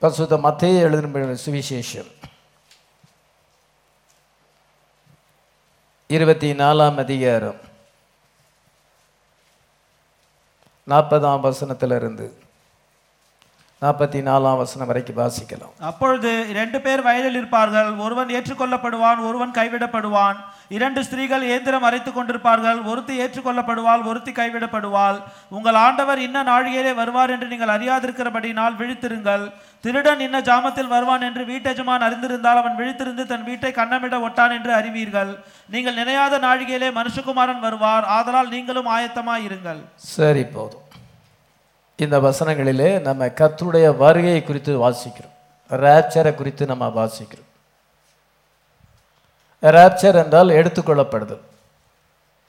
பசுத்த மத்திய எழுதின சுவிசேஷம். இருபத்தி நாலாம் அதிகாரம். நாற்பதாம் வசனத்திலிருந்து நாற்பத்தி நாலாம் வசனம் வரைக்கும் வாசிக்கலாம். அப்பொழுது இரண்டு பேர் வயலில் இருப்பார்கள். ஒருவன் ஏற்றுக்கொள்ளப்படுவான் ஒருவன் கைவிடப்படுவான். இரண்டு ஸ்திரீகள் இயந்திரம் அரைத்துக் கொண்டிருப்பார்கள். ஒருத்தி ஏற்றுக்கொள்ளப்படுவாள் ஒருத்தி கைவிடப்படுவாள். உங்கள் ஆண்டவர் இன்ன நாழிகையிலே வருவார் என்று நீங்கள் அறியாதிருக்கிறபடினால் விழித்திருங்கள். திருடன் இன்ன ஜாமத்தில் வருவான் என்று வீட்டெஜமான் அறிந்திருந்தால் அவன் விழித்திருந்து தன் வீட்டை கண்ணமிட ஒட்டான் என்று அறிவீர்கள். நீங்கள் நினையாத நாழிகையிலே மனுஷகுமாரன் வருவார். ஆதலால் நீங்களும் ஆயத்தமாய் இருங்கள். சரி போதும். இந்த வசனங்களிலே நம்ம கத்துடைய வருகையை குறித்து வாசிக்கிறோம். ரேப்சரை குறித்து நம்ம வாசிக்கிறோம். ரேப்சர் என்றால் எடுத்துக்கொள்ளப்படுதல்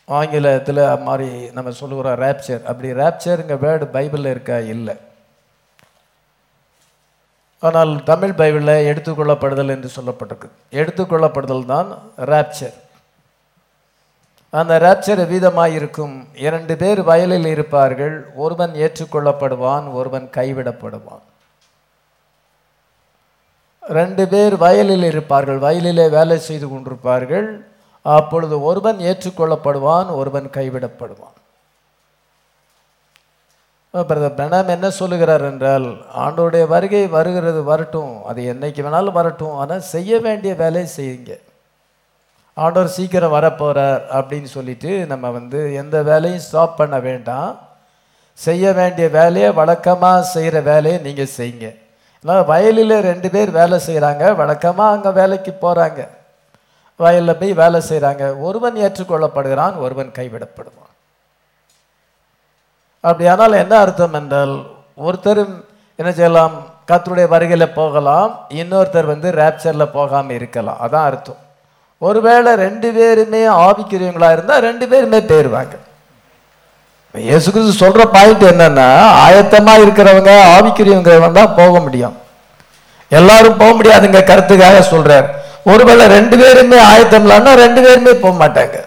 ஆங்கிலத்தில் மாதிரி நம்ம சொல்லுகிறோம் ரேப்சர் அப்படி ரேப்சருங்க வேர்டு பைபிளில் இருக்கா? இல்லை. ஆனால் தமிழ் பைபிளில் எடுத்துக்கொள்ளப்படுதல் என்று சொல்லப்பட்டிருக்கு. எடுத்துக்கொள்ளப்படுதல் தான் ரேப்சர் அந்த ரேப்சர் வீதமாக இருக்கும் இரண்டு பேர் வயலில் இருப்பார்கள். ஒருவன் ஏற்றுக்கொள்ளப்படுவான் ஒருவன் கைவிடப்படுவான். ரெண்டு பேர் வயலில் இருப்பார்கள். வயலிலே வேலை செய்து கொண்டிருப்பார்கள். அப்பொழுது ஒருவன் ஏற்றுக்கொள்ளப்படுவான் ஒருவன் கைவிடப்படுவான். பிரதர் பிரணாம் என்ன சொல்லுகிறார் என்றால் ஆண்டோடைய வருகை வருகிறது வரட்டும். அது என்னைக்கு வேணாலும் வரட்டும். ஆனால் செய்ய வேண்டிய வேலையை செய்யுங்க. ஆண்டவர் சீக்கிரம் வரப்போகிறார் அப்படின்னு சொல்லிட்டு நம்ம வந்து எந்த வேலையும் ஸ்டாப் பண்ண வேண்டாம். செய்ய வேண்டிய வேலையை வழக்கமாக செய்கிற வேலையை நீங்கள் செய்யுங்க. ஏன்னா வயலில் ரெண்டு பேர் வேலை செய்கிறாங்க வழக்கமாக அங்கே வேலைக்கு போகிறாங்க வயலில் போய் வேலை செய்கிறாங்க ஒருவன் ஏற்றுக்கொள்ளப்படுகிறான் ஒருவன் கைவிடப்படுவான். அப்படியானால் என்ன அர்த்தம் என்றால் ஒருத்தர் என்ன செய்யலாம்? கத்தருடைய வருகையில் போகலாம். இன்னொருத்தர் வந்து ரேப்சரில் போகாமல் இருக்கலாம். அதான் அர்த்தம். ஒருவேளை ரெண்டு பேருமே ஆவிக்குரியவங்களாக இருந்தால் ரெண்டு பேருமே போயிடுவாங்க இயேசு கிறிஸ்து சொல்ற பாயிண்ட் என்னன்னா ஆயத்தமா இருக்கிறவங்க ஆவிக்கிறவங்க தான் போக முடியும். எல்லாரும் போக முடியாதுங்க கருத்துக்காக சொல்றார். ஒருவேளை ரெண்டு பேருமே ஆயத்தம் இல்லைன்னா ரெண்டு பேருமே போக மாட்டாங்க.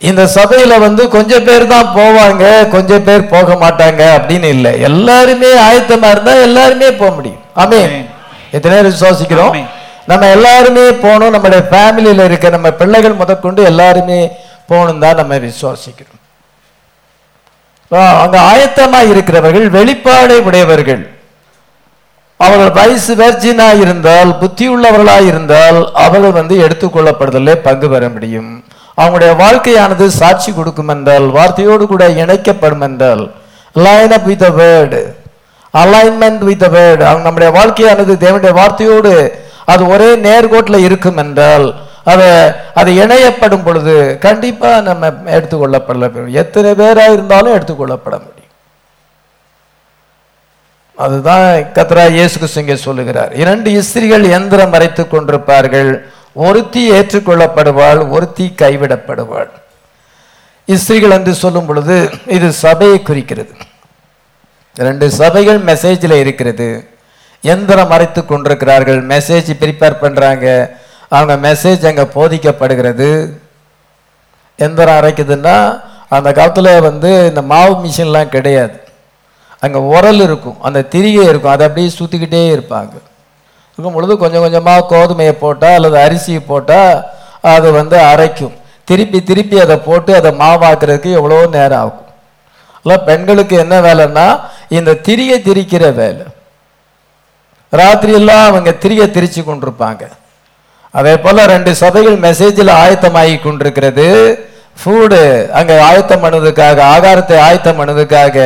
இந்த சபையில வந்து கொஞ்சம் பேர் தான் போவாங்க கொஞ்சம் பேர் போக மாட்டாங்க அப்படின்னு இல்லை. எல்லாருமே ஆயத்தமா இருந்தா எல்லாருமே போக முடியும். ஆமே எத்தனை பேர் விசுவாசிக்கிறோம். நம்ம எல்லாருமே போகணும். நம்முடைய ஃபேமிலியில் இருக்க நம்ம பிள்ளைகள் முதற்கொண்டு எல்லாருமே போகணும் தான் நம்ம விசுவாசிக்கிறோம். அங்க ஆயத்தமா இருக்கிறவர்கள் வெளிப்பாடை உடையவர்கள். அவர்கள் வயசு வெர்ஜினா இருந்தால் புத்தி உள்ளவர்களா இருந்தால் அவர்கள் வந்து எடுத்துக்கொள்ளப்படுதலே பங்கு பெற முடியும். அவங்களுடைய வாழ்க்கையானது சாட்சி கொடுக்கும் என்றால் வார்த்தையோடு கூட இணைக்கப்படும் என்றால் line up with word alignment with word அவங்க நம்முடைய வாழ்க்கையானது தேவனுடைய வார்த்தையோடு அது ஒரே நேர்கோட்டில் இருக்கும் என்றால் அதை அது இணையப்படும் பொழுது கண்டிப்பாக நம்ம எடுத்துக்கொள்ளப்படல. எத்தனை பேராக இருந்தாலும் எடுத்துக்கொள்ளப்பட முடியும். அதுதான் கத்ரா இயேசு கிறிஸ்து சொல்லுகிறார். இரண்டு இஸ்திரிகள் எந்திரம் மறைத்துக் கொண்டிருப்பார்கள். ஒருத்தி ஏற்றுக்கொள்ளப்படுவாள் ஒருத்தி கைவிடப்படுவாள். இஸ்திரிகள் என்று சொல்லும் பொழுது இது சபையை குறிக்கிறது. ரெண்டு சபைகள் மெசேஜில் இருக்கிறது. எந்திரம் மறைத்து கொண்டிருக்கிறார்கள். மெசேஜ் ப்ரிப்பேர் பண்ணுறாங்க அவங்க மெசேஜ் அங்கே போதிக்கப்படுகிறது. எந்திரம் அரைக்குதுன்னா அந்த காலத்தில் வந்து இந்த மாவு மிஷின்லாம் கிடையாது. அங்கே உரல் இருக்கும் அந்த திரிகை இருக்கும் அதை அப்படியே சுற்றிக்கிட்டே இருப்பாங்க. இருக்கும் பொழுது கொஞ்சம் கொஞ்சமாக கோதுமையை போட்டால் அல்லது அரிசியை போட்டால் அது வந்து அரைக்கும். திருப்பி திருப்பி அதை போட்டு அதை மாவாக்குறதுக்கு எவ்வளோ நேரம் ஆகும். இல்லை பெண்களுக்கு என்ன வேலைன்னா இந்த திரியை திரிக்கிற வேலை. ராத்திரியெல்லாம் அவங்க திரியை திரிச்சு கொண்டிருப்பாங்க. அதே போல ரெண்டு சபைகள் மெசேஜில் ஆயத்தமாகி கொண்டிருக்கிறது ஃபூடு அங்கே ஆயத்தம் பண்ணதுக்காக ஆகாரத்தை ஆயத்தம் பண்ணதுக்காக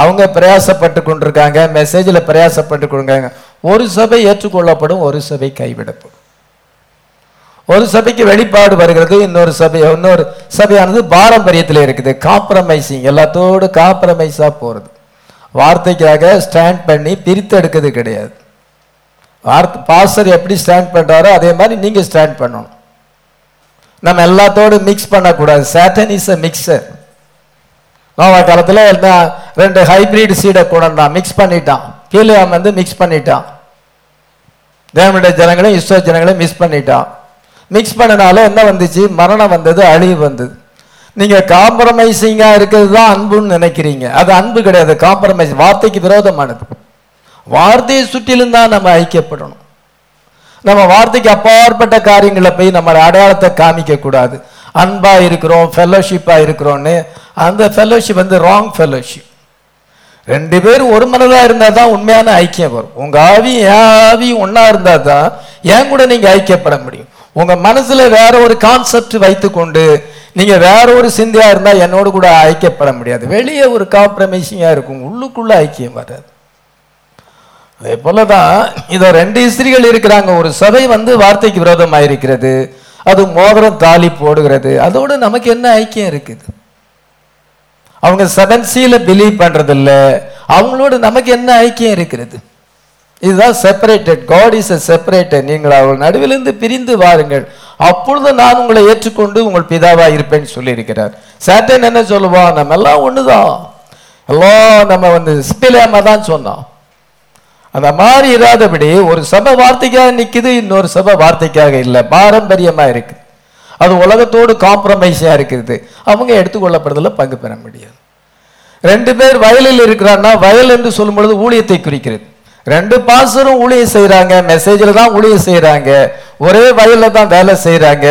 அவங்க பிரயாசப்பட்டு கொண்டிருக்காங்க மெசேஜில் பிரயாசப்பட்டு கொண்டிருக்காங்க. ஒரு சபை ஏற்றுக்கொள்ளப்படும் ஒரு சபை கைவிடப்படும். ஒரு சபைக்கு வெளிப்பாடு வருகிறது இன்னொரு சபை இன்னொரு சபையானது பாரம்பரியத்தில் இருக்குது. காம்ப்ரமைசிங் எல்லாத்தோடு காம்ப்ரமைஸாக போகிறது வார்த்தைக்காக ஸ்டாண்ட் பண்ணி பிரித்து எடுக்கிறது கிடையாது. வார்த்தை பாஸ்டர் எப்படி ஸ்டாண்ட் பண்ணுறாரோ அதே மாதிரி நீங்கள் ஸ்டாண்ட் பண்ணணும். நம்ம எல்லாத்தோடு மிக்ஸ் பண்ணக்கூடாது. Satan is a mixture Noah காலத்தில் என்ன ரெண்டு ஹைப்ரிட் சீடை கொண்டான் மிக்ஸ் பண்ணிட்டான். கீழே வந்து மிக்ஸ் பண்ணிட்டான். தேவனுடைய ஜனங்களையும் இஸ்ரோ ஜனங்களையும் மிக்ஸ் பண்ணிட்டான். மிக்ஸ் பண்ணனால என்ன வந்துச்சு? மரணம் வந்தது அழிவு வந்தது. நீங்கள் காம்ப்ரமைசிங்காக இருக்கிறது தான் அன்புன்னு நினைக்கிறீங்க. அது அன்பு கிடையாது. காம்ப்ரமைஸ் வார்த்தைக்கு விரோதமானது. வார்த்தையை சுற்றிலும் தான் நம்ம ஐக்கியப்படணும் நம்ம வார்த்தைக்கு அப்பாற்பட்ட காரியங்களை போய் நம்ம அடையாளத்தை காமிக்க கூடாது. அன்பா இருக்கிறோம் ஃபெல்லோஷிப்பா இருக்கிறோம்னு. அந்த ஃபெல்லோஷிப் வந்து ராங் ஃபெல்லோஷிப் ரெண்டு பேரும் ஒரு மனதா இருந்தா தான் உண்மையான ஐக்கியம் வரும். உங்க ஆவி என் ஆவி ஒன்றா இருந்தா தான் என் கூட நீங்க ஐக்கியப்பட முடியும். உங்க மனசுல வேற ஒரு கான்செப்ட் வைத்துக்கொண்டு நீங்க வேற ஒரு சிந்தையா இருந்தா என்னோட கூட ஐக்கியப்பட முடியாது. வெளியே ஒரு காம்ப்ரமைசிங்கா இருக்கும். உள்ளுக்குள்ள ஐக்கியம் வராது. அதே போலதான் இதோ ரெண்டு இஸ்திரிகள் இருக்கிறாங்க. ஒரு சபை வந்து வார்த்தைக்கு விரோதமாக இருக்கிறது அது மோதிரம் தாலி போடுகிறது. அதோடு நமக்கு என்ன ஐக்கியம் இருக்குது? அவங்க சடன்சியில் பிலீவ் பண்ணுறதில்ல இல்ல அவங்களோட நமக்கு என்ன ஐக்கியம் இருக்கிறது? இதுதான் separated God is a separated நீங்கள் அவள் நடுவிலிருந்து பிரிந்து வாருங்கள். அப்பொழுது நான் உங்களை ஏற்றுக்கொண்டு உங்கள் பிதாவாக இருப்பேன்னு சொல்லியிருக்கிறார். சேட்டன் என்ன சொல்லுவான்? நம்ம எல்லாம் ஒன்று தான் எல்லாம் நம்ம வந்து ஸ்பிலேமா தான் சொன்னோம் அந்த மாதிரி இராதபடி ஒரு சபை வார்த்தைக்காக நிற்குது இன்னொரு சபை வார்த்தைக்காக இல்லை. பாரம்பரியமாக இருக்கு. அது உலகத்தோடு காம்ப்ரமைஸாக இருக்குது. அவங்க எடுத்துக்கொள்ளப்படுறதில் பங்கு பெற முடியாது. ரெண்டு பேர் வயலில் இருக்கிறான்னா வயல் என்று சொல்லும் பொழுது ஊழியத்தை குறிக்கிறது. ரெண்டு பாசரும் ஊழியம் செய்கிறாங்க மெசேஜில் தான் ஊழியம் செய்கிறாங்க ஒரே வயலில் தான் வேலை செய்கிறாங்க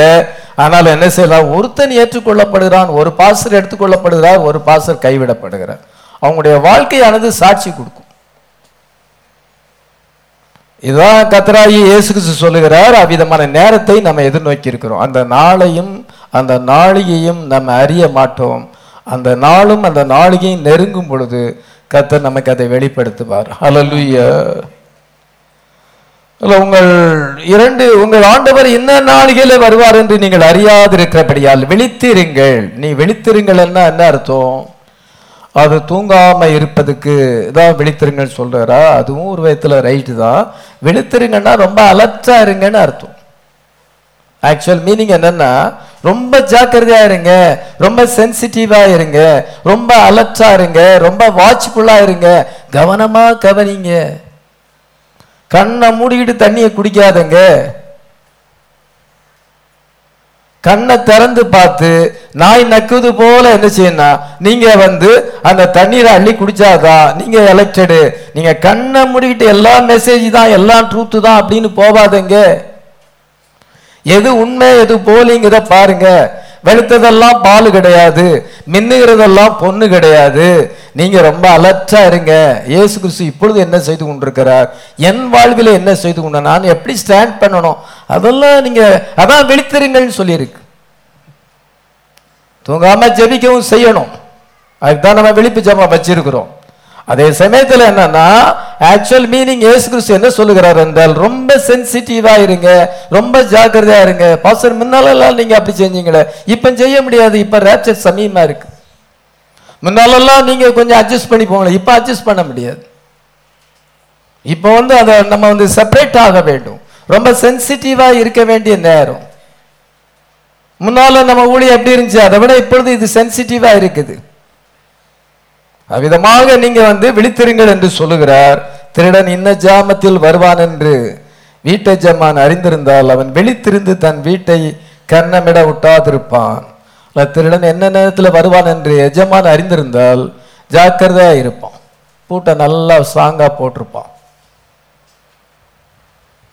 ஆனால் என்ன செய்யலாம் ஒருத்தன் ஏற்றுக்கொள்ளப்படுகிறான் ஒரு பாசர் எடுத்துக்கொள்ளப்படுகிறார் ஒரு பாசர் கைவிடப்படுகிறார். அவங்களுடைய வாழ்க்கையானது சாட்சி கொடுக்கும். இதுதான் கத்தராயி இயேசு கிறிஸ்து சொல்லுகிறார். அவ்விதமான நேரத்தை நம்ம எதிர்நோக்கி இருக்கிறோம் அந்த நாளையும் அந்த நாளிகையும் நம்ம அறிய மாட்டோம். அந்த நாளும் அந்த நாளிகையும் நெருங்கும் பொழுது கத்தர் நமக்கு அதை வெளிப்படுத்துவார். அலலுய உங்கள் இரண்டு உங்கள் ஆண்டவர் என்ன நாளிகையில வருவார் என்று நீங்கள் அறியாதிருக்கிறபடியால் விழித்திருங்கள். நீ விழித்திருங்கள்னா என்ன அர்த்தம்? அது தூங்காமல் இருப்பதுக்கு இதான் விழித்திருங்கன்னு சொல்கிறாரா அதுவும் ஒரு விதத்தில் ரைட்டு தான். விழித்திருங்கன்னா ரொம்ப அலர்ட்டாக இருங்கன்னு அர்த்தம். ஆக்சுவல் மீனிங் என்னன்னா ரொம்ப ஜாக்கிரதையா இருங்க ரொம்ப சென்சிட்டிவா இருங்க ரொம்ப அலர்ட்டா இருங்க ரொம்ப வாட்ச்ஃபுல்லா இருங்க கவனமா கவனிங்க. கண்ணை மூடிக்கிட்டு தண்ணியை குடிக்காதங்க. கண்ணை திறந்து பார்த்து நாய் நக்குது போல என்ன செய்யணும் நீங்க வந்து அந்த தண்ணீரை அள்ளி குடிச்சாதான் நீங்க எலெக்டடு நீங்க கண்ணை மூடிக்கிட்டு எல்லா மெசேஜ் தான் எல்லாம் ட்ரூத்து தான் அப்படின்னு போவாதங்க எது உண்மை எது போலிங்கிறத பாருங்க. வெளுத்ததெல்லாம் பால் கிடையாது மின்னுகிறதெல்லாம் பொண்ணு கிடையாது. நீங்க ரொம்ப அலர்ட்டா இருங்க. இயேசு கிறிஸ்து இப்பொழுது என்ன செய்து கொண்டிருக்கிறார்? என் வாழ்வில் என்ன செய்து கொண்ட நான் எப்படி ஸ்டாண்ட் பண்ணணும்? அதெல்லாம் நீங்க அதான் விழித்திருங்கள்னு சொல்லியிருக்கு. தூங்காம ஜெபிக்கவும் செய்யணும். அதுதான் நம்ம விழிப்பு ஜெபம் வச்சிருக்கிறோம். அதே சமயத்தில் என்னன்னா ஆக்சுவல் மீனிங் ஏசு கிறிஸ்து என்ன சொல்லுகிறார் என்றால் ரொம்ப சென்சிட்டிவா இருங்க ரொம்ப ஜாக்கிரதையா இருங்க. பாஸ்டர் முன்னாலெல்லாம் நீங்க அப்படி செஞ்சீங்களே. இப்ப செய்ய முடியாது இப்ப ரேப்சர் சமயமா இருக்கு. முன்னாலெல்லாம் நீங்க கொஞ்சம் அட்ஜஸ்ட் பண்ணி போங்களேன் இப்ப அட்ஜஸ்ட் பண்ண முடியாது. இப்போ வந்து அதை நம்ம வந்து செப்பரேட் ஆக வேண்டும். ரொம்ப சென்சிட்டிவா இருக்க வேண்டிய நேரம். முன்னால நம்ம ஊழி எப்படி இருந்துச்சு? அதை விட இப்பொழுது இது சென்சிட்டிவா இருக்குது. அவ்விதமாக நீங்க வந்து விழித்திருங்கள் என்று சொல்லுகிறார். திருடன் இன்ன ஜாமத்தில் வருவான் என்று வீட்டை ஜமான் அறிந்திருந்தால் அவன் விழித்திருந்து தன் வீட்டை கண்ணமிட விட்டாதிருப்பான் திருடன் என்ன நேரத்தில் வருவான் என்று எஜமான் அறிந்திருந்தால் ஜாக்கிரதையா இருப்பான். பூட்டை நல்லா ஸ்ட்ராங்கா போட்டிருப்பான்.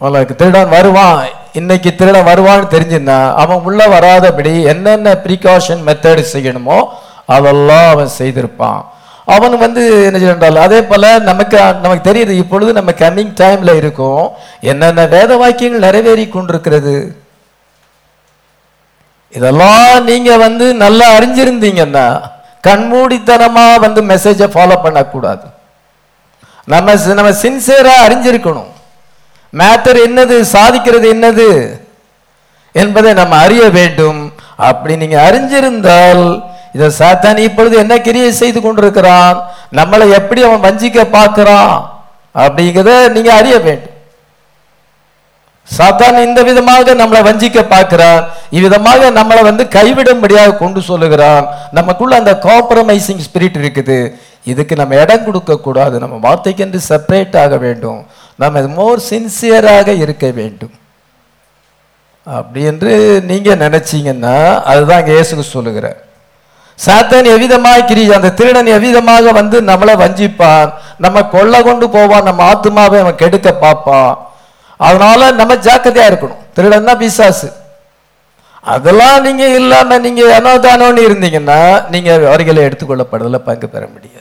அவனுக்கு திருடன் வருவான். இன்னைக்கு திருடன் வருவான்னு தெரிஞ்சுன்னா அவன் உள்ள வராதபடி என்னென்ன ப்ரிகாஷன் மெத்தட் செய்யணுமோ அதெல்லாம் அவன் செய்திருப்பான். அவன் வந்து என்ன செய்யறால் அதே போல நமக்கு நமக்கு தெரியுது இப்பொழுது நம்ம கம்மிங் டைம்ல இருக்கும். என்னென்ன வேத வாக்கியங்கள் நிறைவேறி கொண்டிருக்கிறது இதெல்லாம் நீங்க வந்து நல்லா அறிஞ்சிருந்தீங்கன்னா கண்மூடித்தனமா வந்து மெசேஜை ஃபாலோ பண்ணக்கூடாது. நம்ம நம்ம சின்சியரா அறிஞ்சிருக்கணும். மேட்டர் என்னது சாதிக்கிறது என்னது என்பதை நம்ம அறிய வேண்டும். அப்படி நீங்க அறிஞ்சிருந்தால் இதை சாத்தான் இப்பொழுது என்ன கிரியை செய்து கொண்டிருக்கிறான்? நம்மளை எப்படி அவன் வஞ்சிக்க பார்க்கிறான்? அப்படிங்கிறத நீங்க அறிய வேண்டும். சாத்தான் இந்த விதமாக நம்மளை வஞ்சிக்க பார்க்கிறான். இவ்விதமாக நம்மளை வந்து கைவிடும்படியாக கொண்டு சொல்லுகிறான். நமக்குள்ள அந்த காம்ப்ரமைசிங் ஸ்பிரிட் இருக்குது. இதுக்கு நம்ம இடம் கொடுக்க கூடாது. நம்ம வார்த்தைக்கென்று செப்பரேட் ஆக வேண்டும். நம்ம மோர் சின்சியராக இருக்க வேண்டும். அப்படி என்று நீங்க நினைச்சீங்கன்னா அதுதான் இங்க இயேசுக்கு சொல்லுகிறேன் சாத்தான் எவ்விதமாய் கிரி அந்த திருடன் எவ்விதமாக வந்து நம்மளை வஞ்சிப்பான்? நம்ம கொள்ள கொண்டு போவான் நம்ம ஆத்மாவை அவன் கெடுக்க பார்ப்பான். அதனால நம்ம ஜாக்கிரதையா இருக்கணும். திருடன் தான் பிசாசு. அதெல்லாம் நீங்க இல்லாம நீங்க அனோதானோன்னு இருந்தீங்கன்னா நீங்க அவர்களை எடுத்துக்கொள்ளப்படுதல பங்கு பெற முடியாது.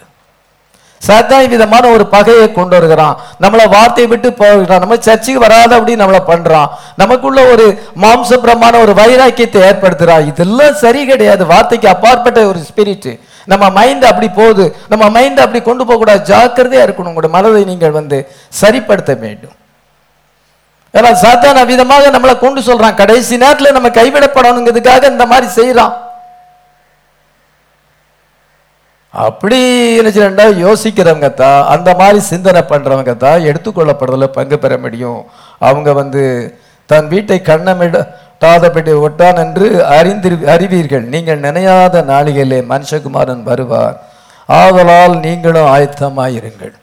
சாத்தான் விதமான ஒரு பகையை கொண்டு வருகிறான். நம்மளை வார்த்தையை விட்டு போகிறான். நம்ம சர்ச்சுக்கு வராத அப்படி நம்மளை பண்றான். நமக்குள்ள ஒரு மாம்சபிரமான ஒரு வைராக்கியத்தை ஏற்படுத்துறான் இதெல்லாம் சரி கிடையாது. வார்த்தைக்கு அப்பாற்பட்ட ஒரு ஸ்பிரிட் நம்ம மைண்ட் அப்படி போகுது. நம்ம மைண்ட் அப்படி கொண்டு போக கூடாது ஜாக்கிரதையா இருக்கணும். உங்களோட மனதை நீங்கள் வந்து சரிப்படுத்த வேண்டும். ஏன்னா சாத்தான விதமாக நம்மளை கொண்டு சொல்றான். கடைசி நேரத்தில் நம்ம கைவிடப்படணுங்கிறதுக்காக இந்த மாதிரி செய்யறான் அப்படி நினைச்சுட்டா யோசிக்கிறவங்க தான் அந்த மாதிரி சிந்தனை பண்ணுறவங்க தான் எடுத்துக்கொள்ளப்படுறதில் பங்கு பெற முடியும். அவங்க வந்து தன் வீட்டை கண்ணமிடாதபடி ஒட்டான் என்று அறிந்திரு அறிவீர்கள். நீங்கள் நினையாத நாளிகளே மனுஷகுமாரன் வருவார். ஆதலால் நீங்களும் ஆயத்தமாயிருங்கள்.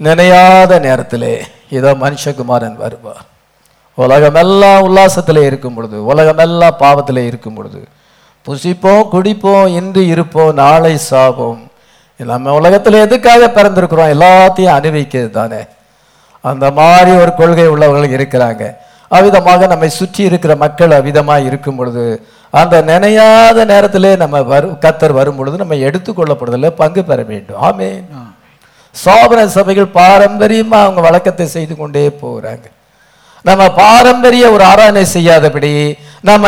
நினையாத நேரத்திலே இதோ மனுஷகுமாரன் வருவார். உலகமெல்லாம் உல்லாசத்தில் இருக்கும் பொழுது உலகமெல்லாம் பாவத்தில் இருக்கும் பொழுது புசிப்போம் குடிப்போம் இன்று இருப்போம் நாளை சாவோம். நம்ம உலகத்தில் எதுக்காக பிறந்திருக்கிறோம்? எல்லாத்தையும் அனுபவிக்கிறது தானே. அந்த மாதிரி ஒரு கொள்கை உள்ளவர்கள் இருக்கிறாங்க. அவ்விதமாக நம்மை சுற்றி இருக்கிற மக்கள் அவ்விதமாக இருக்கும் பொழுது அந்த நினையாத நேரத்திலே நம்ம வரு கத்தர் வரும் பொழுது நம்ம எடுத்துக்கொள்ளப்படுறதில் பங்கு பெற வேண்டும். ஆமென். சோபன சபைகள் பாரம்பரியமா அவங்க வழக்கத்தை செய்து கொண்டே போகிறாங்க நம்ம பாரம்பரிய ஒரு ஆராதனை செய்யாதபடி நம்ம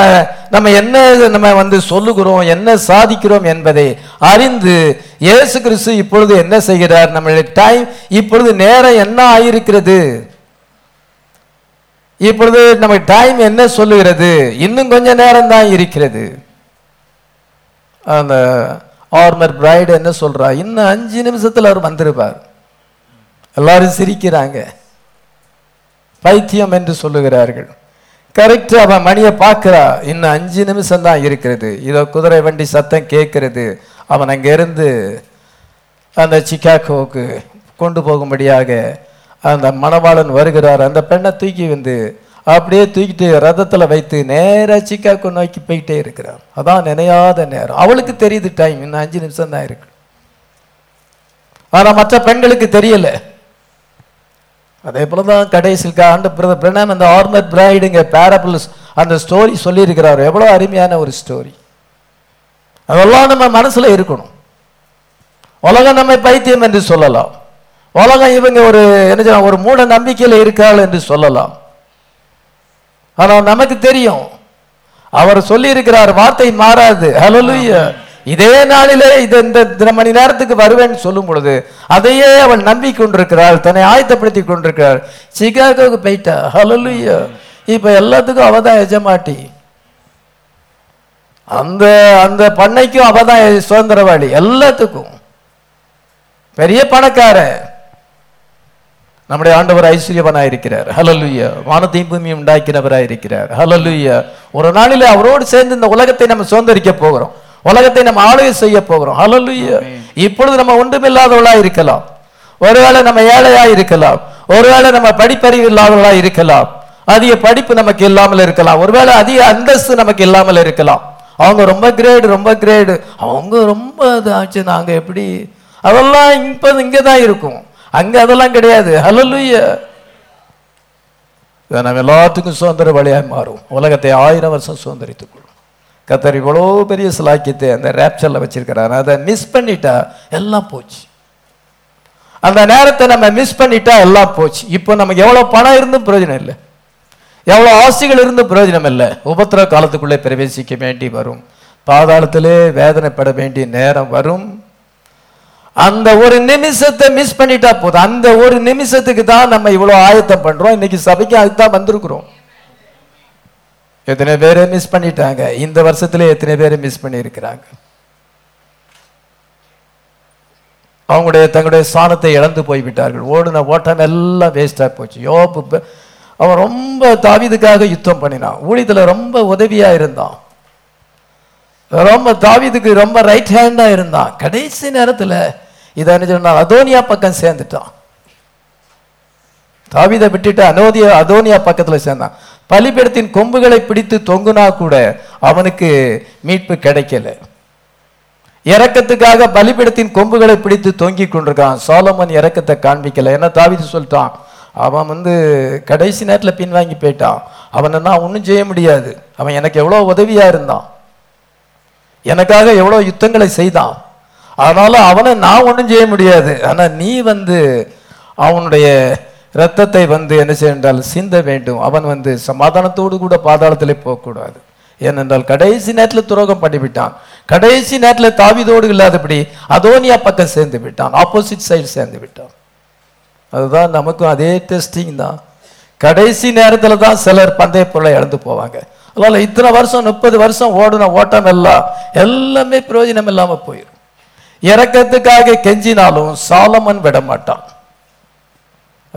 நம்ம என்ன நம்ம வந்து சொல்லுகிறோம் என்ன சாதிக்கிறோம் என்பதை அறிந்து இயேசு கிறிஸ்து இப்பொழுது என்ன செய்கிறார்? நம்மளுடைய டைம் இப்பொழுது நேரம் என்ன ஆயிருக்கிறது? இப்பொழுது நம்ம டைம் என்ன சொல்லுகிறது? இன்னும் கொஞ்ச நேரம் தான் இருக்கிறது. அந்த ஆர்மர் பிரைடு என்ன சொல்றா? இன்னும் அஞ்சு நிமிஷத்தில் அவர் வந்திருப்பார். எல்லாரும் சிரிக்கிறாங்க. பைத்தியம் என்று சொல்லுகிறார்கள். கரெக்ட் அவன் மணியை பார்க்கிறா. இன்னும் அஞ்சு நிமிஷம் தான் இருக்கிறது. இதோ குதிரை வண்டி சத்தம் கேட்கிறது. அவன் அங்கேருந்து அந்த சிக்காகோவுக்கு கொண்டு போகும்படியாக அந்த மணவாளன் வருகிறார். அந்த பெண்ணை தூக்கி வந்து அப்படியே தூக்கிட்டு ரதத்தில் வைத்து நேராக சிக்காகோ நோக்கி போயிட்டே இருக்கிறான். அதான் நினையாத நேரம். அவளுக்கு தெரியுது டைம் இன்னும் அஞ்சு நிமிஷம் தான் இருக்கு. ஆனால் மற்ற பெண்களுக்கு தெரியலை. அதே போல தான் கடைசியில் ஆண்டு பிரதர் பிரணாம் அந்த ஆர்மர் பிரைடுங்க பேரபிள்ஸ் அந்த ஸ்டோரி சொல்லியிருக்கிறார். எவ்வளோ அருமையான ஒரு ஸ்டோரி அதெல்லாம் நம்ம மனசுல இருக்கணும். உலகம் நம்மை பைத்தியம் என்று சொல்லலாம். உலகம் இவங்க ஒரு என்ன சொல்ல ஒரு மூட நம்பிக்கையில் இருக்காள் என்று சொல்லலாம். ஆனால் நமக்கு தெரியும். அவர் சொல்லியிருக்கிறார் வார்த்தை மாறாது. ஹalleluya இதே நாளிலே இது இந்த மணி நேரத்துக்கு வருவேன்னு சொல்லும் பொழுது அதையே அவள் நம்பி கொண்டிருக்கிறாள் தன்னை ஆயத்தப்படுத்தி கொண்டிருக்கிறாள். சிகாகோவுக்கு போயிட்டா ஹலலுயா இப்ப எல்லாத்துக்கும் அவ தான் எஜமாட்டி அந்த அந்த பண்ணைக்கும் அவ தான் சுதந்திரவாளி எல்லாத்துக்கும். பெரிய பணக்காரன் நம்முடைய ஆண்டவர் ஐஸ்வர்யவனாக இருக்கிறார் ஹலலுயா வானத்தையும் பூமியும் உண்டாக்கினவராக இருக்கிறார் ஹலலுயா ஒரு நாளில் அவரோடு சேர்ந்து இந்த உலகத்தை நம்ம சுதந்திரிக்க போகிறோம். உலகத்தை நம்ம ஆளுகை செய்ய போகிறோம். ஹலலுயா இப்பொழுது நம்ம ஒன்றுமில்லாதவளா இருக்கலாம். ஒருவேளை நம்ம ஏழையா இருக்கலாம். ஒருவேளை நம்ம படிப்பறிவு இல்லாதவளா இருக்கலாம். அதிக படிப்பு நமக்கு இல்லாமல் இருக்கலாம். ஒருவேளை அதிக அந்தஸ்து நமக்கு இல்லாமல் இருக்கலாம். அவங்க ரொம்ப கிரேடு ரொம்ப கிரேடு அவங்க ரொம்ப இதாச்சு. நாங்க எப்படி? அதெல்லாம் இப்ப இங்க தான் இருக்கும். அங்க அதெல்லாம் கிடையாது. இதை நம்ம எல்லாத்துக்கும் சுதந்திர வழியாய் மாறும். உலகத்தை ஆயிரம் வருஷம் சுதந்திரித்துக் கொள்ளும். கத்தர் இவ்வளோ பெரிய சிலாக்கியத்தை அந்த ரேப்சரில் வச்சிருக்கிறார். அதை மிஸ் பண்ணிட்டா எல்லாம் போச்சு. அந்த நேரத்தை நம்ம மிஸ் பண்ணிட்டா எல்லாம் போச்சு. இப்போ நமக்கு எவ்வளோ பணம் இருந்தும் பிரயோஜனம் இல்லை. எவ்வளோ ஆசைகள் இருந்தும் பிரயோஜனம் இல்லை. உபத்திர காலத்துக்குள்ளே பிரவேசிக்க வேண்டி வரும். பாதாளத்திலே வேதனைப்பட வேண்டிய நேரம் வரும். அந்த ஒரு நிமிஷத்தை மிஸ் பண்ணிட்டா போதும். அந்த ஒரு நிமிஷத்துக்கு தான் நம்ம இவ்வளோ ஆயத்தம் பண்ணுறோம் இன்னைக்கு சபைக்கு அதுதான் வந்திருக்கிறோம். எத்தனை பேரை மிஸ் பண்ணிட்டாங்க? இந்த வருஷத்துல எத்தனை பேரை மிஸ் பண்ணி இருக்கிறாங்க அவங்களுடைய தங்களுடைய ஸ்தானத்தை இழந்து போய்விட்டார்கள். ஓடின ஓட்டம் எல்லாம் வேஸ்டாக போச்சு. யோபு அவன் ரொம்ப தாவிதுக்காக யுத்தம் பண்ணினான். ஊழியத்தில் ரொம்ப உதவியா இருந்தான். ரொம்ப தாவிதுக்கு ரொம்ப ரைட் ஹேண்டாக இருந்தான். கடைசி நேரத்துல இதை என்ன சொன்னா அதோனியா பக்கம் சேர்ந்துட்டான். தாவிதை விட்டுட்டு அனோதிய அதோனியா பக்கத்துல சேர்ந்தான். பலிபீடத்தின் கொம்புகளை பிடித்து தொங்குனா கூட அவனுக்கு மீட்பு கிடைக்கல. இறக்கத்துக்காக பலிபீடத்தின் கொம்புகளை பிடித்து தொங்கி கொண்டிருக்கான். சோலமன் இறக்கத்தை காண்பிக்கல. என்ன தாவித்து சொல்லிட்டான்? அவன் வந்து கடைசி நேரத்தில் பின்வாங்கி போயிட்டான். அவனை நான் ஒன்றும் செய்ய முடியாது. அவன் எனக்கு எவ்வளோ உதவியா இருந்தான். எனக்காக எவ்வளோ யுத்தங்களை செய்தான். அதனால அவனை நான் ஒன்றும் செய்ய முடியாது. ஆனால் நீ வந்து அவனுடைய ரத்தத்தை வந்து என்ன செய்ய என்றால் சிந்த வேண்டும். அவன் வந்து சமாதானத்தோடு கூட பாதாளத்திலே போகக்கூடாது. ஏனென்றால் கடைசி நேரத்தில் துரோகம் பண்ணிவிட்டான். கடைசி நேரத்தில் தாவிதோடு இல்லாதபடி அதோனியா பக்கம் சேர்ந்து விட்டான். ஆப்போசிட் சைடு சேர்ந்து விட்டான். அதுதான் நமக்கும் அதே டெஸ்டிங் தான். கடைசி நேரத்தில் தான் சிலர் பந்தய பொருளை இழந்து போவாங்க. அதனால இத்தனை வருஷம் முப்பது வருஷம் ஓடின ஓட்டம் எல்லாம் எல்லாமே பிரயோஜனம் இல்லாமல் போயிடும் இறக்கத்துக்காக கெஞ்சினாலும் சாலமன் விட மாட்டான்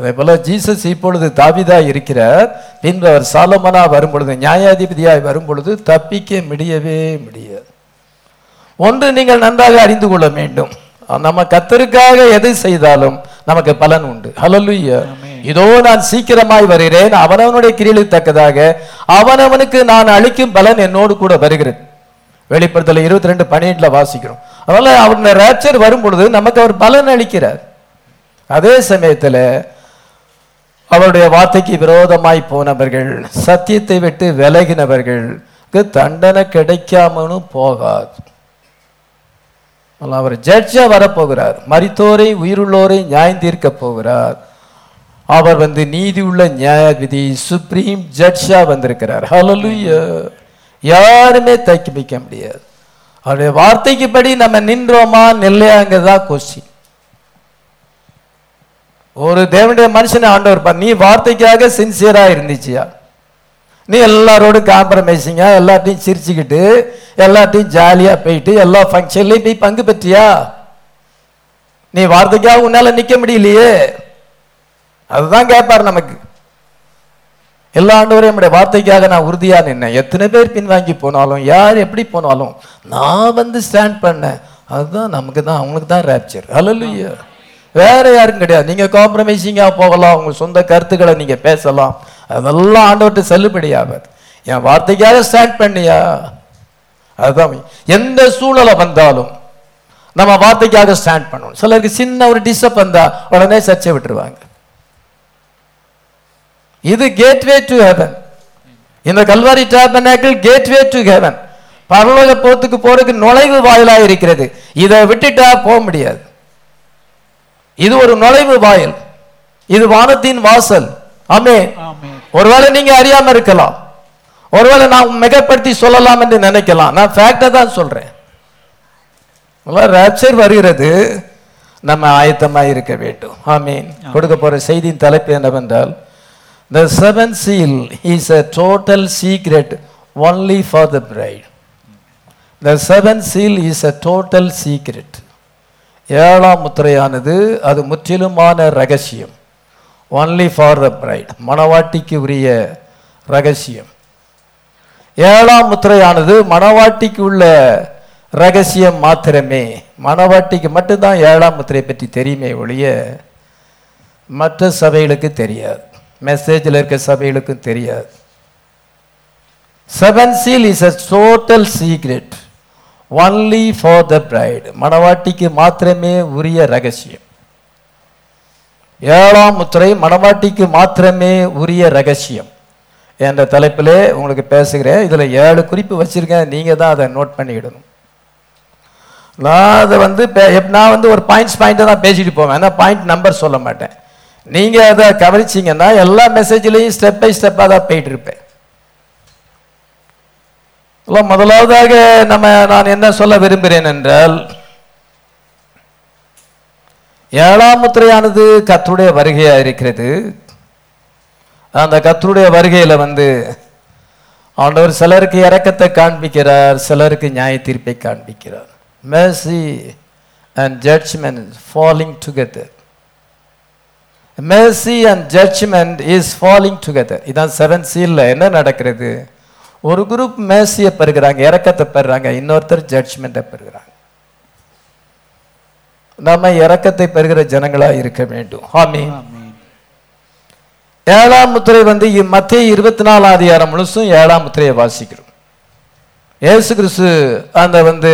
அதே போல ஜீசஸ் இப்பொழுது தாவிதா இருக்கிறார். பின்பு அவர் சாலமனா வரும் பொழுது நியாயாதிபதியாய் வரும் பொழுது தப்பிக்க முடியவே முடியாது. ஒன்று நீங்கள் நன்றாக அறிந்து கொள்ள வேண்டும். நம்ம கத்தருக்காக எதை செய்தாலும் நமக்கு பலன் உண்டு. ஹalleluya இதோ நான் சீக்கிரமாய் வருகிறேன். அவனவனுடைய கிரிகளுக்கு தக்கதாக அவனவனுக்கு நான் அளிக்கும் பலன் என்னோடு கூட வருகிறது. வெளிப்படுத்தல இருபத்தி ரெண்டு பன்னிரெண்டுல வாசிக்கிறோம். அதனால அவருடைய ரேப்சர் வரும் பொழுது நமக்கு அவர் பலன் அளிக்கிறார். அதே சமயத்துல அவருடைய வார்த்தைக்கு விரோதமாய் போனவர்கள் சத்தியத்தை விட்டு விலகினவர்களுக்கு தண்டனை கிடைக்காமலும் போகாது. அவர் ஜட்ஜா வரப்போகிறார் மரித்தோரை உயிருள்ளோரை நியாயந்தீர்க்க போகிறார். அவர் வந்து நீதி உள்ள நியாயவிதி சுப்ரீம் ஜட்ஜா வந்திருக்கிறார். ஹalleluya. யாருமே தக்கி வைக்க முடியாது. அவருடைய வார்த்தைக்கு படி நம்ம நின்றோமா நில்லையாங்கிறதா கொஸ்டின் ஒரு தேவனுடைய மனுஷனை ஆண்டவர் பார் நீ வார்த்தைக்காக சின்சியரா இருந்துச்சியா? நீ எல்லாரோடும் காம்ப்ரமைசிங்கா எல்லாத்தையும் சிரிச்சுக்கிட்டு எல்லாத்தையும் ஜாலியா போயிட்டு எல்லா ஃபங்க்ஷன்லையும் போய் பங்கு பெற்றியா? நீ வார்த்தைக்காக உன்னால நிக்க முடியலையே. அதுதான் கேட்பார் நமக்கு. எல்லா ஆண்டவரையும் நம்முடைய வார்த்தைக்காக நான் உறுதியா நின்னேன். எத்தனை பேர் பின்வாங்கி போனாலும் யார் எப்படி போனாலும் நான் வந்து ஸ்டாண்ட் பண்ணேன். அதுதான் நமக்கு தான் அவங்களுக்கு தான் ரேப்சர் அலலுயா வேற யாரும் கிடையாது. நீங்க காம்ப்ரமைசிங்கா போகலாம். உங்க சொந்த கருத்துக்களை நீங்க பேசலாம். அதெல்லாம் ஆண்டவர்கிட்ட செல்லுபடியாகாது. என் வார்த்தைக்காக ஸ்டாண்ட் பண்ணியா? அதுதான். எந்த சூழலை வந்தாலும் நம்ம வார்த்தைக்காக ஸ்டாண்ட் பண்ணணும். சிலருக்கு சின்ன ஒரு டிஸ்டர்ப் வந்தா உடனே சர்ச்சை விட்டுருவாங்க. இது கேட்வே டு ஹெவன் இந்த Calvary tabernacle gateway to heaven பரலோக போத்துக்கு போறதுக்கு நுழைவு வாயிலாக இருக்கிறது. இதை விட்டுட்டா போக முடியாது. இது ஒரு நுழைவு வாயில். இது வானத்தின் வாசல். ஆமே ஒருவேளை நீங்க அறியாம இருக்கலாம். ஒருவேளை நான் மிகப்படுத்தி சொல்லலாம் என்று நினைக்கலாம். நான் ஃபேக்டை தான் சொல்றேன். ரேப்சர் வருகிறது. நம்ம ஆயத்தமா இருக்க வேண்டும். ஆமீன். கொடுக்க போற செய்தியின் தலைப்பு என்னவென்றால் the seventh seal is a total secret only for the bride. The seventh seal is a total secret. ஏழாம் முத்திரையானது அது முற்றிலுமான ரகசியம். ஒன்லி ஃபார் த பிரைட் மணவாட்டிக்கு உரிய ரகசியம். ஏழாம் முத்திரையானது மணவாட்டிக்கு உள்ள ரகசியம் மாத்திரமே. மணவாட்டிக்கு மட்டும்தான் ஏழாம் முத்திரை பற்றி தெரியுமே ஒழிய மற்ற சபைகளுக்கு தெரியாது. மெசேஜில் இருக்க சபைகளுக்கும் தெரியாது. Seven seal is a total secret only for the bride மணவாட்டிக்கு மாத்திரமே உரிய ரகசியம். ஏழாம் முத்திரை மணவாட்டிக்கு மாத்திரமே உரிய ரகசியம். என்ற தலைப்பிலே உங்களுக்கு பேசுகிறேன். இதில் ஏழு குறிப்பு வச்சுருக்கேன். நீங்கள் தான் அதை நோட் பண்ணிவிடணும் நான் அதை வந்து பே- எப்- நான் வந்து ஒரு பாயிண்ட்ஸ் பாயிண்ட்டை தான் பேசிட்டு போவேன். ஆனால் பாயிண்ட் நம்பர் சொல்ல மாட்டேன். நீங்கள் அதை கவனிச்சிங்கன்னா எல்லா மெசேஜ்லேயும் ஸ்டெப் பை ஸ்டெப்பாக தான் போயிட்டு இருப்பேன். முதலாவதாக நம்ம நான் என்ன சொல்ல விரும்புகிறேன் என்றால் ஏழாம் முத்திரையானது கத்துடைய வருகையாக இருக்கிறது. அந்த கத்துடைய வருகையில் வந்து ஆண்டவர் சிலருக்கு இறக்கத்தை காண்பிக்கிறார் சிலருக்கு நியாய தீர்ப்பை காண்பிக்கிறார். Mercy and judgment falling together mercy and judgment is falling together இதான் செவன் சீலில் என்ன நடக்கிறது? ஒரு குரூப் மேசியை பெறுகிறாங்க இரக்கத்தை பெறுறாங்க இன்னொருத்தர் ஜட்ஜ்மெண்ட்டை பெறுகிறாங்க. நம்ம இரக்கத்தை பெறுகிற ஜனங்களா இருக்க வேண்டும். ஆமென். ஏழாம் முத்திரை வந்து மத்திய இருபத்தி நாலாம் அதிகாரம் முழுசும் ஏழாம் முத்திரையை வாசிக்கிறோம். இயேசு கிறிஸ்து அந்த வந்து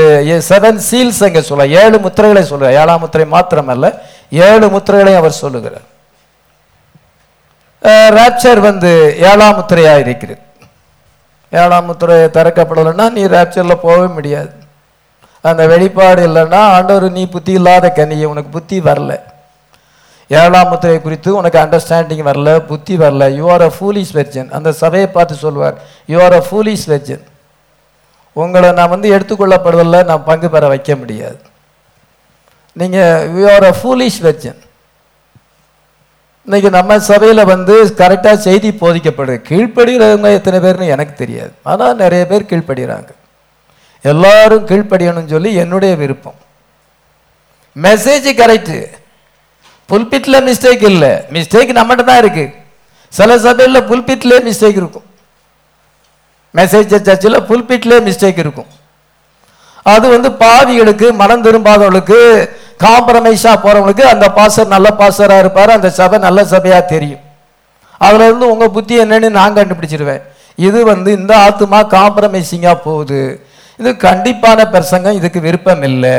செவன் சீல்ஸ் அங்கே சொல்ல ஏழு முத்திரைகளை சொல்ற ஏழாம் முத்திரை மாத்திரமல்ல ஏழு முத்திரைகளை அவர் சொல்லுகிறார். ராப்சர் வந்து ஏழாம் முத்திரையா இருக்கிறது. ஏழாம் முத்திரை திறக்கப்படலைன்னா நீ ரேப்சரில் போகவே முடியாது. அந்த வெளிப்பாடு இல்லைன்னா ஆண்டவர் நீ புத்தி இல்லாத கனியை உனக்கு புத்தி வரல. ஏழாம் முத்திரை குறித்து உனக்கு அண்டர்ஸ்டாண்டிங் வரல புத்தி வரல. You are a foolish virgin அந்த சபையை பார்த்து சொல்வார் you are a foolish virgin உங்களை நான் வந்து எடுத்துக்கொள்ளப்படுவதில் நான் பங்கு பெற வைக்க முடியாது. நீங்கள் you are a foolish virgin இன்னைக்கு நம்ம சபையில் வந்து கரெக்டாக செய்தி போதிக்கப்படுது கீழ்ப்படுகிறவங்க எத்தனை பேர்னு எனக்கு தெரியாது. ஆனால் நிறைய பேர் கீழ்ப்படுகிறாங்க. எல்லாரும் கீழ்ப்படியணும்னு சொல்லி என்னுடைய விருப்பம். மெசேஜ் கரெக்டு புல்பிட்டில் மிஸ்டேக் இல்லை. மிஸ்டேக் நம்மகிட்ட தான் இருக்குது சில சபையில் புல்பிட்லேயே மிஸ்டேக் இருக்கும். மெசேஜ் சர்ச்சில் புல்பிட்லேயே மிஸ்டேக் இருக்கும். அது வந்து பாவிகளுக்கு மனம் திரும்பாதவளுக்கு காம்ப்ரமைஸாக போகிறவங்களுக்கு அந்த பாசர் நல்ல பாசராக இருப்பார் அந்த சபை நல்ல சபையாக தெரியும். அதுல இருந்து உங்கள் புத்தி என்னன்னு நான் கண்டுபிடிச்சிருவேன். இது வந்து இந்த ஆத்துமா காம்ப்ரமைசிங்காக போகுது. இது கண்டிப்பான பிரசங்கம் இதுக்கு விருப்பம் இல்லை.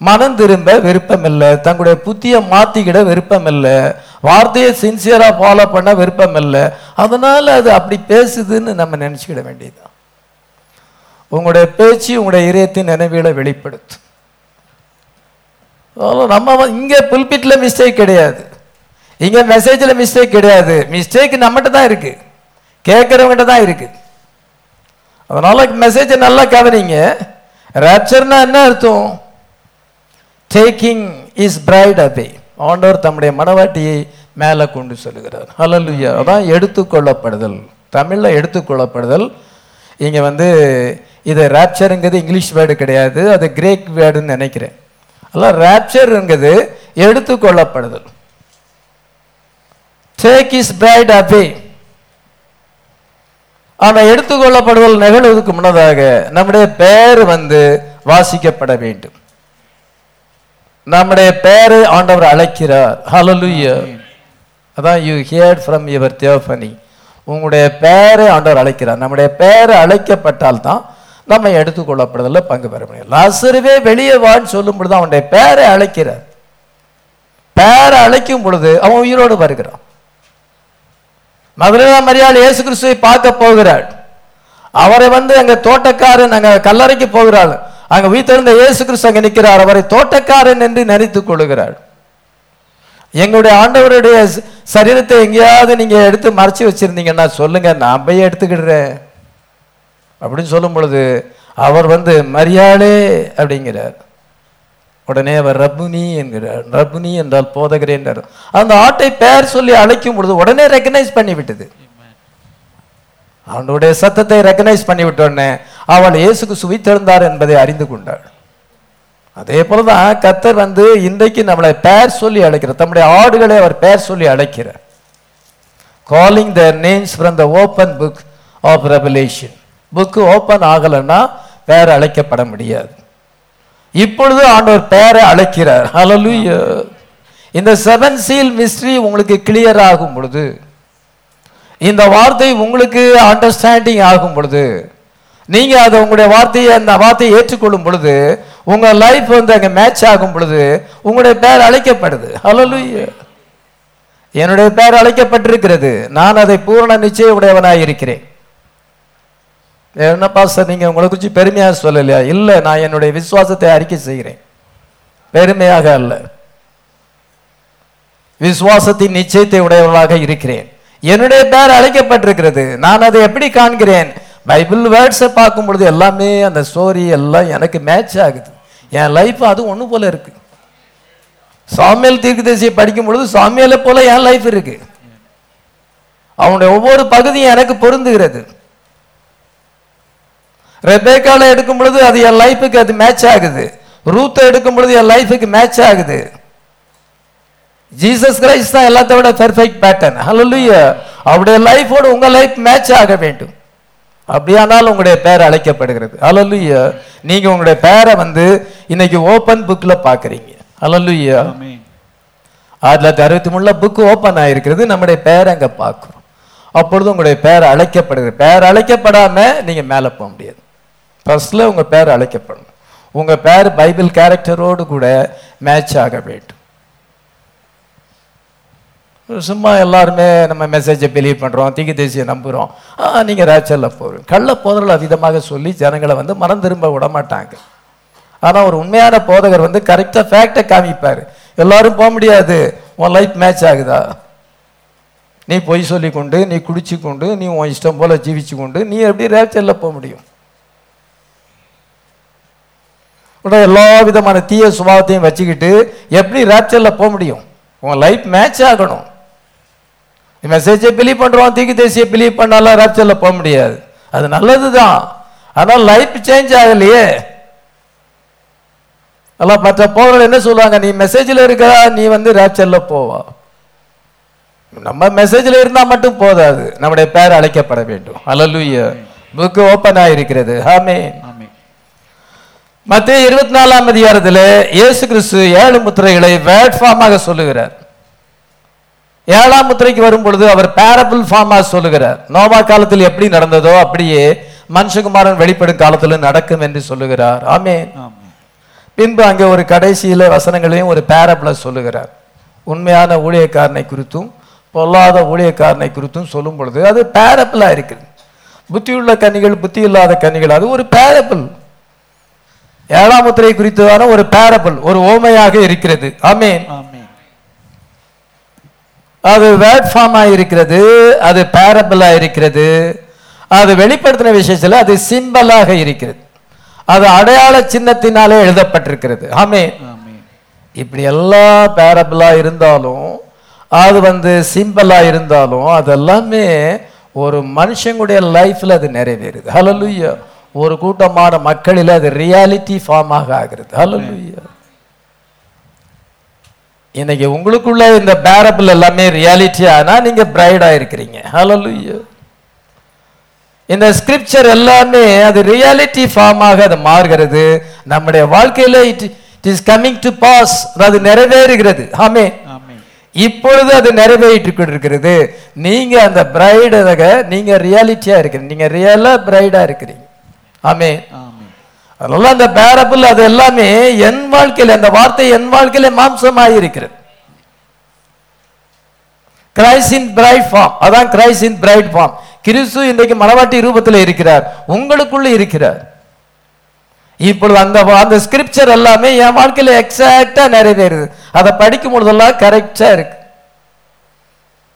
மனம் திரும்ப விருப்பம் இல்லை. தங்களுடைய புத்தியை மாத்திக்கிட விருப்பம் இல்லை. வார்த்தையை சின்சியரா ஃபாலோ பண்ண விருப்பம் இல்லை. அதனால அது அப்படி பேசுதுன்னு நம்ம நினைச்சுக்கிட வேண்டியதுதான். உங்களுடைய பேச்சு உங்களுடைய இதயத்தின் நினைவுகளை வெளிப்படுத்தும். நம்ம இங்கே புல்பிட்டில் மிஸ்டேக் கிடையாது. இங்கே மெசேஜில் மிஸ்டேக் கிடையாது. மிஸ்டேக் நம்மகிட்ட தான் இருக்கு. கேட்குறவங்ககிட்ட தான் இருக்கு. அதனால மெசேஜை நல்லா கவனிங்க. ரேப்சர்னா என்ன அர்த்தம்? Taking his bride away. ஆண்டவர் தம்முடைய மனவாட்டியை மேலே கொண்டு சொல்லுகிறார். ஹலலுயா அதான் எடுத்துக்கொள்ளப்படுதல். தமிழில் எடுத்துக்கொள்ளப்படுதல். இங்கே வந்து இது ரேப்சருங்கிறது இங்கிலீஷ் வேர்டு கிடையாது. அது கிரேக் வேர்டுன்னு நினைக்கிறேன். அதெல்லாம் ரேப்சருங்கிறது எடுத்துக்கொள்ளப்படுதல். டேக் இஸ் பிரைட் அபே ஆனா எடுத்துக்கொள்ளப்படுதல் நிகழ்வதற்கு முன்னதாக நம்முடைய பெயர் வந்து வாசிக்கப்பட வேண்டும். நம்முடைய பெயரை ஆண்டவர் அழைக்கிறார். ஹalleluya அதான் you heard from your theophany உங்களுடைய பெயரை ஆண்டவர் அழைக்கிறார். நம்முடைய பெயரை அழைக்கப்பட்டால் தான் நம்ம எடுத்துக்கொள்ளப்படுதல பங்கு பெற முடியும் லாசருவே வெளியே வான்னு சொல்லும் பொழுது அவனுடைய பேரை அழைக்கிறார். பேரை அழைக்கும் பொழுது அவன் உயிரோடு வருகிறான். மதுரை மரியாள் இயேசு கிறிஸ்துவை பார்க்க போகிறாள். அவரை வந்து அங்க தோட்டக்காரன் அங்க கல்லறைக்கு போகிறாள். அங்க வீட்டிலிருந்த இயேசு கிறிஸ்து அங்க நிற்கிறார். அவரை தோட்டக்காரன் என்று நினைத்துக் கொள்கிறாள் எங்களுடைய ஆண்டவருடைய சரீரத்தை எங்கேயாவது நீங்க எடுத்து மறைச்சு வச்சிருந்தீங்கன்னா சொல்லுங்க நான் போய் எடுத்துக்கிடுறேன். அப்படின்னு சொல்லும் பொழுது அவர் வந்து மரியாளே அப்படிங்கிறார். உடனே அவர் ரப்புனி என்கிறார். ரப்புனி என்றால் போதகரே என்றார். அந்த ஆட்டை பெயர் சொல்லி அழைக்கும் பொழுது உடனே ரெக்கனைஸ் பண்ணிவிட்டது. அவனுடைய சத்தத்தை ரெக்கனைஸ் பண்ணிவிட்ட உடனே அவள் இயேசுக்கு சுவித்தெழுந்தார் என்பதை அறிந்து கொண்டாள். அதே போலதான் கத்தர் வந்து இன்றைக்கு நம்மளை பெயர் சொல்லி அழைக்கிறார் தம்முடைய ஆடுகளை அவர் பெயர் சொல்லி அழைக்கிறார். Calling the names from the open book of Revelation book open ஆகலைன்னா பெயர் அழைக்கப்பட முடியாது. இப்பொழுது ஆண்டவர் பெயரை அழைக்கிறார். ஹalleluya இந்த செவன் சீல் மிஸ்ட்ரி உங்களுக்கு கிளியர் ஆகும் பொழுது இந்த வார்த்தை உங்களுக்கு அண்டர்ஸ்டாண்டிங் ஆகும் பொழுது நீங்க அதை உங்களுடைய வார்த்தையை அந்த வார்த்தையை ஏற்றுக்கொள்ளும் பொழுது உங்க லைஃப் வந்து அங்கே மேட்ச் ஆகும் பொழுது உங்களுடைய பெயர் அழைக்கப்படுது. ஹalleluya என்னுடைய பெயர் அழைக்கப்பட்டிருக்கிறது. நான் அதை பூரண நிச்சய உடையவனாக இருக்கிறேன். என்ன பாஸ்டர் நீங்க உங்களை குறித்து பெருமையாக சொல்லலையா? இல்லை நான் என்னுடைய விசுவாசத்தை அறிக்கை செய்கிறேன். பெருமையாக அல்ல. விசுவாசத்தின் நிச்சயத்தை உடையவர்களாக இருக்கிறேன். என்னுடைய பெயர் அழைக்கப்பட்டிருக்கிறது. நான் அதை எப்படி காண்கிறேன்? பைபிள் வேர்ட்ஸை பார்க்கும் பொழுது எல்லாமே அந்த ஸ்டோரி எல்லாம் எனக்கு மேட்ச் ஆகுது. என் லைஃப் அது ஒன்று போல இருக்கு. சாமியல் தீர்க்கதரிசியை படிக்கும் பொழுது சாமியலை போல என் லைஃப் இருக்கு. அவனுடைய ஒவ்வொரு பகுதியும் எனக்கு பொருந்துகிறது. ரெபேக்கால எடுக்கும் பொழுது அது என் லைஃபுக்கு அது மேட்ச் ஆகுது. ரூத்தை எடுக்கும் பொழுது என் லைஃபுக்கு மேட்ச் ஆகுது. ஜீசஸ் கிரைஸ்ட் தான் எல்லாத்த விட பெர்ஃபெக்ட் பேட்டர்ன் ஹalleluya அவருடைய லைஃபோடு உங்க லைஃப் மேட்ச் ஆக வேண்டும். அப்படியானால் உங்களுடைய பெயர் அழைக்கப்படுகிறது. ஹalleluya நீங்க உங்களுடைய பெயரை வந்து இன்னைக்கு புக்ல பாக்குறீங்க ஹalleluya ஆமென் ஆயிரத்தி தொள்ளாயிரத்தி அறுபத்தி மூணுல புக் ஓப்பன் ஆயிருக்கிறது. நம்முடைய பெயரை அங்க பார்க்கிறோம். அப்பொழுது உங்களுடைய பெயர் அழைக்கப்படுகிறது. பெயர் அழைக்கப்படாம நீங்க மேலே போக முடியாது. ஃபஸ்ட்டில் உங்க பேர் அழைக்கப்படணும். உங்க பேர் பைபிள் கேரக்டரோடு கூட மேட்ச் ஆக வேண்டும். சும்மா எல்லாருமே நம்ம மெசேஜை பிலீவ் பண்றோம் தீக்கு தேசிய நம்புறோம். ஆ நீங்க ரேச்சல்ல போறோம் கள்ள போதர்கள் விதமாக சொல்லி ஜனங்களை வந்து மனம் திரும்ப விட மாட்டாங்க ஆனா ஒரு உண்மையான போதகர் வந்து கரெக்டா ஃபேக்டை காமிப்பாரு. எல்லாரும் போக முடியாது. உன் லைஃப் மேட்ச் ஆகுதா? நீ பொய் சொல்லி கொண்டு நீ குடிச்சு கொண்டு நீ உன் இஷ்டம் போல ஜீவிச்சு கொண்டு நீ எப்படி ரேச்சல்ல போக முடியும் உடனே எல்லா விதமான தீய சுபாவத்தையும் வச்சுக்கிட்டு எப்படி ரேப்சரில் போக முடியும்? உங்கள் லைஃப் மேட்ச் ஆகணும். மெசேஜை பிலீவ் பண்ணுறோம் தீக்கு தேசியை பிலீவ் பண்ணாலும் ரேப்சரில் போக முடியாது. அது நல்லது தான் ஆனால் லைஃப் சேஞ்ச் ஆகலையே. எல்லாம் மற்ற போகிறவங்க என்ன சொல்லுவாங்க நீ மெசேஜில் இருக்கா நீ வந்து ரேப்சரில் போவா. நம்ம மெசேஜில் இருந்தால் மட்டும் போதாது. நம்முடைய பேர் அழைக்கப்பட வேண்டும். அலலுய புக்கு ஓப்பன் ஆகிருக்கிறது ஹாமே மத்திய இருபத்தி நாலாம் அதிகாரத்தில் இயேசு கிறிஸ்து ஏழு முத்திரைகளை வேர்ட் ஃபார்மாக சொல்லுகிறார். ஏழாம் முத்திரைக்கு வரும் பொழுது அவர் பேரபிள் ஃபார்மாக சொல்லுகிறார். நோவா காலத்தில் எப்படி நடந்ததோ அப்படியே மனுஷகுமாரன் வெளிப்படும் காலத்தில் நடக்கும் என்று சொல்லுகிறார். ஆமென். பின்பு அங்கே ஒரு கடைசியில வசனங்களையும் ஒரு பேரபிள சொல்லுகிறார். உண்மையான ஊழியக்காரனை குறித்தும் பொல்லாத ஊழியக்காரனை குறித்தும் சொல்லும் பொழுது அது பேரபிளா இருக்குது புத்தியுள்ள கனிகள் புத்தி இல்லாத கனிகள் அது ஒரு பேரபிள் ஏழாம் முத்திரை குறித்ததான ஒரு பேரபிள் ஒரு ஓமையாக இருக்கிறது. ஆமென். அது வேர்ட் இருக்கிறது அது பேரபிளா இருக்கிறது. அது வெளிப்படுத்தின விஷயத்துல அது சிம்பலாக இருக்கிறது. அது அடையாள சின்னத்தினாலே எழுதப்பட்டிருக்கிறது. ஆமென். இப்படி எல்லா பேரபிளா இருந்தாலும் அது வந்து சிம்பிளா இருந்தாலும் அதெல்லாமே ஒரு மனுஷங்களுடைய லைஃப்ல அது நிறைவேறுது. ஹalleluya ஒரு கூட்டமான மக்களில் அது ரியாலிட்டி ஃபார்மாக ஆகிறது. ஹalleluya இன்னைக்கு உங்களுக்குள்ள இந்த பேரபிள் எல்லாமே ரியாலிட்டி ஆனா நீங்க பிரைடா இருக்கிறீங்க ஹalleluya இந்த ஸ்கிரிப்சர் எல்லாமே அது ரியாலிட்டி ஃபார்மாக அது மாறுகிறது. நம்முடைய வாழ்க்கையில it it is coming to pass அது நிறைவேறுகிறது. ஆமே இப்பொழுது அது நிறைவேறிட்டு கொண்டிருக்கிறது. நீங்க அந்த பிரைடாக நீங்க ரியாலிட்டியா இருக்கிறீங்க. நீங்க ரியலா பிரைடா இருக்கிறீங்க. ஆமே. அதனால அந்த பேரபிள் அது எல்லாமே என் வாழ்க்கையில அந்த வார்த்தை என் வாழ்க்கையில மாம்சமாய் இருக்கிறது. கிரைஸ் இன் பிரைட் ஃபார்ம் அதான் கிரைஸ் இன் பிரைட் ஃபார்ம் கிறிஸ்து இன்றைக்கு மனவாட்டி ரூபத்தில் இருக்கிறார். உங்களுக்குள்ள இருக்கிறார். இப்பொழுது அந்த அந்த ஸ்கிரிப்சர் எல்லாமே என் வாழ்க்கையில எக்ஸாக்டா நிறைவேறுது. அதை படிக்கும் பொழுதெல்லாம் கரெக்டா இருக்கு.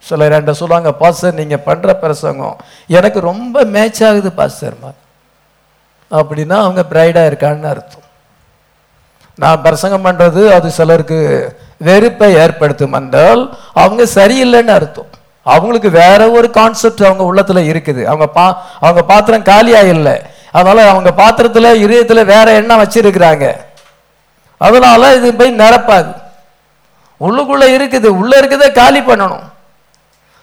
சில ரெண்டு சொல்லுவாங்க பாஸ்டர் நீங்க பண்ற பிரசங்கம் எனக்கு ரொம்ப மேட்ச் ஆகுது பாஸ்டர் அப்படின்னா அவங்க பிரைடாக இருக்கான்னு அர்த்தம். நான் பிரசங்கம் பண்ணுறது அது சிலருக்கு வெறுப்பை ஏற்படுத்தும் என்றால் அவங்க சரியில்லைன்னு அர்த்தம். அவங்களுக்கு வேற ஒரு கான்செப்ட் அவங்க உள்ளத்தில் இருக்குது. அவங்க பா அவங்க பாத்திரம் காலியாக இல்லை. அதனால அவங்க பாத்திரத்தில் இதயத்தில் வேற எண்ணம் வச்சிருக்கிறாங்க. அதனால இது போய் நிரப்பாது. உள்ளுக்குள்ளே இருக்குது. உள்ளே இருக்கிறத காலி பண்ணணும்.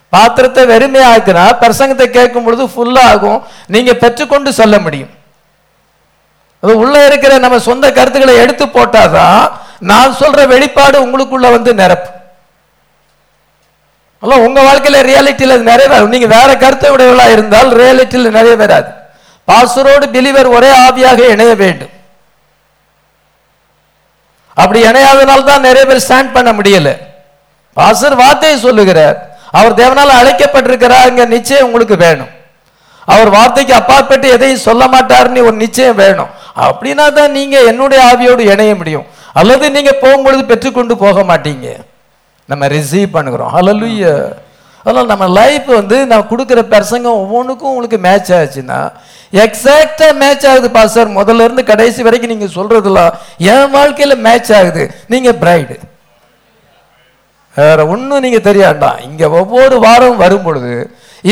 பாத்திரத்தை வெறுமையாக்குனா பிரசங்கத்தை கேட்கும் பொழுது ஃபுல்லாகும் ஆகும். பெற்றுக்கொண்டு சொல்ல முடியும். அது உள்ள இருக்கிற நம்ம சொந்த கருத்துக்களை எடுத்து போட்டாதான் நான் சொல்ற வெளிப்பாடு உங்களுக்குள்ள வந்து நிரப்பு அல்ல உங்க வாழ்க்கையில ரியாலிட்டியில அது நிறைவேறும் நீங்க வேற கருத்தை உடையவளா இருந்தால் ரியாலிட்டியில நிறைவேறாது பாஸ்டரோடு பிலிவர் ஒரே ஆவியாக இணைய வேண்டும். அப்படி இணையாதனால தான் நிறைய பேர் ஸ்டாண்ட் பண்ண முடியல. பாசர் வார்த்தையை சொல்லுகிறார். அவர் தேவனால் அழைக்கப்பட்டிருக்கிறார் நிச்சயம் உங்களுக்கு வேணும். அவர் வார்த்தைக்கு அப்பாற்பட்டு எதையும் சொல்ல மாட்டாருன்னு ஒரு நிச்சயம் வேணும். அப்படின்னா தான் நீங்க என்னுடைய ஆவியோடு இணைய முடியும். அல்லது நீங்க போகும்பொழுது பெற்றுக்கொண்டு போக மாட்டீங்க. நம்ம ரிசீவ் பண்ணுகிறோம். ஹalleluya அதனால் நம்ம லைஃப் வந்து நான் கொடுக்குற பிரசங்கம் ஒவ்வொன்றுக்கும் உங்களுக்கு மேட்ச் ஆச்சுன்னா எக்ஸாக்டா மேட்ச் ஆகுது பாஸ்டர் முதல்ல இருந்து கடைசி வரைக்கும் நீங்க சொல்றதெல்லாம் என் வாழ்க்கையில மேட்ச் ஆகுது. நீங்க பிரைடு வேற ஒன்றும் நீங்க தெரியாண்டாம் இங்க ஒவ்வொரு வாரம் வரும் பொழுது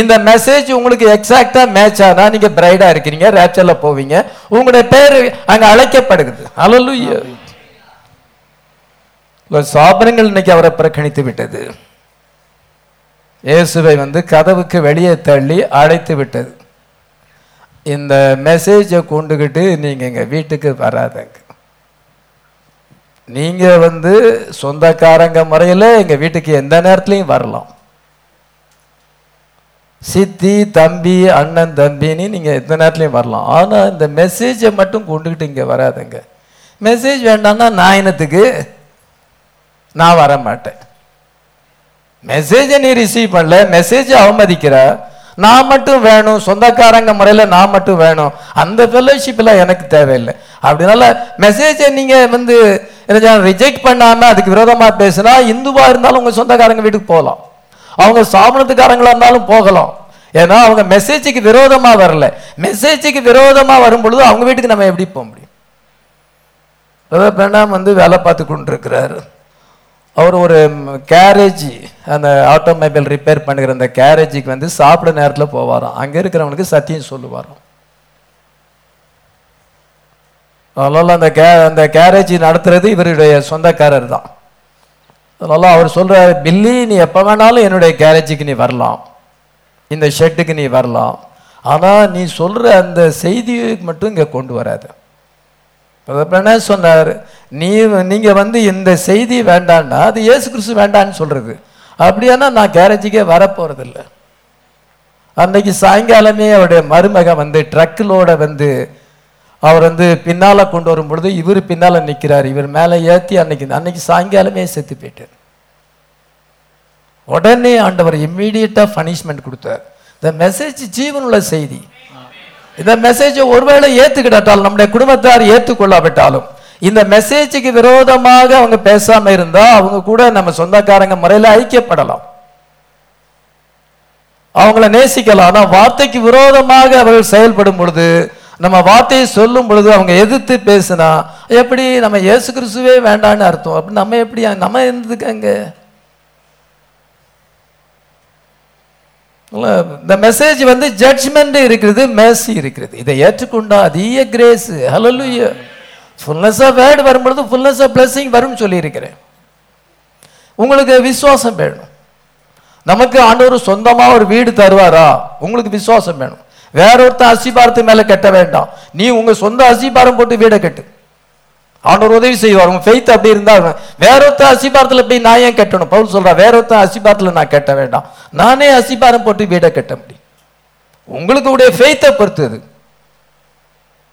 இந்த மெசேஜ் உங்களுக்கு எக்ஸாக்டா மேட்ச் ஆனா நீங்க பிரைடா இருக்கிறீங்க ரேப்சர்ல போவீங்க. உங்களுடைய பேர் அங்க அழைக்கப்படுகிறது. ஹalleluya சாபனங்கள் இன்னைக்கு அவரை புறக்கணித்து விட்டது. இயேசுவை வந்து கதவுக்கு வெளியே தள்ளி அழைத்து விட்டது. இந்த மெசேஜை கொண்டுகிட்டு நீங்க எங்க வீட்டுக்கு வராதங்க. நீங்க வந்து சொந்தக்காரங்க முறையில் எங்க வீட்டுக்கு எந்த நேரத்துலையும் வரலாம். சித்தி தம்பி அண்ணன் தம்பின்னு நீங்கள் எந்த நேரத்துலையும் வரலாம். ஆனால் இந்த மெசேஜை மட்டும் கொண்டுக்கிட்டு இங்கே வராதுங்க. மெசேஜ் வேண்டாம்னா நான் என்னத்துக்கு? நான் வர மாட்டேன் மெசேஜை நீ ரிசீவ் பண்ணல மெசேஜை அவமதிக்கிற. நான் மட்டும் வேணும் சொந்தக்காரங்க முறையில் நான் மட்டும் வேணும். அந்த ஃபெல்லோஷிப்லாம் எனக்கு தேவையில்லை. அப்படினால மெசேஜை நீங்கள் வந்து ரிஜெக்ட் பண்ணாமல் அதுக்கு விரோதமாக பேசுனா இந்துவாக இருந்தாலும் உங்கள் சொந்தக்காரங்க வீட்டுக்கு போகலாம். அவங்க ஸ்தாபனத்துக்காரங்களா இருந்தாலும் போகலாம். ஏன்னா அவங்க மெசேஜுக்கு விரோதமா வரல. மெசேஜுக்கு விரோதமா வரும் பொழுது அவங்க வீட்டுக்கு நம்ம எப்படி போக முடியும்? பிரதர் வந்து வேலை பார்த்து கொண்டிருக்கிறார். அவர் ஒரு கேரேஜ் அந்த ஆட்டோமொபைல் ரிப்பேர் பண்ணுகிற அந்த கேரேஜுக்கு வந்து சாப்பிட நேரத்தில் போவாராம். அங்கே இருக்கிறவனுக்கு சத்தியம் சொல்லுவாராம். அதனால அந்த கே அந்த கேரேஜ் நடத்துறது இவருடைய சொந்தக்காரர் தான் அதனால அவர் சொல்கிறார் பில்லி நீ எப்போ வேணாலும் என்னுடைய கேரேஜுக்கு நீ வரலாம். இந்த ஷெட்டுக்கு நீ வரலாம். ஆனால் நீ சொல்கிற அந்த செய்தியை மட்டும் இங்கே கொண்டு வராது. என்ன சொன்னார் நீ நீங்கள் வந்து இந்த செய்தி வேண்டான்னா அது இயேசு கிறிஸ்து வேண்டான்னு சொல்கிறது அப்படியானா நான் கேரேஜுக்கே வரப்போகிறதில்ல அன்னைக்கு சாயங்காலமே அவருடைய மருமக வந்து ட்ரக்கிலோட வந்து அவர் வந்து பின்னால் கொண்டு வரும் பொழுது இவர் பின்னால் நிற்கிறார் இவர் மேலே ஏற்றி அன்னைக்கு அன்னைக்கு சாயங்காலமே செத்து போயிட்டார். உடனே ஆண்டவர் இம்மீடியட்டாக பனிஷ்மெண்ட் கொடுத்தார். இந்த மெசேஜ் ஜீவனுள்ள செய்தி. இந்த மெசேஜை ஒருவேளை ஏத்துக்கிட்டாலும் நம்முடைய குடும்பத்தார் ஏற்றுக்கொள்ளாவிட்டாலும் இந்த மெசேஜுக்கு விரோதமாக அவங்க பேசாமல் இருந்தால் அவங்க கூட நம்ம சொந்தக்காரங்க முறையில் ஐக்கியப்படலாம். அவங்கள நேசிக்கலாம். ஆனால் வார்த்தைக்கு விரோதமாக அவர்கள் செயல்படும் பொழுது நம்ம வார்த்தையை சொல்லும் பொழுது அவங்க எதிர்த்து பேசினா எப்படி நம்ம இயேசு கிறிஸ்துவே வேண்டான்னு அர்த்தம்? அப்படி நம்ம எப்படி நம்ம இருந்ததுக்கு அங்க? இந்த மெசேஜ் வந்து ஜட்ஜ்மெண்ட் இருக்கிறது மேசி இருக்கிறது. இதை ஏற்றுக்கொண்டா அதிக grace hallelujah fullness of word வரும்பொழுது ஃபுல்னஸ் ஆஃப் blessing வரும்னு சொல்லியிருக்கிறேன். உங்களுக்கு விசுவாசம் வேணும். நமக்கு ஆண்டவர் சொந்தமாக ஒரு வீடு தருவாரா? உங்களுக்கு விசுவாசம் வேணும். வேற ஒருத்தன் அசிபாரத்து மேல கட்ட வேண்டாம். நீ உங்க சொந்த அசிபாரம் போட்டு வீடை கட்டு. ஆண்டவர் உதவி செய்வார். உங்க ஃபெய்த் அப்படி இருந்தா வேற ஒருத்தன் அசிபாரத்துல போய் நான் ஏன் கட்டணும்? பவுல் சொல்றா வேற ஒருத்தன் அசிபாரத்துல நான் கட்ட வேண்டாம். நானே அசிபாரம் போட்டு வீடை கட்ட முடியும். உங்களுக்கு உடைய ஃபெய்த்தை பொறுத்தது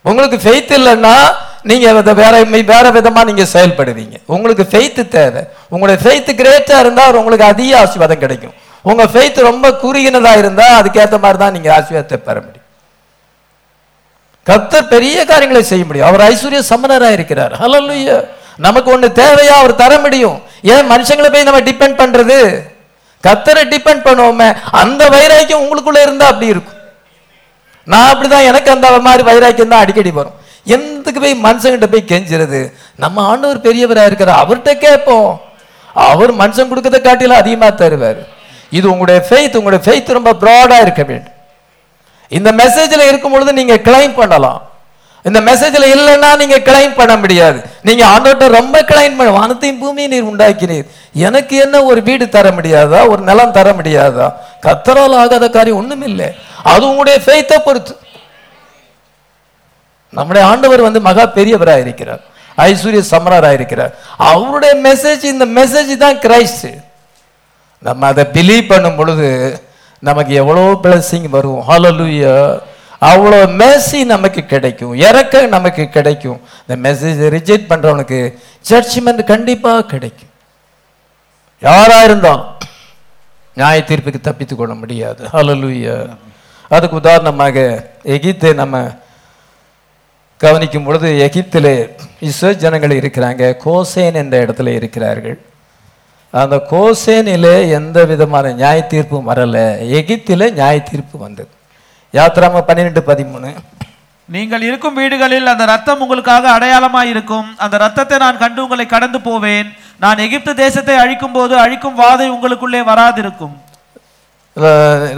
உங்களுக்கு ஃபெய்த் இல்லைன்னா நீங்க வேற வேற விதமா நீங்க செயல்படுவீங்க. உங்களுக்கு ஃபெய்த்து தேவை. உங்களுடைய ஃபெய்த் கிரேட்டா இருந்தா உங்களுக்கு அதிக ஆசீர்வாதம் கிடைக்கும். உங்க ஃபெய்த் ரொம்ப குறுகினதா இருந்தா அதுக்கேற்ற மாதிரி தான் நீங்க ஆசீர்வாதத்தை பெற முடியும். கர்த்தர் பெரிய காரியங்களை செய்ய முடியும். அவர் ஐஸ்வர்ய சமணரா இருக்கிறார். ஹalleluya நமக்கு ஒண்ணு தேவையா அவர் தர முடியும். ஏன் மனுஷங்களை போய் நம்ம டிபெண்ட் பண்றது? கத்தரை டிபெண்ட் பண்ணுவோமே. அந்த வைராக்கியம் உங்களுக்குள்ள இருந்தா அப்படி இருக்கும். நான் அப்படிதான் எனக்கு அந்த மாதிரி வைராக்கியம் தான் அடிக்கடி வரும். எந்தக்கு போய் மனுஷங்கிட்ட போய் கெஞ்சுறது? நம்ம ஆண்டவர் பெரியவராக இருக்கிறார். அவர்கிட்ட கேட்போம். அவர் மனுஷன் கொடுக்கறத காட்டிலும் அதிகமாக தருவார். இது உங்களுடைய ஃபெய்த் உங்களுடைய ஃபெய்த் ரொம்ப ப்ராடாக இருக்க வேண்டும். இந்த மெசேஜில் இருக்கும் பொழுது நீங்கள் கிளைம் பண்ணலாம். இந்த மெசேஜில் இல்லைன்னா நீங்கள் கிளைம் பண்ண முடியாது. நீங்கள் ஆண்டோட்ட ரொம்ப கிளைம் பண்ண வானத்தையும் பூமியும் நீர் உண்டாக்கினீர். எனக்கு என்ன ஒரு வீடு தர முடியாதா? ஒரு நிலம் தர முடியாதா? கத்தரால் ஆகாத காரியம் ஒன்றும் இல்லை. அது உங்களுடைய ஃபெய்த்தை பொறுத்து. நம்முடைய ஆண்டவர் வந்து மகா பெரியவராக இருக்கிறார் ஐஸ்வர்ய சமரராக இருக்கிறார் அவருடைய மெசேஜ் இந்த மெசேஜ் தான் கிரைஸ்ட் நம்ம அதை பிலீவ் பண்ணும் பொழுது நமக்கு எவ்வளோ பிளஸிங் வரும். ஹாலலூயா அவ்வளோ மெர்சி நமக்கு கிடைக்கும். இறக்க நமக்கு கிடைக்கும். இந்த மெசேஜ் ரிஜெக்ட் பண்ணுறவனுக்கு ஜட்ஜ்மெண்ட் கண்டிப்பாக கிடைக்கும். யாராக இருந்தாலும் நியாய தீர்ப்புக்கு தப்பித்து கொள்ள முடியாது. ஹalleluya அதுக்கு உதாரணமாக எகிப்தை நம்ம கவனிக்கும் பொழுது எகிப்திலே இஸ்ரோ ஜனங்கள் இருக்கிறாங்க. கோசேன் என்ற இடத்துல இருக்கிறார்கள். அந்த கோசேனிலே எந்த விதமான நியாய தீர்ப்பும் வரல. எகிப்திலே நியாய தீர்ப்பு வந்தது. யாத்திராம பன்னிரெண்டு பதிமூணு. நீங்கள் இருக்கும் வீடுகளில் அந்த ரத்தம் உங்களுக்காக அடையாளமாய் இருக்கும். அந்த ரத்தத்தை நான் கண்டு உங்களை கடந்து போவேன். நான் எகிப்து தேசத்தை அழிக்கும் போது அழிக்கும் வாதை உங்களுக்குள்ளே வராதிருக்கும்.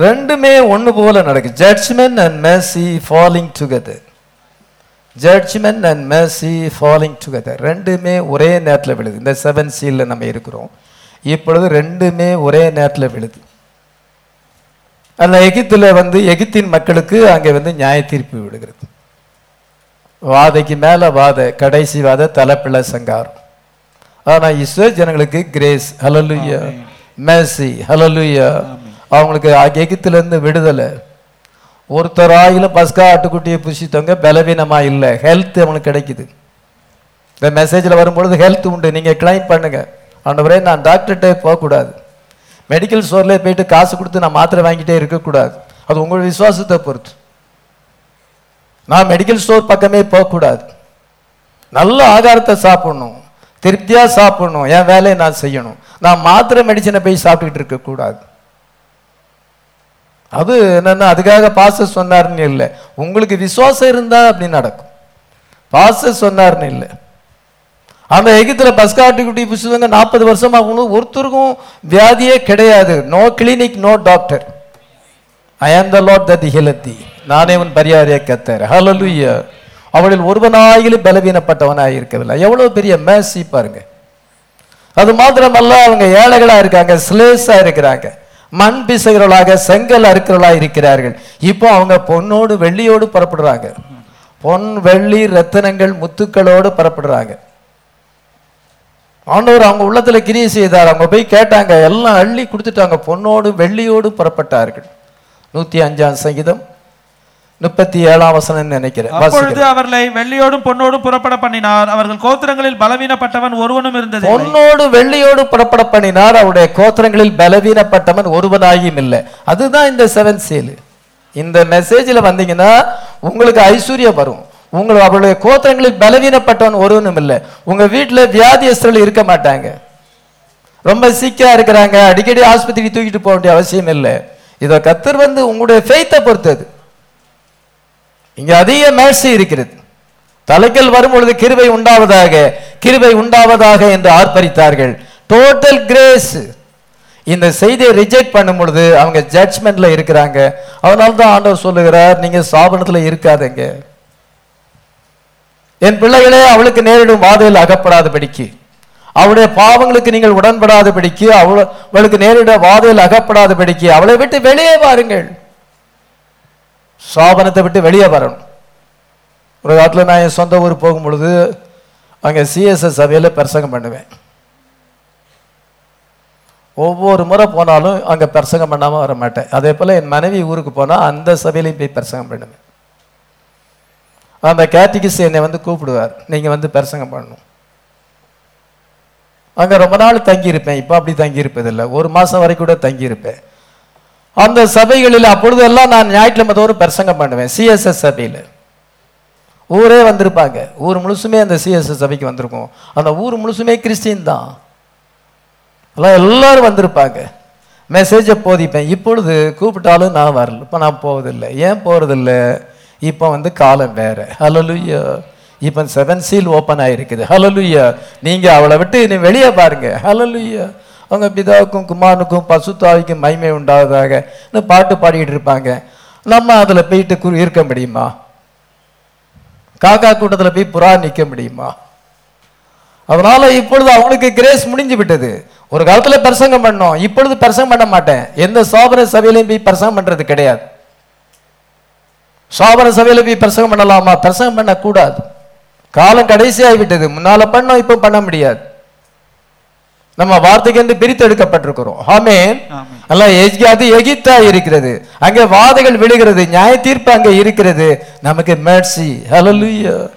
ரெண்டுமே ஒண்ணு போல நடக்கும் judgment and mercy falling together judgment and mercy falling together ரெண்டுமே ஒரே நேரத்தில் விழுது. இந்த செவன் சீல்ல நம்ம இருக்கிறோம். இப்பொழுது ரெண்டுமே ஒரே நேரத்தில் விழுது. அந்த எகிப்துல வந்து எகிப்தின் மக்களுக்கு அங்கே வந்து நியாய தீர்ப்பு விடுகிறது. வாதைக்கு மேல வாதை கடைசி வாதை தலைப்பிள்ள சங்காரம். ஆனா இஸ்ரோ ஜனங்களுக்கு கிரேஸ் ஹலலுயா மேசி ஹலலுயா அவங்களுக்கு எகிப்திலிருந்து விடுதலை. ஒருத்தராயிலும் பஸ்கா ஆட்டுக்குட்டியை புசித்தவங்க பலவீனமா இல்லை. ஹெல்த் அவனுக்கு கிடைக்குது. இந்த மெசேஜில் வரும்பொழுது ஹெல்த் உண்டு. நீங்கள் கிளைம் பண்ணுங்க. ஆண்டவரே நான் டாக்டர்கிட்ட போகக்கூடாது. மெடிக்கல் ஸ்டோர்லேயே போயிட்டு காசு கொடுத்து நான் மாத்திரை வாங்கிட்டே இருக்கக்கூடாது. அது உங்கள் விசுவாசத்தை பொறுத்து. நான் மெடிக்கல் ஸ்டோர் பக்கமே போகக்கூடாது. நல்ல ஆகாரத்தை சாப்பிடணும். திருப்தியாக சாப்பிடணும். என் வேலையை நான் செய்யணும். நான் மாத்திரை மெடிசனை போய் சாப்பிட்டுக்கிட்டு இருக்கக்கூடாது. அது என்னன்னா அதுக்காக பாச சொன்னார்னு இல்லை. உங்களுக்கு விசுவாசம் இருந்தால் அப்படி நடக்கும். பாச சொன்னார்னு இல்லை. அந்த எகிப்துல பஸ்காட்டுக்குட்டி புசுவங்க நாற்பது வருஷமாக அவங்களும் ஒருத்தருக்கும் வியாதியே கிடையாது. No clinic no doctor I am the Lord that ஹிலத்தி நானே உன் பரியாரிய கத்தர் ஹலலுயா அவளில் ஒருவனாயிலும் பலவீனப்பட்டவனாக இருக்கவில்லை. எவ்வளோ பெரிய மேசி பாருங்க. அது மாத்திரமல்ல அவங்க ஏழைகளாக இருக்காங்க ஸ்லேஸாக இருக்கிறாங்க. மண் பிசைகிறவளாக செங்கல் அறுக்கிறவளாக இருக்கிறார்கள். இப்போ அவங்க பொண்ணோடு வெள்ளியோடு புறப்படுறாங்க. பொன் வெள்ளி ரத்தினங்கள் முத்துக்களோடு புறப்படுறாங்க. ஆண்டவர் அவங்க உள்ளத்துல கிரியை செய்தார். அவங்க போய் கேட்டாங்க எல்லாம் அள்ளி கொடுத்துட்டாங்க. பொன்னோடு வெள்ளியோடு புறப்பட்டார்கள். நூத்தி அஞ்சாம் சங்கீதம் முப்பத்தி ஏழாம் வசனம் நினைக்கிறேன். அப்பொழுது. அவர்களை வெள்ளியோடும் பொன்னோடும் புறப்பட பண்ணினார். அவர்கள் கோத்திரங்களில் பலவீனப்பட்டவன் ஒருவனும் இருந்தது பொன்னோடு வெள்ளியோடு புறப்பட பண்ணினார். அவருடைய கோத்திரங்களில் பலவீனப்பட்டவன் ஒருவனாயும் இல்லை. அதுதான் இந்த செவன் சீல் இந்த மெசேஜில் வந்தீங்கன்னா உங்களுக்கு ஐஸ்வர்யம் வரும். உங்களை அவருடைய கோத்திரங்களில் பலவீனப்பட்டவன் ஒருவனும் இல்லை உங்க வீட்டில் வியாதியஸ்தர்கள் இருக்க மாட்டாங்க. ரொம்ப சீக்கிரம் இருக்கிறாங்க. அடிக்கடி ஆஸ்பத்திரிக்கு தூக்கிட்டு போக வேண்டிய அவசியம் இல்லை. இதை கத்தர் வந்து உங்களுடைய ஃபெய்த்தை பொறுத்தது. இங்க அதிக மேட்சி இருக்கிறது. தலைக்கல் வரும்பொழுது கிருவை கிருபை உண்டாவதாக கிருபை உண்டாவதாக என்று ஆர்ப்பரித்தார்கள். டோட்டல் கிரேஸ் இந்த செய்தியை ரிஜெக்ட் பண்ணும் பொழுது அவங்க ஜட்ஜ்மெண்ட்ல இருக்கிறாங்க. அதனால தான் ஆண்டவர் சொல்லுகிறார் நீங்க சாபனத்தில் இருக்காதீங்க. என் பிள்ளைகளே அவளுக்கு நேரிடும் வாதையில் அகப்படாதபடிக்கு. அவளுடைய பாவங்களுக்கு நீங்கள் உடன்படாதபடிக்கு அவள் அவளுக்கு நேரிட வாதையில் அகப்படாதபடிக்கு அவளை விட்டு வெளியே வாருங்கள். சாபனத்தை விட்டு வெளியே வரணும். ஒரு காலத்தில் நான் என் சொந்த ஊர் போகும் பொழுது அங்கே சிஎஸ்எஸ் சபையில் பிரசங்கம் பண்ணுவேன். ஒவ்வொரு முறை போனாலும் அங்கே பிரசங்கம் பண்ணாமல் வர மாட்டேன் அதே போல் என் மனைவி ஊருக்கு போனால் அந்த சபையிலையும் போய் பிரசங்கம் பண்ணுவேன். அந்த கேட்டிகிஸ் என்னை வந்து கூப்பிடுவார். நீங்கள் வந்து பிரசங்கம் பண்ணணும். அங்கே ரொம்ப நாள் தங்கியிருப்பேன். இப்போ அப்படி தங்கியிருப்பதில்லை. ஒரு மாதம் வரைக்கும் கூட தங்கியிருப்பேன். அந்த சபைகளில் அப்பொழுதெல்லாம் நான் ஞாயிற்றுக்கிழமை தோறும் பிரசங்கம் பண்ணுவேன். சிஎஸ்எஸ் சபையில். ஊரே வந்திருப்பாங்க. ஊர் முழுசுமே அந்த சிஎஸ்எஸ் சபைக்கு வந்திருக்கும். அந்த ஊர் முழுசுமே கிறிஸ்டின் தான். எல்லாம் எல்லோரும் வந்திருப்பாங்க. மெசேஜை போதிப்பேன். இப்பொழுது கூப்பிட்டாலும் நான் வரல. இப்போ நான் போவதில்லை. ஏன் போகிறதில்ல இப்போ வந்து காலம் வேற. ஹலலுயா இப்போ செவன் சீல் ஓப்பன் ஆயிருக்குது. ஹலலுயா நீங்கள் அவளை விட்டு நீ வெளியே பாருங்க. ஹலலுயா அவங்க பிதாவுக்கும் குமாரனுக்கும் பசுத்தாவிக்கும் மகிமை உண்டாவதாக பாட்டு பாடிக்கிட்டு இருப்பாங்க. நம்ம அதில் போயிட்டு கு- இருக்க முடியுமா? காக்கா கூட்டத்தில் போய் புறா நிற்க முடியுமா? அதனால இப்பொழுது அவங்களுக்கு கிரேஸ் முடிஞ்சு விட்டது. ஒரு காலத்துல பிரசங்கம் பண்ணோம். இப்பொழுது பிரசங்கம் பண்ண மாட்டேன். எந்த சோபன சபையிலையும் போய் பிரசங்கம் பண்றது கிடையாது. சோபன சபையில போய் பிரசங்கம் பண்ணலாமா? பிரசங்கம் பண்ணக்கூடாது. காலம் கடைசி ஆகிவிட்டது முன்னால பண்ணோம் இப்போ பண்ண முடியாது. நம்ம வார்த்தைக்கு என்று பிரித்து எடுக்கப்பட்டிருக்கிறோம். ஆமென். ஆமென். அல்ல எகி- அது எகிப்தா இருக்கிறது. அங்கே வாதைகள் விழுகிறது. நியாய தீர்ப்பு அங்கே இருக்கிறது. நமக்கு mercy. Hallelujah.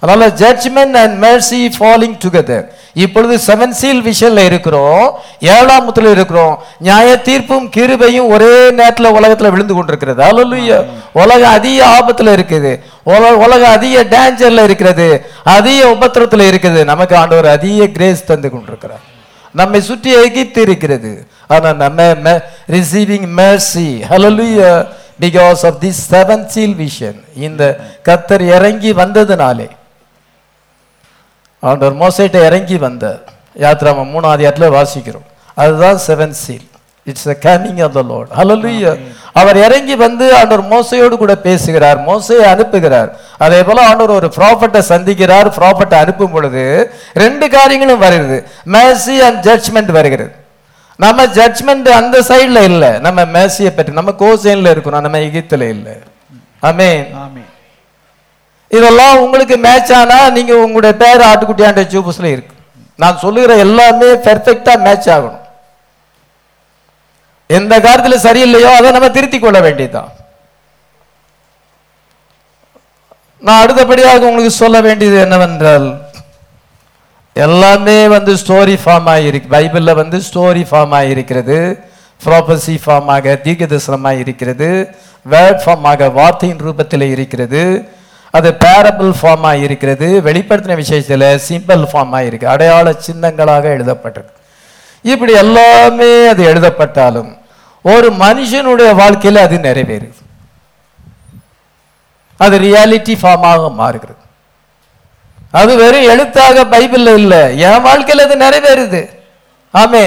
அதனால judgment and mercy falling together இப்பொழுது செவன் சீல் விஷயம்ல இருக்கிறோம் ஏழாம் முத்துல இருக்கிறோம். நியாய தீர்ப்பும் கிருபையும் ஒரே நேரத்தில் உலகத்தில் விழுந்து கொண்டிருக்கிறது. Hallelujah. உலகம் அதிக ஆபத்தில் இருக்குது. உலக உலகம் அதிக டேஞ்சர்ல இருக்கிறது. அதிக உபத்திரத்தில் இருக்குது. நமக்கு ஆண்டவர் அதிக கிரேஸ் தந்து கொண்டிருக்கிறார். நம்மை சுற்றி எகித்து இருக்கிறது. ஆனால் நம்ம receiving mercy. Hallelujah because of the seven seal vision இந்த கத்தர் இறங்கி வந்ததுனாலே ஆண்டவர் மோசைட்ட இறங்கி வந்தார் யாத்ராம மூணாவது இடத்துல வாசிக்கிறோம். அதுதான் seven seal it's a coming of the lord. Hallelujah. அவர் இறங்கி வந்து ஆண்டவர் மோசையோடு கூட பேசுகிறார் மோசையை அனுப்புகிறார். அதே போல ஆண்டவர் ஒரு ப்ராஃபட்டை சந்திக்கிறார் ப்ராஃபட்டை அனுப்பும் பொழுது ரெண்டு காரியங்களும் வருகிறது. mercy அண்ட் ஜட்ஜ்மெண்ட் வருகிறது. நம்ம ஜட்ஜ்மெண்ட் அந்த சைடுல இல்ல. நம்ம மேசியை பற்றி நம்ம கோசைன்ல இருக்கிறோம் நம்ம எகிப்துல இல்ல. ஆமென் ஆமென் இதெல்லாம் உங்களுக்கு மேட்ச் ஆனால் நீங்கள் உங்களுடைய பேர் ஆட்டுக்குட்டியாண்ட ஜூபஸில் இருக்கு. நான் சொல்லுகிற எல்லாமே பெர்ஃபெக்டாக மேட்ச் ஆகணும். எந்த காலத்தில் சரியில்லையோ அதை நம்ம திருத்திக் கொள்ள வேண்டியதுதான். நான் அடுத்தபடியாக உங்களுக்கு சொல்ல வேண்டியது என்னவென்றால் எல்லாமே வந்து ஸ்டோரி ஃபார்ம் ஆகியிருக்கு பைபிளில் வந்து ஸ்டோரி ஃபார்ம் ஆகியிருக்கிறது ப்ராபசி ஃபார்மாக தீர்க்க தரிசனமாக இருக்கிறது வேர்ட் ஃபார்மாக வார்த்தையின் ரூபத்தில் இருக்கிறது அது பேரபிள் ஃபார்மாக இருக்கிறது. வெளிப்படுத்தின விஷயத்தில் சிம்பிள் ஃபார்மாக இருக்குது அடையாள சின்னங்களாக எழுதப்பட்டிருக்கு. இப்படி எல்லாமே அது எழுதப்பட்டாலும் ஒரு மனுஷனுடைய வாழ்க்கையில் அது நிறைவேறுது. அது ரியாலிட்டி ஃபார்மாக மாறுகிறது. அது வெறும் எழுத்தாக பைபிளில் இல்லை. என் வாழ்க்கையில் அது நிறைவேறுது. ஆமே.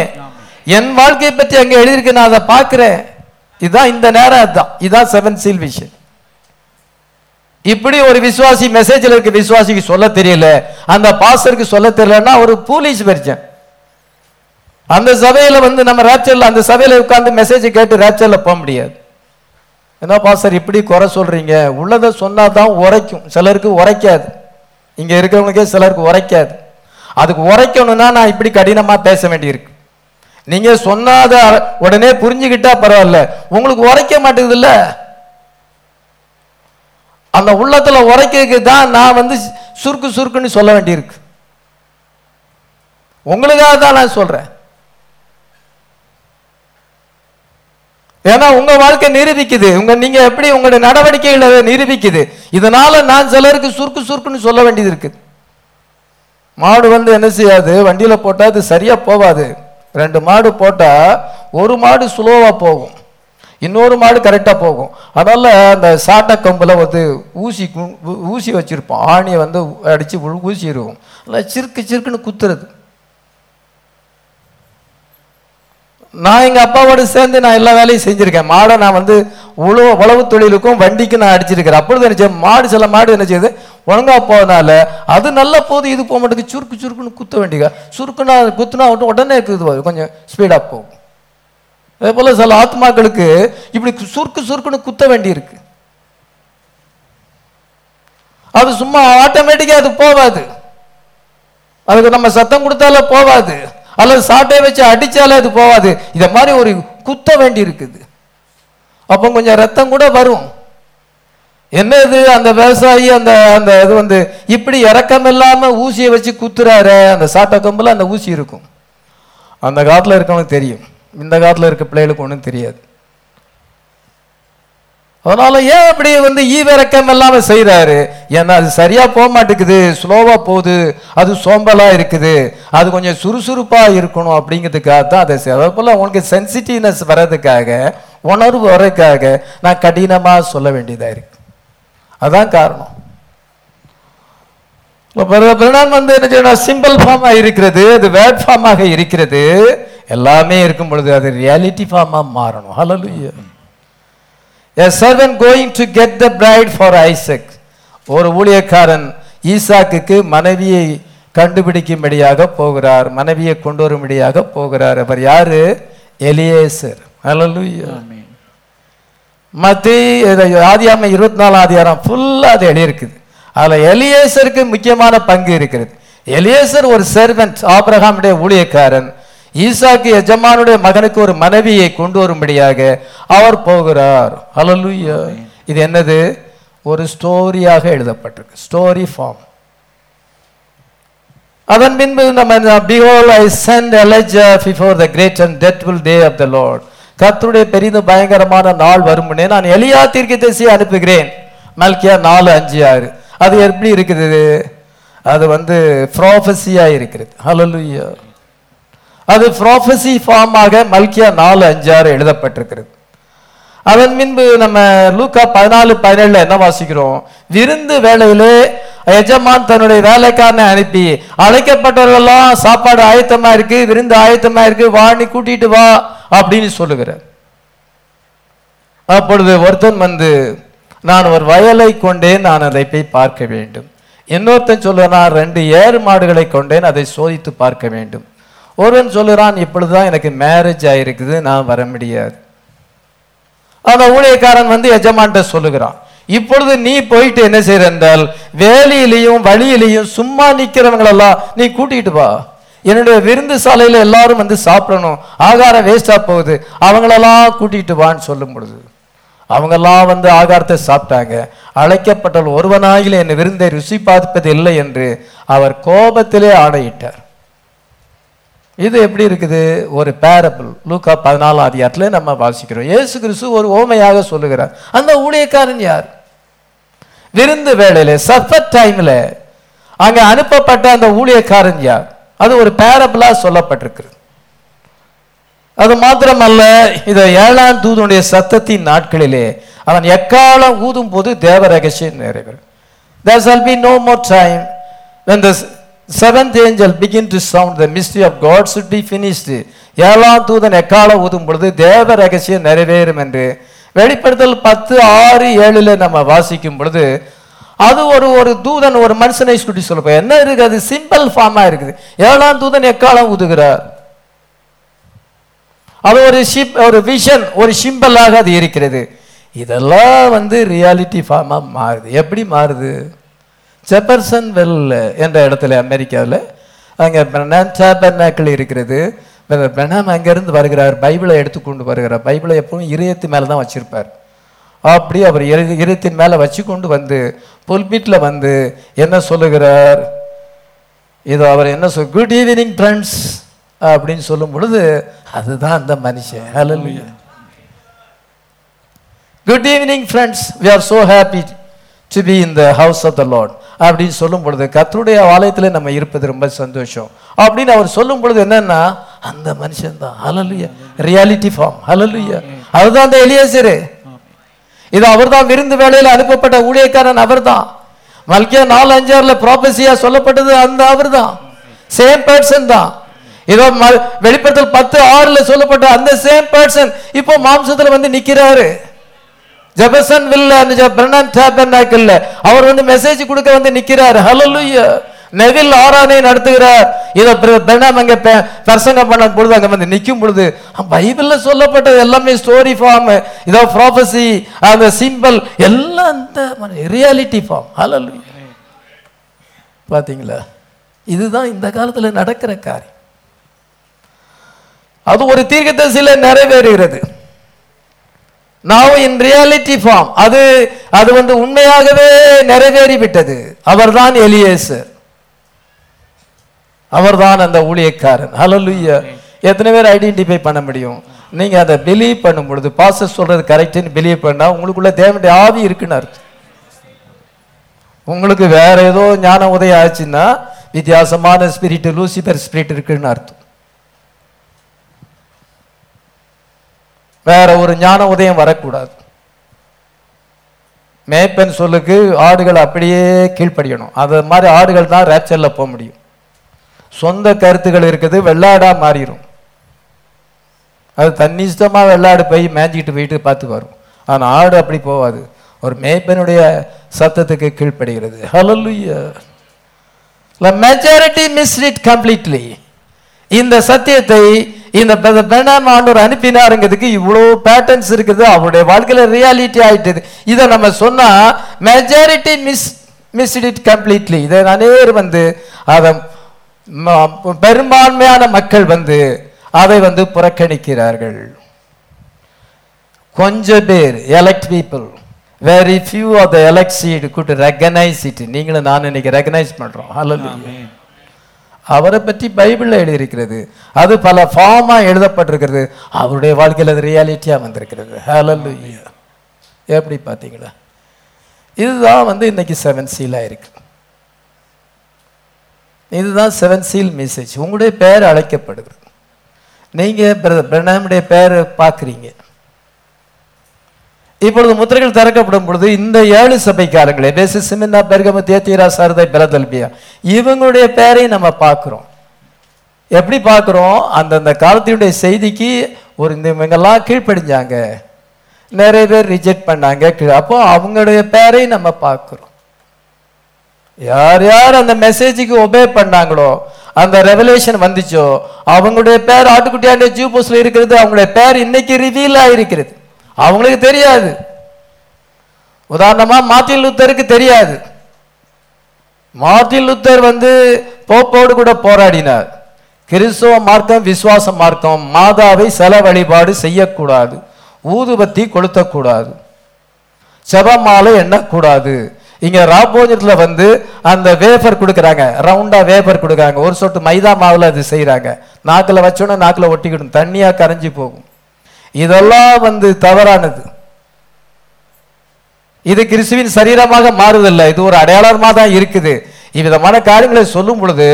என் வாழ்க்கையை பற்றி அங்கே எழுதியிருக்கு நான் அதை பார்க்குறேன். இதுதான் இந்த நேரம் அதுதான் இதுதான் செவன் சீல் விஷன் இப்படி ஒரு விசுவாசி மெசேஜில் இருக்க விசுவாசிக்கு சொல்ல தெரியல. அந்த பாஸ்டருக்கு சொல்ல தெரியலன்னா ஒரு போலீஸ் வெர்ஜன் அந்த சபையில வந்து நம்ம ரேப்சர்ல அந்த சபையில உட்கார்ந்து மெசேஜ் கேட்டு ரேப்சர்ல போக முடியாது. என்ன பாஸ்டர் இப்படி குறை சொல்றீங்க? உள்ளதை சொன்னாதான் உரைக்கும். சிலருக்கு உரைக்காது. இங்க இருக்கிறவங்களுக்கே சிலருக்கு உரைக்காது. அதுக்கு உரைக்கணும்னா நான் இப்படி கடினமா பேச வேண்டியிருக்கு. நீங்க சொன்னாத உடனே புரிஞ்சுக்கிட்டா பரவாயில்ல. உங்களுக்கு உரைக்க மாட்டேங்குதுல்ல? அந்த உள்ளத்தில் உரைக்கிறதுக்கு தான் நான் வந்து சுருக்கு சுருக்குன்னு சொல்ல வேண்டியிருக்கு. உங்களுக்காக தான் நான் சொல்கிறேன் ஏன்னா உங்க வாழ்க்கை நிரூபிக்குது. உங்க நீங்க எப்படி உங்களுடைய நடவடிக்கைகளை நிரூபிக்குது. இதனால நான் சிலருக்கு சுருக்கு சுருக்குன்னு சொல்ல வேண்டியது இருக்கு மாடு வந்து என்ன செய்யாது? வண்டியில் போட்டால் அது சரியாக போகாது ரெண்டு மாடு போட்டால் ஒரு மாடு ஸ்லோவாக போகும். இன்னொரு மாடு கரெக்டாக போகும். அதனால் அந்த சாட்டை கம்பில் வந்து ஊசி கு- ஊசி வச்சுருப்போம். ஆணியை வந்து அடித்து உள்- ஊசி இருக்கும் நல்லா சிறுக்கு சிறுக்குன்னு குத்துறது. நான் எங்கள் அப்பாவோட சேர்ந்து நான் எல்லா வேலையும் செஞ்சுருக்கேன். மாடை நான் வந்து உழவு உழவு தொழிலுக்கும் வண்டிக்கும் நான் அடிச்சிருக்கிறேன். அப்பொழுது என்ன செய்ய மாடு சில மாடு என்ன செய்யுது? ஒழுங்காக போனால அது நல்ல போது இது போக மாட்டேங்குது. சுருக்கு சுருக்குன்னு குத்த வேண்டிய சுருக்குன்னா குத்துனா உடனே உடனே கொஞ்சம் ஸ்பீடாக போகும். அதே போல் சில ஆத்மாக்களுக்கு இப்படி சுருக்கு சுருக்குன்னு குத்த வேண்டியிருக்கு. அது சும்மா ஆட்டோமேட்டிக்காக அது போவாது. அதுக்கு நம்ம சத்தம் கொடுத்தாலே போவாது. அல்லது சாட்டை வச்சு அடித்தாலே அது போவாது. இதை மாதிரி ஒரு குத்த வேண்டி இருக்குது அப்போ கொஞ்சம் ரத்தம் கூட வரும். என்ன இது அந்த விவசாயி அந்த அந்த இது வந்து இப்படி இறக்கம் இல்லாமல் ஊசியை வச்சு குத்துறாரு அந்த சாட்டை கொம்பில் அந்த ஊசி இருக்கும். அந்த காலத்தில் இருக்கவனுக்கு தெரியும். இந்த காலத்தில் இருக்க பிள்ளைகளுக்கு ஒன்றும் தெரியாது. அதனால ஏன் அப்படி வந்து ஈவிரக்கம் இல்லாமல் செய்கிறாரு ஏன்னா அது சரியா போக மாட்டேங்குது ஸ்லோவா போகுது அது சோம்பலா இருக்குது அது கொஞ்சம் சுறுசுறுப்பா இருக்கணும் அப்படிங்கிறதுக்காக தான் அதை அதே போல உனக்கு சென்சிட்டிவ்னஸ் வர்றதுக்காக உணர்வு வர்றதுக்காக நான் கடினமாக சொல்ல வேண்டியதாக இருக்கு. அதான் காரணம். பிரணான் வந்து என்ன செய்யணும்? சிம்பிள் ஃபார்மாக இருக்கிறது அது வேர்ட் ஃபார்மாக இருக்கிறது. எல்லாமே இருக்கும் பொழுது அது ரியாலிட்டி ஃபார்மாக மாறணும். ஹalleluya a servant going to get the bride for Isaac. ஒரு ஊழியக்காரன் ஈசாக்குக்கு மனைவியை கண்டுபிடிக்கும்படியாக போகிறார் மனைவியை கொண்டு வரும்படியாக போகிறார். அவர் யாரு? எலியேசர். ஹalleluya மத்திய ஆதியாம இருபத்தி நாலாம் அதிகாரம் ஃபுல்லா அது எழுதியிருக்குது. அதுல எலியேசருக்கு முக்கியமான பங்கு இருக்கிறது. எலியேசர் ஒரு செர்வெண்ட் ஆபிரகாமுடைய ஊழியக்காரன். ஈசாக்கு எஜமானுடைய மகனுக்கு ஒரு மனைவியை கொண்டு வரும்படியாக அவர் போகிறார். அலலுயா இது என்னது? ஒரு ஸ்டோரியாக எழுதப்பட்டிருக்கு. Story form. அதன் பின்பு நம்ம behold I send before the great and and will day of the Lord கத்துடைய பெரிதும் பயங்கரமான நாள் வருமுன்னே நான் எளியா தீர்க்க தீர்க்கதரிசியை அனுப்புகிறேன். மல்கியா நாலு அஞ்சு ஆறு. அது எப்படி இருக்குது? அது வந்து ப்ராஃபஸியா இருக்கிறது. ஹலலுயா அது ப்ரோஃபசி ஃபார்மாக மல்கியா நாலு அஞ்சு ஆறு எழுதப்பட்டிருக்கிறது. அதன் பின்பு நம்ம லூக்கா பதினாலு பதினேழுல என்ன வாசிக்கிறோம்? விருந்து வேலையிலே எஜமான் தன்னுடைய வேலைக்காரனை அனுப்பி அழைக்கப்பட்டவர்கள்லாம் சாப்பாடு ஆயத்தமா இருக்கு விருந்து ஆயத்தமா இருக்கு வா நீ கூட்டிட்டு வா அப்படின்னு சொல்லுகிறார். அப்பொழுது ஒருத்தன் வந்து நான் ஒரு வயலை கொண்டேன் நான் அதை போய் பார்க்க வேண்டும். இன்னொருத்தன் சொல்லுறான் ரெண்டு ஏறு மாடுகளை கொண்டேன் அதை சோதித்து பார்க்க வேண்டும். ஒருவன் சொல்லுறான் இப்பொழுதுதான் எனக்கு மேரேஜ் ஆயிருக்குது நான் வர முடியாது. அந்த ஊழியக்காரன் வந்து எஜமான்ட்ட சொல்லுகிறான் இப்பொழுது நீ போயிட்டு என்ன செய்யற என்றால் வேலையிலையும் வழியிலையும் சும்மா நிக்கிறவங்களெல்லாம் நீ கூட்டிட்டு வா. என்னுடைய விருந்து சாலையில எல்லாரும் வந்து சாப்பிடணும். ஆகாரம் வேஸ்டா போகுது. அவங்களெல்லாம் கூட்டிட்டு வான்னு சொல்லும் பொழுது அவங்கெல்லாம் வந்து ஆகாரத்தை சாப்பிட்டாங்க. அழைக்கப்பட்டவள் ஒருவனாயிலே என் விருந்தை ருசி பார்ப்பது இல்லை என்று அவர் கோபத்திலே ஆணையிட்டார். இது எப்படி இருக்குது? ஒரு பேரபிள் லூக்கா பதினாலாம் அதிகாரத்தில் நம்ம வாசிக்கிறோம். ஏசு கிறிஸ்து ஒரு ஓமையாக சொல்லுகிறார். அந்த ஊழியக்காரன் யார்? விருந்து வேலையில் சஃபர் டைமில் அங்கே அனுப்பப்பட்ட அந்த ஊழியக்காரன் யார்? அது ஒரு பேரபிளாக சொல்லப்பட்டிருக்கிறது. அது மாத்திரமல்ல இதை ஏழாம் தூதனுடைய சத்தத்தின் நாட்களிலே அவன் எக்காலம் ஊதும் போது தேவ ரகசியம் நிறைவேறும் there shall be no more time when seventh angel begin to sound the mystery of God should be finished ஏழாம் தூதன் எக்காலம் ஊதும் பொழுது தேவ ரகசியம் நிறைவேறும் என்று. வெளிப்படுத்தல் பத்து ஆறு ஏழில் நம்ம வாசிக்கும் பொழுது அது ஒரு ஒரு தூதன் ஒரு மனுஷனை சுட்டி சொல்லப்போ என்ன இருக்குது? அது சிம்பிள் ஃபார்மாக இருக்குது. ஏழாம் தூதன் எக்காலம் ஊதுகிறார்? அது ஒரு ஷிப் ஒரு விஷன் ஒரு சிம்பிளாக அது இருக்கிறது. இதெல்லாம் வந்து ரியாலிட்டி ஃபார்மாக மாறுது. எப்படி மாறுது? ஜெபர்சன் வெல் என்ற இடத்துல அமெரிக்காவில் அங்கே டேபர்னாக்கிள் இருக்கிறது. பெனாம் அங்கேருந்து வருகிறார் பைபிளை எடுத்துக்கொண்டு வருகிறார். பைபிளை எப்பவும் இதயத்து மேலே தான் வச்சிருப்பார். அப்படி அவர் இதயத்தின் மேலே வச்சு கொண்டு வந்து புல்பிட்டில் வந்து என்ன சொல்லுகிறார்? இது அவர் என்ன சொல் குட் ஈவினிங் ஃப்ரெண்ட்ஸ் அப்படின்னு சொல்லும் பொழுது அதுதான் அந்த மனுஷன். Hallelujah good evening friends we are so happy. To be in the house of the Lord அப்படின்னு சொல்லும் பொழுது கத்தருடைய ஆலயத்தில் நம்ம இருப்பது ரொம்ப சந்தோஷம். அப்படின்னு அவர் சொல்லும் பொழுது என்னன்னா அந்த மனுஷன் தான். ஹalleluya ரியாலிட்டி ஃபார்ம் ஹalleluya அதுதான் அந்த எலியேசரு. இது அவர்தான் விருந்து வேலையில் அனுப்பப்பட்ட ஊழியக்காரன் அவர்தான். மல்கியா நாலு அஞ்சாறுல ப்ராபசியா சொல்லப்பட்டது அந்த அவர் தான் சேம் பர்சன் தான். ஏதோ ம- பத்து ஆறுல சொல்லப்பட்ட அந்த சேம் பர்சன் இப்போ மாம்சத்துல வந்து நிக்கிறாரு. ஜெபசன் வில்ல அந்த பிரனான் அவர் வந்து மெசேஜ் கொடுக்க வந்து நிக்கிறாரு. ஹலலுயா நெவில் ஆராதனை நடத்துகிறார். இதை பிரணாம் அங்க பிரசங்கம் பண்ண பொழுது அங்க வந்து நிற்கும் பொழுது பைபிளில் பைபிள்ல சொல்லப்பட்டது எல்லாமே ஸ்டோரி ஃபார்ம் இதோ ப்ராபசி அந்த சிம்பிள் எல்லாம் அந்த ரியாலிட்டி ஃபார்ம் ஹலலு பாத்தீங்களா? இதுதான் இந்த காலத்துல நடக்கிற காரியம். அது ஒரு தீர்க்கதரிசியில நிறைவேறுகிறது. நாவ் இன் ரியாலிட்டி ஃபார்ம் அது அது வந்து உண்மையாகவே நிறைவேறிவிட்டது. அவர்தான் எலியேசர் அவர்தான் அந்த ஊழியக்காரன். ஹalleluya எத்தனை பேர் ஐடென்டிஃபை பண்ண முடியும்? நீங்க அதை பிலீவ் பண்ணும் பொழுது பாஸ்டர் சொல்றது கரெக்டுன்னு பிலீவ் பண்ணா உங்களுக்குள்ள தேவனுடைய ஆவி இருக்குன்னு அர்த்தம். உங்களுக்கு வேற ஏதோ ஞான உதயம் ஆச்சுன்னா வித்தியாசமான ஸ்பிரிட் லூசிபர் ஸ்பிரிட் இருக்குன்னு அர்த்தம். வேற ஒரு ஞான உதயம் வரக்கூடாது. மேய்ப்பன் சொல்லுக்கு ஆடுகள் அப்படியே கீழ்ப்படியணும். அது மாதிரி ஆடுகள் தான் ரேப்சர்ல போக முடியும். சொந்த கருத்துக்கள் இருக்குது வெள்ளாடா மாறிடும் அது தன்னிஷ்டமாக வெள்ளாடு போய் மேய்ஞ்சிட்டு போயிட்டு பார்த்து வரும். ஆனால் ஆடு அப்படி போகாது ஒரு மேய்ப்பனுடைய சத்தத்துக்கு கீழ்ப்படுகிறது. Hallelujah majority miss it completely இந்த சத்தியத்தை இந்த பெ- ஆண்டவர் அனுப்பினாருங்கிறதுக்கு இவ்வளோ பேட்டர்ன்ஸ் இருக்குது. அவருடைய வாழ்க்கையில் ரியாலிட்டி ஆயிட்டது. இதை நம்ம சொன்னா majority miss missed it completely இதை அநேர் வந்து அதை பெரும்பான்மையான மக்கள் வந்து அதை வந்து புறக்கணிக்கிறார்கள். கொஞ்சம் பேர் elect people very few of the elect seed could recognise it நீங்களும் நான் இன்னைக்கு ரெகனைஸ் பண்ணுறோம் ஹலோ அவரை பற்றி பைபிளில் எழுதியிருக்கிறது. அது பல ஃபார்மாக எழுதப்பட்டிருக்கிறது. அவருடைய வாழ்க்கையில் அது ரியாலிட்டியாக வந்திருக்கிறது. ஹலல்லு எப்படி பார்த்தீங்களா? இதுதான் வந்து இன்னைக்கு செவன் சீலாக இருக்கு. இதுதான் செவன் சீல் மெசேஜ் உங்களுடைய பெயர் அழைக்கப்படுகிறது நீங்கள் பிரதர் பிரணாமுடைய பெயர் பார்க்குறீங்க. இப்பொழுது முத்திரைகள் திறக்கப்படும் பொழுது இந்த ஏழு சபைக்காரங்களே பேசி சிமின்னா பெர்கம தேத்திரா சாரதை பெலதல்பியா இவங்களுடைய பேரை நம்ம பார்க்குறோம். எப்படி பார்க்குறோம்? அந்தந்த காலத்தினுடைய செய்திக்கு ஒரு இந்த இவங்கெல்லாம் கீழ்ப்படிஞ்சாங்க. நிறைய பேர் ரிஜெக்ட் பண்ணாங்க. அப்போ அவங்களுடைய பேரை நம்ம பார்க்குறோம். யார் யார் அந்த மெசேஜுக்கு ஒபே பண்ணாங்களோ அந்த ரெவலேஷன் வந்துச்சோ அவங்களுடைய பேர் ஆட்டுக்குட்டியாண்ட ஜூ போஸ்ட்ல இருக்கிறது அவங்களுடைய பேர் இன்னைக்கு ரிவீல் ஆகிருக்கிறது அவங்களுக்கு தெரியாது. உதாரணமாக மார்ட்டின் லுத்தருக்கு தெரியாது. மார்ட்டின் லுத்தர் வந்து போப்போடு கூட போராடினார். கிறிஸ்தவ மார்க்கம் விசுவாச மார்க்கம் மாதாவை செல வழிபாடு செய்யக்கூடாது. ஊதுபத்தி கொளுத்தக்கூடாது. செபமாலை எண்ணக்கூடாது. இங்கே ராபோஜத்தில் வந்து அந்த வேஃபர் கொடுக்குறாங்க. ரவுண்டாக வேஃபர் கொடுக்குறாங்க. ஒரு சொட்டு மைதா மாவில் அது செய்கிறாங்க நாக்கில் வச்சோன்னா நாக்கில் ஒட்டிக்கிடும். தண்ணியாக கரைஞ்சி போகும். இதெல்லாம் வந்து தவறானது. இது கிறிஸ்துவின் சரீரமாக மாறுதல்ல. இது ஒரு அடையாளமாக தான் இருக்குது. இவ்விதமான காரியங்களை சொல்லும் பொழுது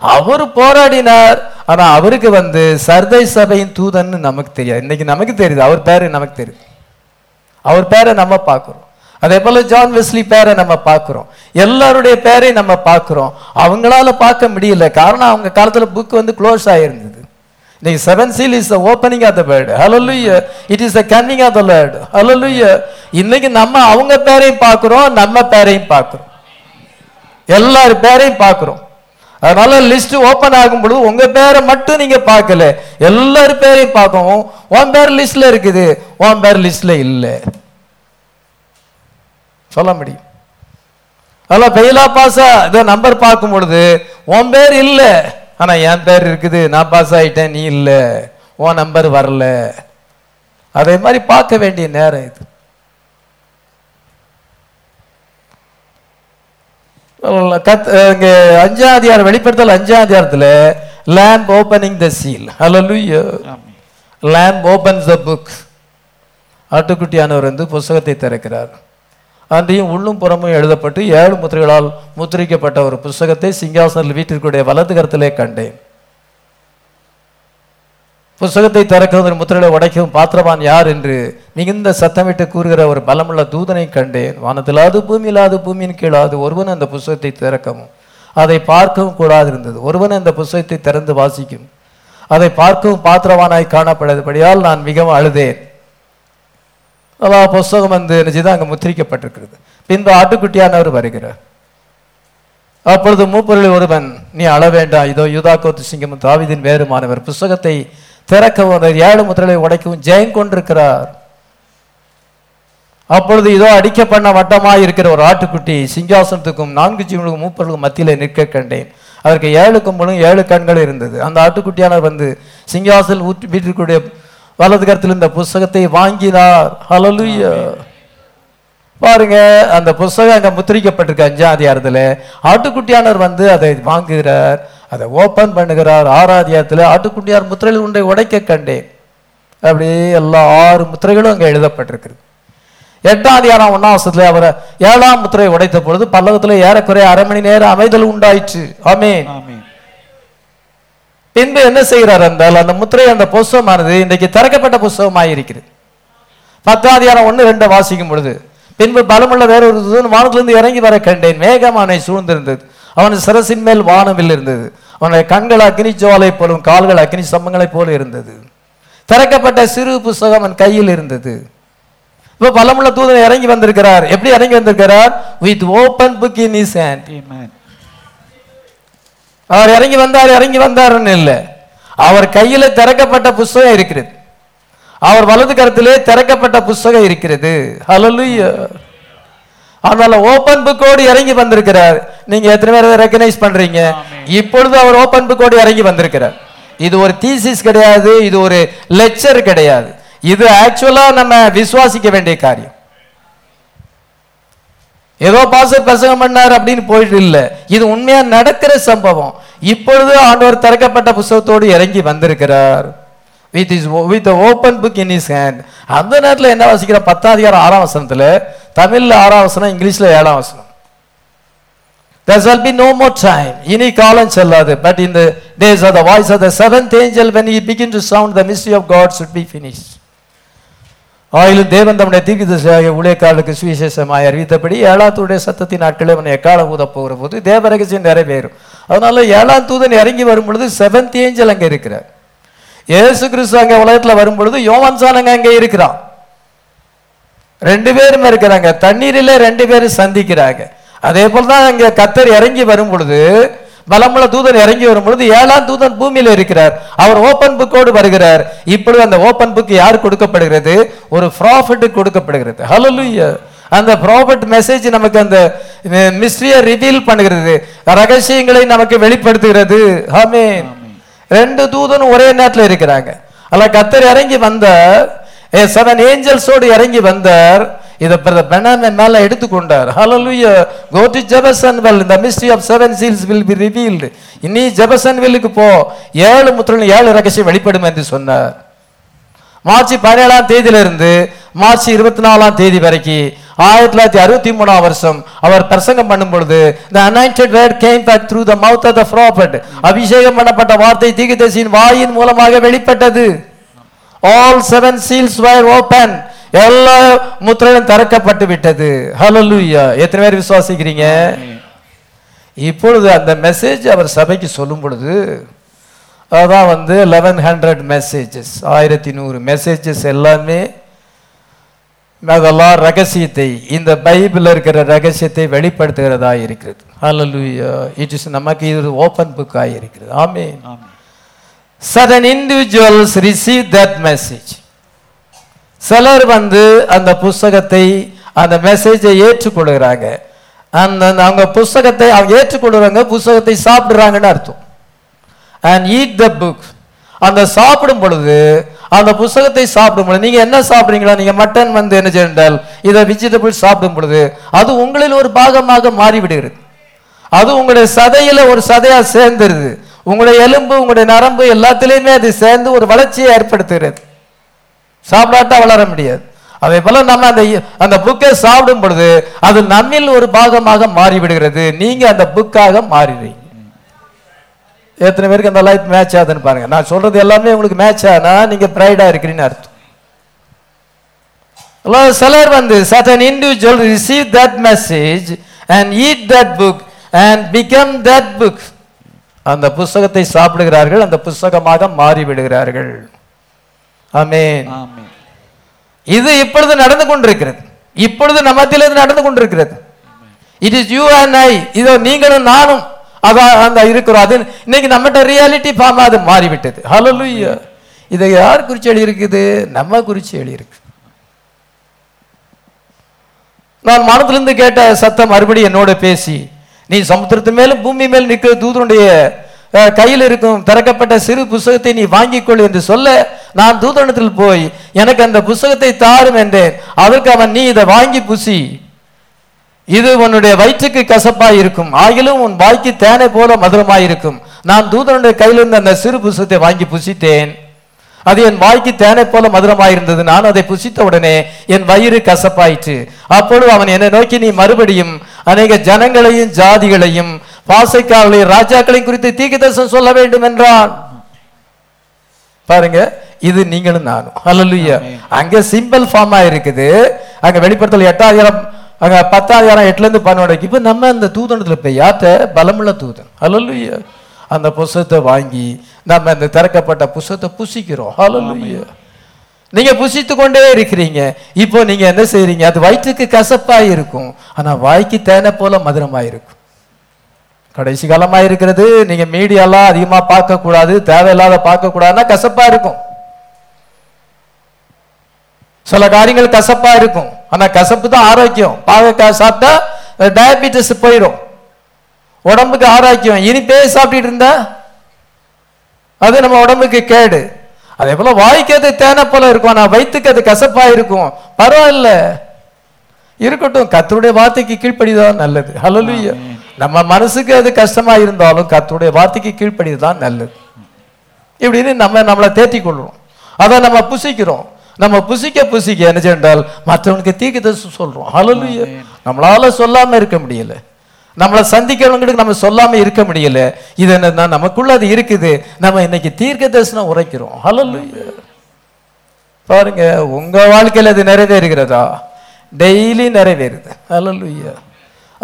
அவர் போராடினார். ஆனா அவருக்கு வந்து சர்தை சபையின் தூதன்னு நமக்கு தெரியாது. இன்னைக்கு நமக்கு தெரியுது. அவர் பேரு நமக்கு தெரியுது. அவர் பேரை நம்ம பார்க்குறோம். அதே போல ஜான் வெஸ்லி பேரை நம்ம பார்க்குறோம். எல்லாருடைய பேரை நம்ம பார்க்குறோம். அவங்களால பார்க்க முடியல. காரணம் அவங்க காலத்துல புக் வந்து close ஆயிருந்தது seven seal is opening of the bird hallelujah it is the coming of the Lord hallelujah இன்னைக்கு நம்ம அவங்க பேரையும் பார்க்குறோம் நம்ம பேரையும் பார்க்குறோம். எல்லார் பேரையும் பார்க்குறோம். அதனால லிஸ்ட் ஓபன் ஆகும் பொழுது உங்க பேரை மட்டும் நீங்க பார்க்கல. எல்லார் பேரையும் பார்க்கவும். உன் பேர் லிஸ்ட்ல இருக்குது. உன் பேர் லிஸ்ட்ல இல்ல. சொல்ல முடியும். அதெல்லாம் பெயிலா பாசா இதை நம்பர் பார்க்கும் பொழுது உன் பேர் இல்லை. ஆனா என் பேர் இருக்குது நான் பாஸ் ஆயிட்டேன் நீ இல்ல. உன் நம்பர் வரல. அதே மாதிரி பார்க்க வேண்டிய நேரம் இது. கத் இங்க அஞ்சாம் அதிகாரம் வெளிப்படுத்தல் அஞ்சாம் அதிகாரத்துல lamp opening the seal amen. lamp opens the book. ஆட்டுக்குட்டியானவர் வந்து புஸ்தகத்தை திறக்கிறார். அன்றையும் உள்ளும் புறமும் எழுதப்பட்டு ஏழு முத்திரைகளால் முத்திரிக்கப்பட்ட ஒரு புஸ்தகத்தை சிங்காசனில் வீட்டிற்குடைய வலது கரத்திலே கண்டேன். புஸ்தகத்தை திறக்கவும் முத்திரைகளை உடைக்கவும் பாத்திரவான் யார் என்று மிகுந்த சத்தமிட்டு கூறுகிற ஒரு பலமுள்ள தூதனை கண்டேன். வானத்திலாது பூமியிலாது பூமியின் கீழாது ஒருவன் அந்த புஸ்தகத்தை திறக்கவும். அதை பார்க்கவும் கூடாது இருந்தது ஒருவன் அந்த புஸ்தகத்தை திறந்து வாசிக்கும். அதை பார்க்கவும் பாத்திரவானாய் காணப்படாதபடியால் நான் மிகவும் அழுதேன். அதான் புஸ்தகம் வந்து நிச்சயம் அங்கே முத்திரிக்கப்பட்டிருக்கிறது பின்பு ஆட்டுக்குட்டியானவர் வருகிறார் அப்பொழுது மூப்பொருளில் ஒருவன் நீ அழ வேண்டாம் இதோ யூதாக்கோத்து சிங்கமும் தாவிதின் வேறுமானவர் புஸ்தகத்தை திறக்கவும் ஏழு முத்திரலை உடைக்கவும் ஜெயம் கொண்டிருக்கிறார் அப்பொழுது இதோ அடிக்க பண்ண வட்டமாக இருக்கிற ஒரு ஆட்டுக்குட்டி சிங்காசனத்துக்கும் நான்கு ஜீவனுக்கும் மூப்பர்களுக்கும் மத்தியில் நிற்க கண்டேன் அதற்கு ஏழு கும்பலும் ஏழு கண்கள் இருந்தது அந்த ஆட்டுக்குட்டியானவர் வந்து சிங்காசன் வீட்டிற்குடைய வலது கருத்தில் இந்த புஸ்தகத்தை வாங்கினார். ஹலலுய பாருங்க அந்த புஸ்தகம் அங்க முத்திரிக்கப்பட்டிருக்கு அஞ்சாம் அதிகாரத்துல. ஆட்டுக்குட்டியானவர் வந்து அதை வாங்குகிறார் அதை ஓப்பன் பண்ணுகிறார். ஆறாதியாரத்தில் ஆட்டுக்குட்டியார் முத்திரையில் உண்டை உடைக்க கண்டேன். அப்படியே எல்லா ஆறு முத்திரைகளும் அங்க எழுதப்பட்டிருக்கிறது எட்டாம் அதிகாரம் ஒன்னாம் வருஷத்துல அவரை ஏழாம் முத்திரை உடைத்த பொழுது பல்லவத்தில் ஏறக்குறைய அரை மணி நேரம் அமைதல் உண்டாயிற்று. ஆமே பின்பு என்ன செய்கிறார் என்றால் அந்த முத்திரை அந்த புஸ்தகமானது இன்றைக்கு திறக்கப்பட்ட புஸ்தகமாக இருக்கிறது பத்தாதியாரம் ஒன்று ரெண்டு வாசிக்கும் பொழுது பின்பு பலமுள்ள வேறொரு தூதன் வானத்திலிருந்து இறங்கி வர கண்டேன் மேகம் அவனை சூழ்ந்திருந்தது. அவன் சிரசின் மேல் வானவில் இருந்தது. அவனுடைய கண்கள் அக்னி ஜோலை போலும் கால்கள் அக்னி சம்பங்களைப் போல இருந்தது. திறக்கப்பட்ட சிறு புஸ்தகம் அவன் கையில் இருந்தது. இப்ப பலமுள்ள தூதன் இறங்கி வந்திருக்கிறார். எப்படி இறங்கி வந்திருக்கிறார்? With open book in his hand அவர் இறங்கி வந்தார் இறங்கி வந்தாருன்னு இல்லை. அவர் கையில திறக்கப்பட்ட புஸ்தகம் இருக்கிறது. அவர் வலது கரத்திலே திறக்கப்பட்ட புஸ்தகம் இருக்கிறது. ஹalleluya அதனால ஓபன் புக்கோடு இறங்கி வந்திருக்கிறார். நீங்க எத்தனை பேர் ரெக்கனைஸ் பண்றீங்க? இப்பொழுது அவர் ஓபன் புக்கோடு இறங்கி வந்திருக்கிறார். இது ஒரு தீசிஸ் கிடையாது இது ஒரு லெக்சர் கிடையாது. இது ஆக்சுவலா நம்ம விசுவாசிக்க வேண்டிய காரியம். ஏதோ பாசர் பிரசங்கம் பண்ணார் அப்படின்னு போயிட்டு இல்லை. இது உண்மையா நடக்கிற சம்பவம். இப்பொழுது ஆண்டவர் திறக்கப்பட்ட புஸ்தகத்தோடு இறங்கி வந்திருக்கிறார். With his with open book in his hand அந்த நேரத்தில் என்ன வாசிக்கிற? பத்தாம் அதிகாரம் ஆறாம் வசனத்தில் தமிழில் ஆறாம் வசனம் இங்கிலீஷில் ஏழாம் வசனம். There shall be no more time. இனி காலம் செல்லாது. But in the days of the voice of the seventh angel when he begin to sound the mystery of God should be finished. ஆயிலும் தேவன் தம்முடைய தீர்க்கதரிசியாகிய ஊழியக்காரர்களுக்கு சுவிசேஷமாய் அறிவித்தபடி ஏழாம் தூடைய சத்தத்தின் நாட்களில் அவன் எக்காலம் ஊத போகிற போது தேவ ரகசியம் நிறைவேறும். அதனால ஏழாம் தூதன் இறங்கி வரும் பொழுது செவன்த் ஏஞ்சல் அங்கே இருக்கிறார். ஏசு கிறிஸ்து அங்கே உலகத்தில் வரும் பொழுது யோவான் சானங்க அங்கே இருக்கிறான். ரெண்டு பேரும் இருக்கிறாங்க. தண்ணீரில் ரெண்டு பேரும் சந்திக்கிறாங்க. அதே போல தான் அங்கே கத்தர் இறங்கி வரும் பொழுது பலமுள்ள தூதன் இறங்கி வரும் பொழுது ஏழாம் தூதன் பூமியில் இருக்கிறார். அவர் ஓபன் புக்கோடு வருகிறார். இப்படி அந்த ஓபன் புக் யார் கொடுக்கப்படுகிறது? ஒரு ப்ராஃபிட் கொடுக்கப்படுகிறது. ஹலோ அந்த ப்ராஃபிட் மெசேஜ் நமக்கு அந்த மிஸ்ட்ரியை ரிவீல் பண்ணுகிறது. ரகசியங்களை நமக்கு வெளிப்படுத்துகிறது. ஹமீன் ரெண்டு தூதனும் ஒரே நேரத்தில் இருக்கிறாங்க. அல்ல கத்தர் இறங்கி வந்தார். சதன் ஏஞ்சல்ஸோடு இறங்கி வந்தார். இதை பிரதர் பெனாமன் மேல எடுத்துக்கொண்டார். கோ டு ஜெபசன் வெல் இந்த mystery of seven seals will be revealed இனி ஜெபசன்வெல்லுக்கு போ. ஏழு முத்திரன் ஏழு ரகசியம் வெளிப்படும் என்று சொன்னார். மார்ச் பதினேழாம் தேதியிலிருந்து மார்ச் இருபத்தி நாலாம் தேதி வரைக்கும் ஆயிரத்தி தொள்ளாயிரத்தி அறுபத்தி மூணாம் வருஷம் அவர் பிரசங்கம் பண்ணும் பொழுது the anointed word came back through the mouth of the prophet அபிஷேகம் பண்ணப்பட்ட வார்த்தை தீர்க்கதரிசியின் வாயின் மூலமாக வெளிப்பட்டது. All seven seals were open எல்லா முத்திரையும் திறக்கப்பட்டு விட்டது. ஹalleluya எத்தனை பேர் விசுவாசிக்கிறீங்க? இப்பொழுது அந்த மெசேஜ் அவர் சபைக்கு சொல்லும் பொழுது அதான் வந்து லெவன் ஹண்ட்ரட் மெசேஜஸ் ஆயிரத்தி நூறு மெசேஜஸ் எல்லாமே அதெல்லாம் ரகசியத்தை இந்த பைபிளில் இருக்கிற ரகசியத்தை வெளிப்படுத்துகிறதா இருக்கிறது. ஹalleluya இட் இஸ் நமக்கு இது ஓப்பன் புக்காக இருக்கிறது ஆமே certain individuals receive that message சிலர் வந்து அந்த புஸ்தகத்தை அந்த மெசேஜை ஏற்றுக்கொள்கிறாங்க. அந்த அவங்க புஸ்தகத்தை அவங்க ஏற்றுக்கொள்கிறாங்க புஸ்தகத்தை சாப்பிட்றாங்கன்னு அர்த்தம். அண்ட் ஈட் த புக் அந்த சாப்பிடும் பொழுது அந்த புஸ்தகத்தை சாப்பிடும் பொழுது நீங்க என்ன சாப்பிடுறீங்களா? நீங்க மட்டன் வந்து என்ன செய்தால் இதை வெஜிடபிள் சாப்பிடும் பொழுது அது உங்களில் ஒரு பாகமாக மாறிவிடுகிறது. அது உங்களுடைய சதையில ஒரு சதையா சேர்ந்துருது. உங்களுடைய எலும்பு உங்களுடைய நரம்பு எல்லாத்திலையுமே அது சேர்ந்து ஒரு வளர்ச்சியை ஏற்படுத்துகிறது. சாப்பிடாட்டா வளர முடியாது. அதே போல நம்ம அந்த அந்த புக்கை சாப்பிடும் பொழுது அது நம்மில் ஒரு பாகமாக மாறிவிடுகிறது. நீங்க அந்த புக்காக மாறிடுறீங்க எத்தனை பேருக்கு அந்த லைஃப் மேட்ச் ஆகுதுன்னு பாருங்க. நான் சொல்றது எல்லாமே உங்களுக்கு மேட்ச் ஆனா நீங்க பிரைடா இருக்கிறீன்னு அர்த்தம். சிலர் வந்து such an individual receive that message and eat that book and become that book அந்த புஸ்தகத்தை சாப்பிடுகிறார்கள் அந்த புஸ்தகமாக மாறிவிடுகிறார்கள். ஆமென். இது இப்பொழுது நடந்து கொண்டிருக்கிறது. இப்பொழுது நம்மத்தில் இது நடந்து கொண்டிருக்கிறது. It is you and I இதோ நீங்களும் நானும் அதான் அந்த இருக்கிறோம். அது இன்னைக்கு நம்மகிட்ட ரியாலிட்டி ஃபார்ம் அது மாறிவிட்டது. ஹalleluya இதை யார் குறிச்சு எழுதியிருக்குது? நம்ம குறிச்சு எழுதியிருக்கு. நான் மனத்திலிருந்து கேட்ட சத்தம் மறுபடியும் என்னோட பேசி நீ சமுத்திரத்து மேலும் பூமி மேல் நிற்கிற தூதனுடைய கையில் இருக்கும் திறக்கப்பட்ட சிறு புஸ்தகத்தை நீ வாங்கிக்கொள் என்று சொல்ல நான் தூதனத்தில் போய் எனக்கு அந்த புஸ்தகத்தை தாரும் என்றேன். அதற்கு அவன் நீ இதை வாங்கி புசி. இது உன்னுடைய வயிற்றுக்கு கசப்பாய் இருக்கும் ஆகிலும் உன் வாய்க்கு தேனை போல மதுரமாய் இருக்கும் நான் தூதனுடைய கையிலிருந்து அந்த சிறு புஸ்தகத்தை வாங்கி புசித்தேன். அது என் வாய்க்கு தேனை போல மதுரமாயிருந்தது. நான் அதை புசித்த உடனே என் வயிறு கசப்பாயிற்று. அப்பொழுது அவன் என்னை நோக்கி நீ மறுபடியும் அநேக ஜனங்களையும் ஜாதிகளையும் பாசைக்காரர்களையும் ராஜாக்களையும் குறித்து தீர்க்கதரிசனம் சொல்ல வேண்டும் என்றான் பாருங்க இது நீங்களும் நானும். ஹalleluya அங்க சிம்பிள் ஃபார்மா இருக்குது. அங்க வெளிப்படுத்தல் எட்டாயிரம் அங்க பத்தாயிரம் எட்டுல இருந்து பன்னெண்டு இப்ப நம்ம அந்த தூதனத்துல போய் யாத்த பலமுள்ள தூதன். ஹalleluya அந்த புஸ்தகத்தை வாங்கி நம்ம அந்த திறக்கப்பட்ட புஸ்தகத்தை புசிக்கிறோம். ஹalleluya நீங்க புசித்து கொண்டே இருக்கிறீங்க. இப்போ நீங்க என்ன செய்றீங்க? அது வயிற்றுக்கு கசப்பா இருக்கும் ஆனா வாய்க்கு தேனை போல மதுரமா இருக்கும் கடைசி காலமா இருக்கிறது. நீங்க மீடியாலாம் அதிகமா பார்க்க கூடாது தேவையில்லாத பார்க்க கூடாதுன்னா கசப்பா இருக்கும். சில காரியங்கள் கசப்பா இருக்கும். ஆனா கசப்பு தான் ஆரோக்கியம். பாகக்காய் சாப்பிட்டா டயபிட்டிஸ் போயிடும். உடம்புக்கு ஆரோக்கியம். இனிப்பே சாப்பிட்டுட்டு இருந்தா அது நம்ம உடம்புக்கு கேடு. அதே போல வாய்க்கு அது தேனை போல இருக்கும். ஆனா வயிற்றுக்கு அது கசப்பா இருக்கும். பரவாயில்ல. இருக்கட்டும். கத்தருடைய வார்த்தைக்கு கீழ்ப்படிதான் நல்லது. ஹalleluya நம்ம மனசுக்கு அது கஷ்டமா இருந்தாலும் கர்த்தருடைய வார்த்தைக்கு கீழ்ப்படிதான் நல்லது. இப்படின்னு நம்ம நம்மளை தேற்றிக் கொள்றோம். அதை நம்ம புசிக்கிறோம். நம்ம புசிக்க புசிக்க என்ன சென்றால் மற்றவனுக்கு தீர்க்கதரிசி சொல்றோம். ஹalleluya நம்மளால சொல்லாம இருக்க முடியல. நம்மளை சந்திக்கிறவங்களுக்கு நம்ம சொல்லாம இருக்க முடியல. இது என்னன்னா நமக்குள்ள அது இருக்குது. நம்ம இன்னைக்கு தீர்க்க தரிசனம் உரைக்கிறோம். ஹalleluya பாருங்க உங்க வாழ்க்கையில அது நிறைவேறுகிறதா? டெய்லி நிறைவேறுது. ஹalleluya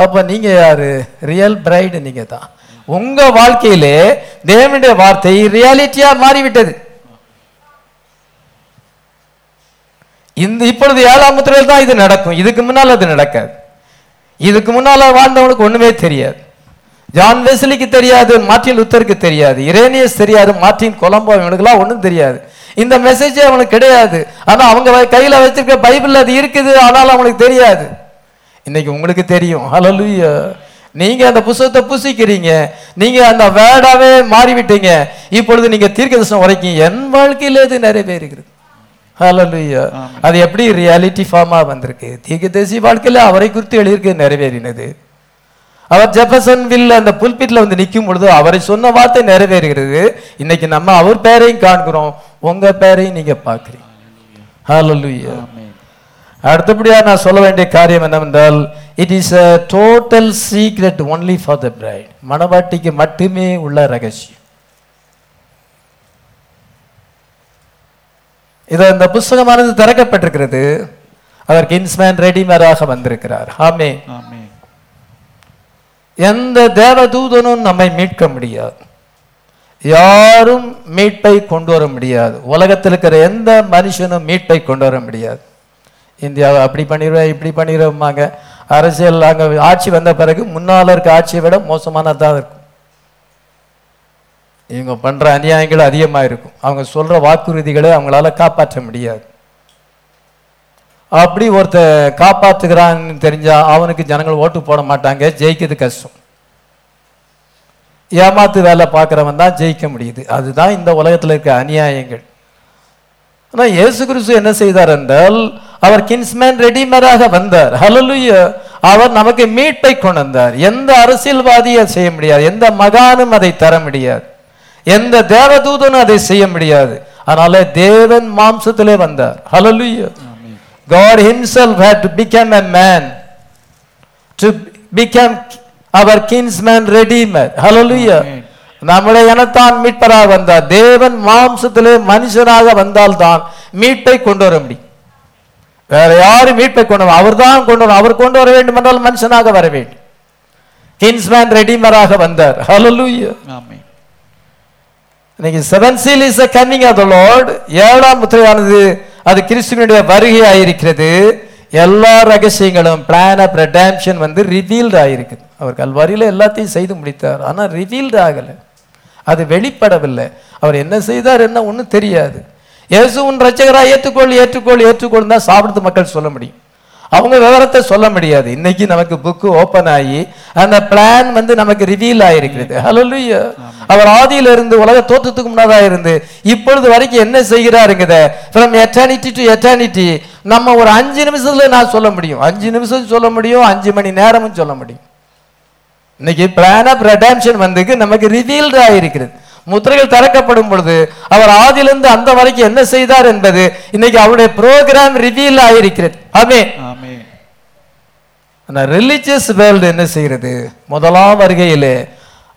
அப்போ நீங்கள் யார்? ரியல் பிரைடு நீங்கள் தான் உங்கள் வாழ்க்கையிலே தேவனுடைய வார்த்தை ரியாலிட்டியாக மாறிவிட்டது. இந்த இப்பொழுது ஏழாம் முத்திரையில் தான் இது நடக்கும். இதுக்கு முன்னால் அது நடக்காது. இதுக்கு முன்னால் வாழ்ந்தவனுக்கு ஒன்றுமே தெரியாது. ஜான் வெஸ்லிக்கு தெரியாது மார்ட்டின் லுத்தருக்கு தெரியாது இரேனியஸ் தெரியாது மார்ட்டின் கொலம்போ இவனுக்குலாம் ஒன்றும் தெரியாது. இந்த மெசேஜே அவனுக்கு கிடையாது. ஆனால் அவங்க கையில் வச்சிருக்க பைபிள் அது இருக்குது ஆனாலும் அவனுக்கு தெரியாது. இன்னைக்கு உங்களுக்கு தெரியும். ஹalleluya நீங்க அந்த புஸ்தகத்தை புசிக்கிறீங்க. நீங்க அந்த வேர்டாவே மாறிவிட்டீங்க. இப்பொழுது நீங்க தீர்க்கதரிசனம் உரைக்கீங்க என் வாழ்க்கையில இது நிறைவேறுகிறது. ஹalleluya அது எப்படி ரியாலிட்டி ஃபார்மா வந்திருக்கு? தீர்க்கதரிசி வாழ்க்கையில அவரை குறித்து எழுதியிருக்கு நிறைவேறினது. அவர் ஜெஃபர்சன் வில் அந்த புல்பிட்ல வந்து நிற்கும் பொழுது அவரை சொன்ன வார்த்தை நிறைவேறுகிறது. இன்னைக்கு நம்ம அவர் பேரையும் காண்கிறோம். உங்க பேரையும் நீங்க பார்க்கிறீங்க. ஹalleluya அடுத்தபடியா நான் சொல்ல வேண்டிய காரியம் என்னவென்றால் it is a total secret only for the bride மணவாட்டிக்கு மட்டுமே உள்ள ரகசியம். இது இந்த புஸ்தகமானது திறக்கப்பட்டிருக்கிறது. அவர் கின்ஸ்மேன் ரெடிமேராக வந்திருக்கிறார். ஆமே எந்த தேவதூதனும் நம்மை மீட்க முடியாது. யாரும் மீட்பை கொண்டு வர முடியாது. உலகத்தில் இருக்கிற எந்த மனுஷனும் மீட்பை கொண்டு வர முடியாது. இந்தியாவை அப்படி பண்ணிடுவேன் இப்படி பண்ணிடுவாங்க அரசியல் அங்கே ஆட்சி வந்த பிறகு முன்னால் இருக்க ஆட்சியை விட மோசமானதாக இருக்கும். இவங்க பண்ற அநியாயங்கள் அதிகமாக இருக்கும் அவங்க சொல்ற வாக்குறுதிகளை அவங்களால காப்பாற்ற முடியாது. அப்படி ஒருத்த காப்பாத்துக்கிறான்னு தெரிஞ்சா அவனுக்கு ஜனங்கள் ஓட்டு போட மாட்டாங்க. ஜெயிக்கிறது கஷ்டம். ஏமாத்து வேலை பார்க்குறவன் தான் ஜெயிக்க முடியுது. அதுதான் இந்த உலகத்தில் இருக்க அநியாயங்கள். ஆனால் இயேசு கிறிஸ்து என்ன செய்தார் என்றால் அவர் கின்ஸ்மேன் ரெடிமேராக வந்தார். ஹalleluya அவர் நமக்கு மீட்பை கொண்டு வந்தார் எந்த அரசியல்வாதியை செய்ய முடியாது. எந்த மகானும் அதை தர முடியாது. எந்த தேவதூதனும் அதை செய்ய முடியாது. அதனால தேவன் மாம்சத்திலே வந்தார். God himself had to become a man to become our kinsman redeemer. Hallelujah. Amen. நம்முடைய இனத்தான் மீட்பராக வந்தார். தேவன் மாம்சத்திலே மனுஷனாக வந்தால்தான் மீட்பை கொண்டு வர முடியும். வேற யாரும் மீட்பை கொண்டு வர அவர் தான் கொண்டு வர அவர் கொண்டு வர வேண்டும் என்றால் மனுஷனாக வர வேண்டும். கின்ஸ்மேன் ரெடிமராக வந்தார். ஆமென். இன்னைக்கு seven seal is coming of the Lord ஏழாம் முத்திரையானது அது கிறிஸ்துவனுடைய வருகையாயிருக்கிறது. எல்லா ரகசியங்களும் பிளான் ஆஃப் ரெடாம்ஷன் வந்து ரிவீல்டு ஆயிருக்குது. அவர் கல்வாரியில எல்லாத்தையும் செய்து முடித்தார். ஆனா ரிவீல்டு ஆகலை. அது வெளிப்படவில்லை. அவர் என்ன செய்தார் என்ன ஒன்றும் தெரியாது. இயேசு உன் ரச்சகராக ஏற்றுக்கொள் ஏற்றுக்கொள் ஏற்றுக்கொள் தான் சாப்பிடுறது மக்கள் சொல்ல முடியும். அவங்க விவரத்தை சொல்ல முடியாது. இன்னைக்கு நமக்கு புக்கு ஓபன் ஆகி அந்த பிளான் வந்து நமக்கு ரிவீல் ஆயிருக்கிறது. ஹalleluya அவர் ஆதியில இருந்து உலக தோற்றத்துக்கு முன்னதா இருந்து இப்பொழுது வரைக்கும் என்ன செய்கிறாருங்கிறத ஃப்ரம் எட்டர்னிட்டி டு எட்டர்னிட்டி நம்ம ஒரு அஞ்சு நிமிஷத்துல நான் சொல்ல முடியும். அஞ்சு நிமிஷம் சொல்ல முடியும் அஞ்சு மணி நேரமும் சொல்ல முடியும். இன்னைக்கு பிளான் ஆஃப் ரெடாம்ஷன் வந்து நமக்கு ரிவீல்டு ஆயிருக்கிறது. முத்திரைகள் திறக்கப்படும் பொழுது அவர் ஆதியிலிருந்து அந்த வரைக்கும் என்ன செய்தார் என்பது இன்னைக்கு அவருடைய ப்ரோக்ராம் ரிவீல் ஆயிருக்கிறது. ஆமே அந்த ரிலிஜியஸ் வேர்ல்டு என்ன செய்கிறது? முதலாம் வருகையிலே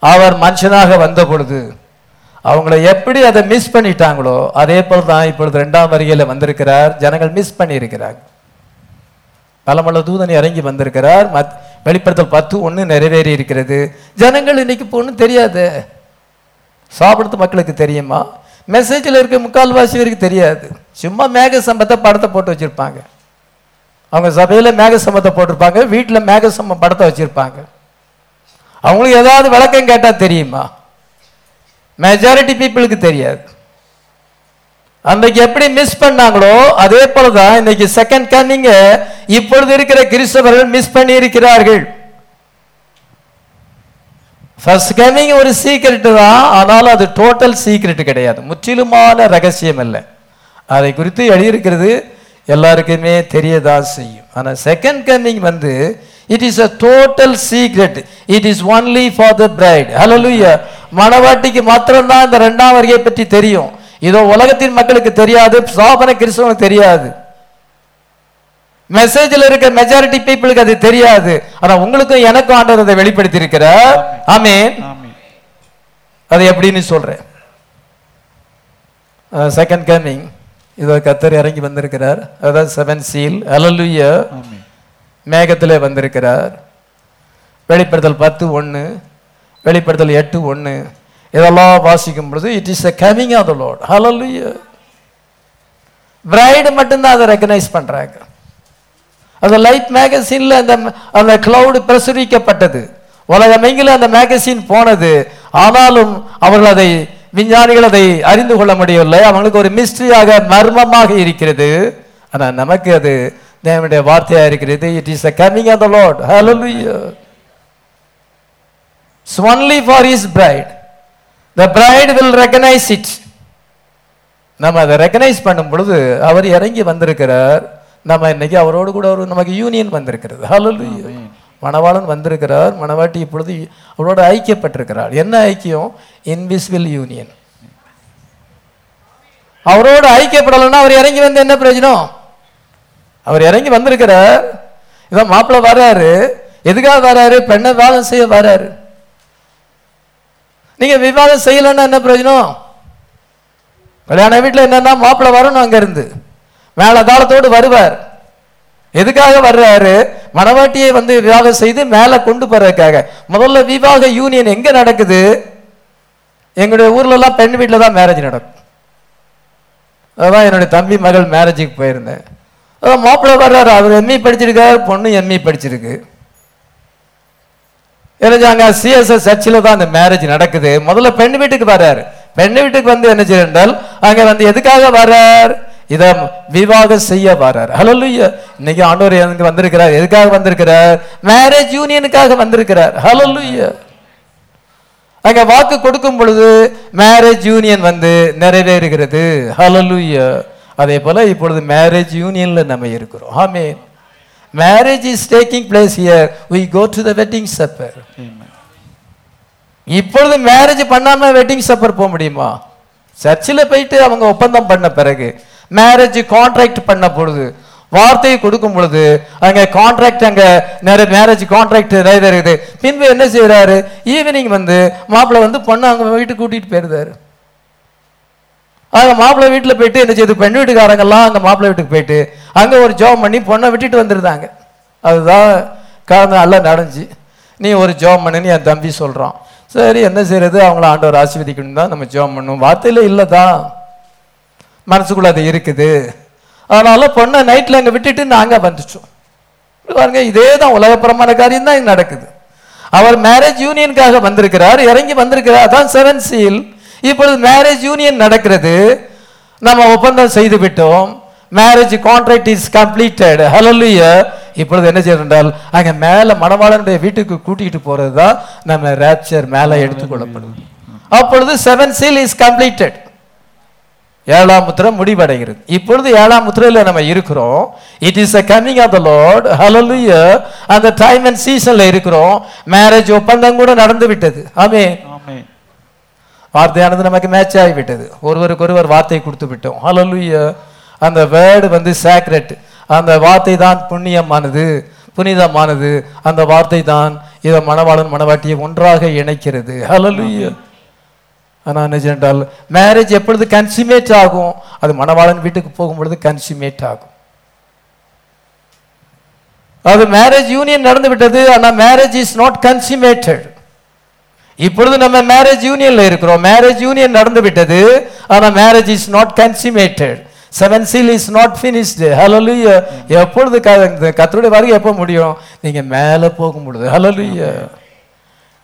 அவர் மனுஷனாக வந்த பொழுது அவங்கள எப்படி அதை மிஸ் பண்ணிட்டாங்களோ அதே போல் தான் இப்பொழுது ரெண்டாம் வருகையில வந்திருக்கிறார். ஜனங்கள் மிஸ் பண்ணியிருக்கிறாங்க பலமல்ல தூதன் இறங்கி வந்திருக்கிறார். மத் வெளிப்படுத்தல் பத்து ஒன்று நிறைவேறி இருக்கிறது ஜனங்கள் இன்னைக்கு ஒன்றும் தெரியாது. சாப்பிடுறது மக்களுக்கு தெரியுமா? மெசேஜில் இருக்க முக்கால்வாசி வரைக்கும் தெரியாது. சும்மா மேக சம்பத்தை படத்தை போட்டு வச்சுருப்பாங்க. அவங்க சபையில் மேக சம்பத்தை போட்டிருப்பாங்க வீட்டில் மேக சம்பம் படத்தை வச்சுருப்பாங்க. அவங்களுக்கு ஏதாவது விளக்கம் கேட்டால் தெரியுமா? மெஜாரிட்டி பீப்புளுக்கு தெரியாது. அன்றைக்கு எப்படி மிஸ் பண்ணாங்களோ அதே போல தான் இன்னைக்கு செகண்ட் கன்னிங்க இப்பொழுது இருக்கிற கிறிஸ்தவர்கள் மிஸ் பண்ணி இருக்கிறார்கள் ஃபர்ஸ்ட் கமிங் ஒரு சீக்ரெட்டு தான் ஆனாலும் அது டோட்டல் சீக்ரெட் கிடையாது. முற்றிலுமான ரகசியம் இல்லை. அதை குறித்து எழுதியிருக்கிறது எல்லாருக்குமே தெரியதான் செய்யும். ஆனால் செகண்ட் கமிங் வந்து it is a total secret it is only for the bride ஹalleluya மணவாட்டிக்கு மாத்திரம்தான் இந்த ரெண்டாம் வருகையை பற்றி தெரியும். இதோ உலகத்தின் மக்களுக்கு தெரியாது சாபன கிறிஸ்தவனுக்கு தெரியாது. மெசேஜில் இருக்க மெஜாரிட்டி பீப்புளுக்கு அது தெரியாது. ஆனா உங்களுக்கும் எனக்கும் ஆண்டவர் அதை வெளிப்படுத்தி இருக்கிறார் ஆமென். அது எப்படின்னு சொல்றேன். செகண்ட் கமிங் இதோ கத்தர் இறங்கி வந்திருக்கிறார். அதான் செவன் சீல் அலலுயா மேகத்திலே வந்திருக்கிறார். வெளிப்படுத்தல் பத்து ஒன்று வெளிப்படுத்தல் எட்டு ஒன்று இதெல்லாம் வாசிக்கும் பொழுது it is a coming of the Lord hallelujah bride மட்டும்தான் அதை ரெக்கனைஸ் பண்றாங்க. அந்த லைட் மேகசின்ல அந்த அந்த கிளவுடு பிரசுரிக்கப்பட்டது. உலகமெங்கிலும் அந்த மேகசின் போனது. ஆனாலும் அவர்கள் அதை விஞ்ஞானிகள் அதை அறிந்து கொள்ள முடியவில்லை. அவங்களுக்கு ஒரு மிஸ்ட்ரியாக மர்மமாக இருக்கிறது. ஆனால் நமக்கு அது தேவனுடைய வார்த்தையாக இருக்கிறது. It is a coming of the Lord hallelujah only for his bride the bride will recognise it நம்ம அதை ரெக்கனைஸ் பண்ணும் பொழுது அவர் இறங்கி வந்திருக்கிறார். நம்ம இன்னைக்கு அவரோடு கூட ஒரு நமக்கு யூனியன் வந்திருக்கிறது. ஹalleluya மணவாளன் வந்திருக்கிறார். மணவாட்டி இப்பொழுது அவரோடு ஐக்கியப்பட்டிருக்கிறார். என்ன ஐக்கியம்? இன்விசிபிள் யூனியன் அவரோடு ஐக்கியப்படலைன்னா அவர் இறங்கி வந்து என்ன பிரயோஜனம்? அவர் இறங்கி வந்திருக்கிறார். இதான் மாப்பிள்ளை வர்றாரு. எதுக்காக வர்றாரு? பெண்ணை விவாதம் செய்ய வர்றாரு. நீங்க விவாதம் செய்யலைன்னா என்ன பிரயோஜனம்? கல்யாண வீட்டில் என்னன்னா மாப்பிள்ளை வரணும் அங்க மேலதாளத்தோடு வருவார். எதுக்காக வர்றாரு? மணவாட்டியை வந்து விவாகம் செய்து மேலே கொண்டு போறதுக்காக. முதல்ல விவாக யூனியன் எங்க நடக்குது? எங்களுடைய ஊர்ல எல்லாம் பெண் வீட்டில் தான் மேரேஜ் நடக்கும். அதான் என்னுடைய தம்பி மகள் மேரேஜுக்கு போயிருந்தேன். அதான் மாப்பிள்ளை வர்றாரு. அவர் எம்இ படிச்சிருக்காரு பொண்ணு எம்இ படிச்சிருக்கு. எனக்கு சிஎஸ்எஸ் சர்ச்சில் தான் அந்த மேரேஜ் நடக்குது. முதல்ல பெண் வீட்டுக்கு வர்றாரு. பெண் வீட்டுக்கு வந்து என்ன செய்யறால் அங்க வந்து எதுக்காக வர்றார்? இத விவாகம் செய்ய வர்றார் ஹalleluya இன்னைக்கு ஆண்டவர் எனக்கு வந்திருக்கிறார். எதுக்காக வந்திருக்கிறார்? மேரேஜ் யூனியனுக்காக வந்திருக்கிறார். ஹalleluya அங்க வாக்கு கொடுக்கும் பொழுது மேரேஜ் யூனியன் வந்து நிறைவேறுகிறது. ஹalleluya அதே போல இப்பொழுது மேரேஜ் யூனியன்ல நம்ம இருக்கிறோம். ஆமென் marriage is taking place here we go to the wedding supper. இப்பொழுது மேரேஜ் பண்ணாம வெட்டிங் சப்பர் போக முடியுமா? சர்ச்சில் போயிட்டு அவங்க ஒப்பந்தம் பண்ண பிறகு மேரேஜ் கான்ட்ராக்ட் பண்ண பொழுது வார்த்தையை கொடுக்கும் பொழுது அங்க கான்ட்ராக்ட் அங்க நிறைய மேரேஜ் கான்ட்ராக்ட் நிறைவேறுது பின்பு என்ன செய்யறாரு ஈவினிங் வந்து மாப்பிள்ளை வந்து பொண்ணு அவங்க வீட்டுக்கு கூட்டிட்டு போயிருந்தாரு. அங்க மாப்பிள்ளை வீட்டுல போயிட்டு என்ன செய்யுது பெண் வீட்டுக்காரங்கெல்லாம் அங்க மாப்பிள்ளை வீட்டுக்கு போயிட்டு அங்க ஒரு ஜோம் பண்ணி பொண்ணை விட்டுட்டு வந்துருந்தாங்க. அதுதான் காரணம் நல்லா நடந்துச்சு. நீ ஒரு ஜோம் பண்ணுன்னு என் தம்பி சொல்றான். சரி என்ன செய்யறது அவங்கள ஆண்டவர் ஆசீர்வதிக்கணும் தான் நம்ம ஜோம் பண்ணும் வார்த்தையில இல்லதான். மனசுக்குள்ள அது இருக்குது. அதனால பொண்ணை நைட்டில் அங்கே விட்டுட்டு நாங்கள் வந்துட்டோம். பாருங்க இதே தான் உலகப்புறமான காரியம் தான் நடக்குது. அவர் மேரேஜ் யூனியனுக்காக வந்திருக்கிறார் இறங்கி வந்திருக்கிறார். அதான் செவன் சீல் இப்பொழுது மேரேஜ் யூனியன் நடக்கிறது. நம்ம ஒப்பந்தம் செய்து விட்டோம். மேரேஜ் கான்ட்ராக்ட் இஸ் கம்ப்ளீட்டட் ஹalleluya இப்பொழுது என்ன செய்யறால் அங்கே மேலே மணவாளனுடைய வீட்டுக்கு கூட்டிகிட்டு போகிறது தான் நம்ம ரேப்சர் மேலே எடுத்துக்கொள்ளப்படுது அப்பொழுது செவன் சீல் இஸ் கம்ப்ளீட்டட் ஏழாம் முத்திரை முடிவடைகிறது. இப்பொழுது ஏழாம் முத்திரையில நம்ம இருக்கிறோம். It is a coming of the Lord ஹalleluya அந்த டைம் அண்ட் சீசன்ல இருக்கிறோம். மேரேஜ் ஒப்பந்தம் கூட நடந்து விட்டது. ஆமே வார்த்தையானது நமக்கு மேட்ச் ஆகிவிட்டது ஒருவருக்கு ஒருவர் வார்த்தை கொடுத்து விட்டோம். ஹalleluya அந்த வேர்டு வந்து சேக்ரெட் அந்த வார்த்தை தான் புண்ணியமானது. புனிதமானது. அந்த வார்த்தை தான் இதை மணவாளன் மணவாட்டியை ஒன்றாக இணைக்கிறது. ஹalleluya ஆனால் என்ன என்றால் மேரேஜ் எப்பொழுது கன்சியூமேட் ஆகும்? அது மணவாளன் வீட்டுக்கு போகும் பொழுது ஆகும். அது மேரேஜ் யூனியன் நடந்து விட்டது ஆனால் மேரேஜ் இஸ் நாட் கன்சியூமேட்டட் இப்பொழுது நம்ம மேரேஜ் யூனியன்ல இருக்கிறோம். மேரேஜ் யூனியன் நடந்து விட்டது ஆனால் marriage is not consummated seven seal is not finished ஹalleluya எப்பொழுது க- இந்த வருகை எப்போ முடியும்? நீங்கள் மேலே போகும்பொழுது முடியுது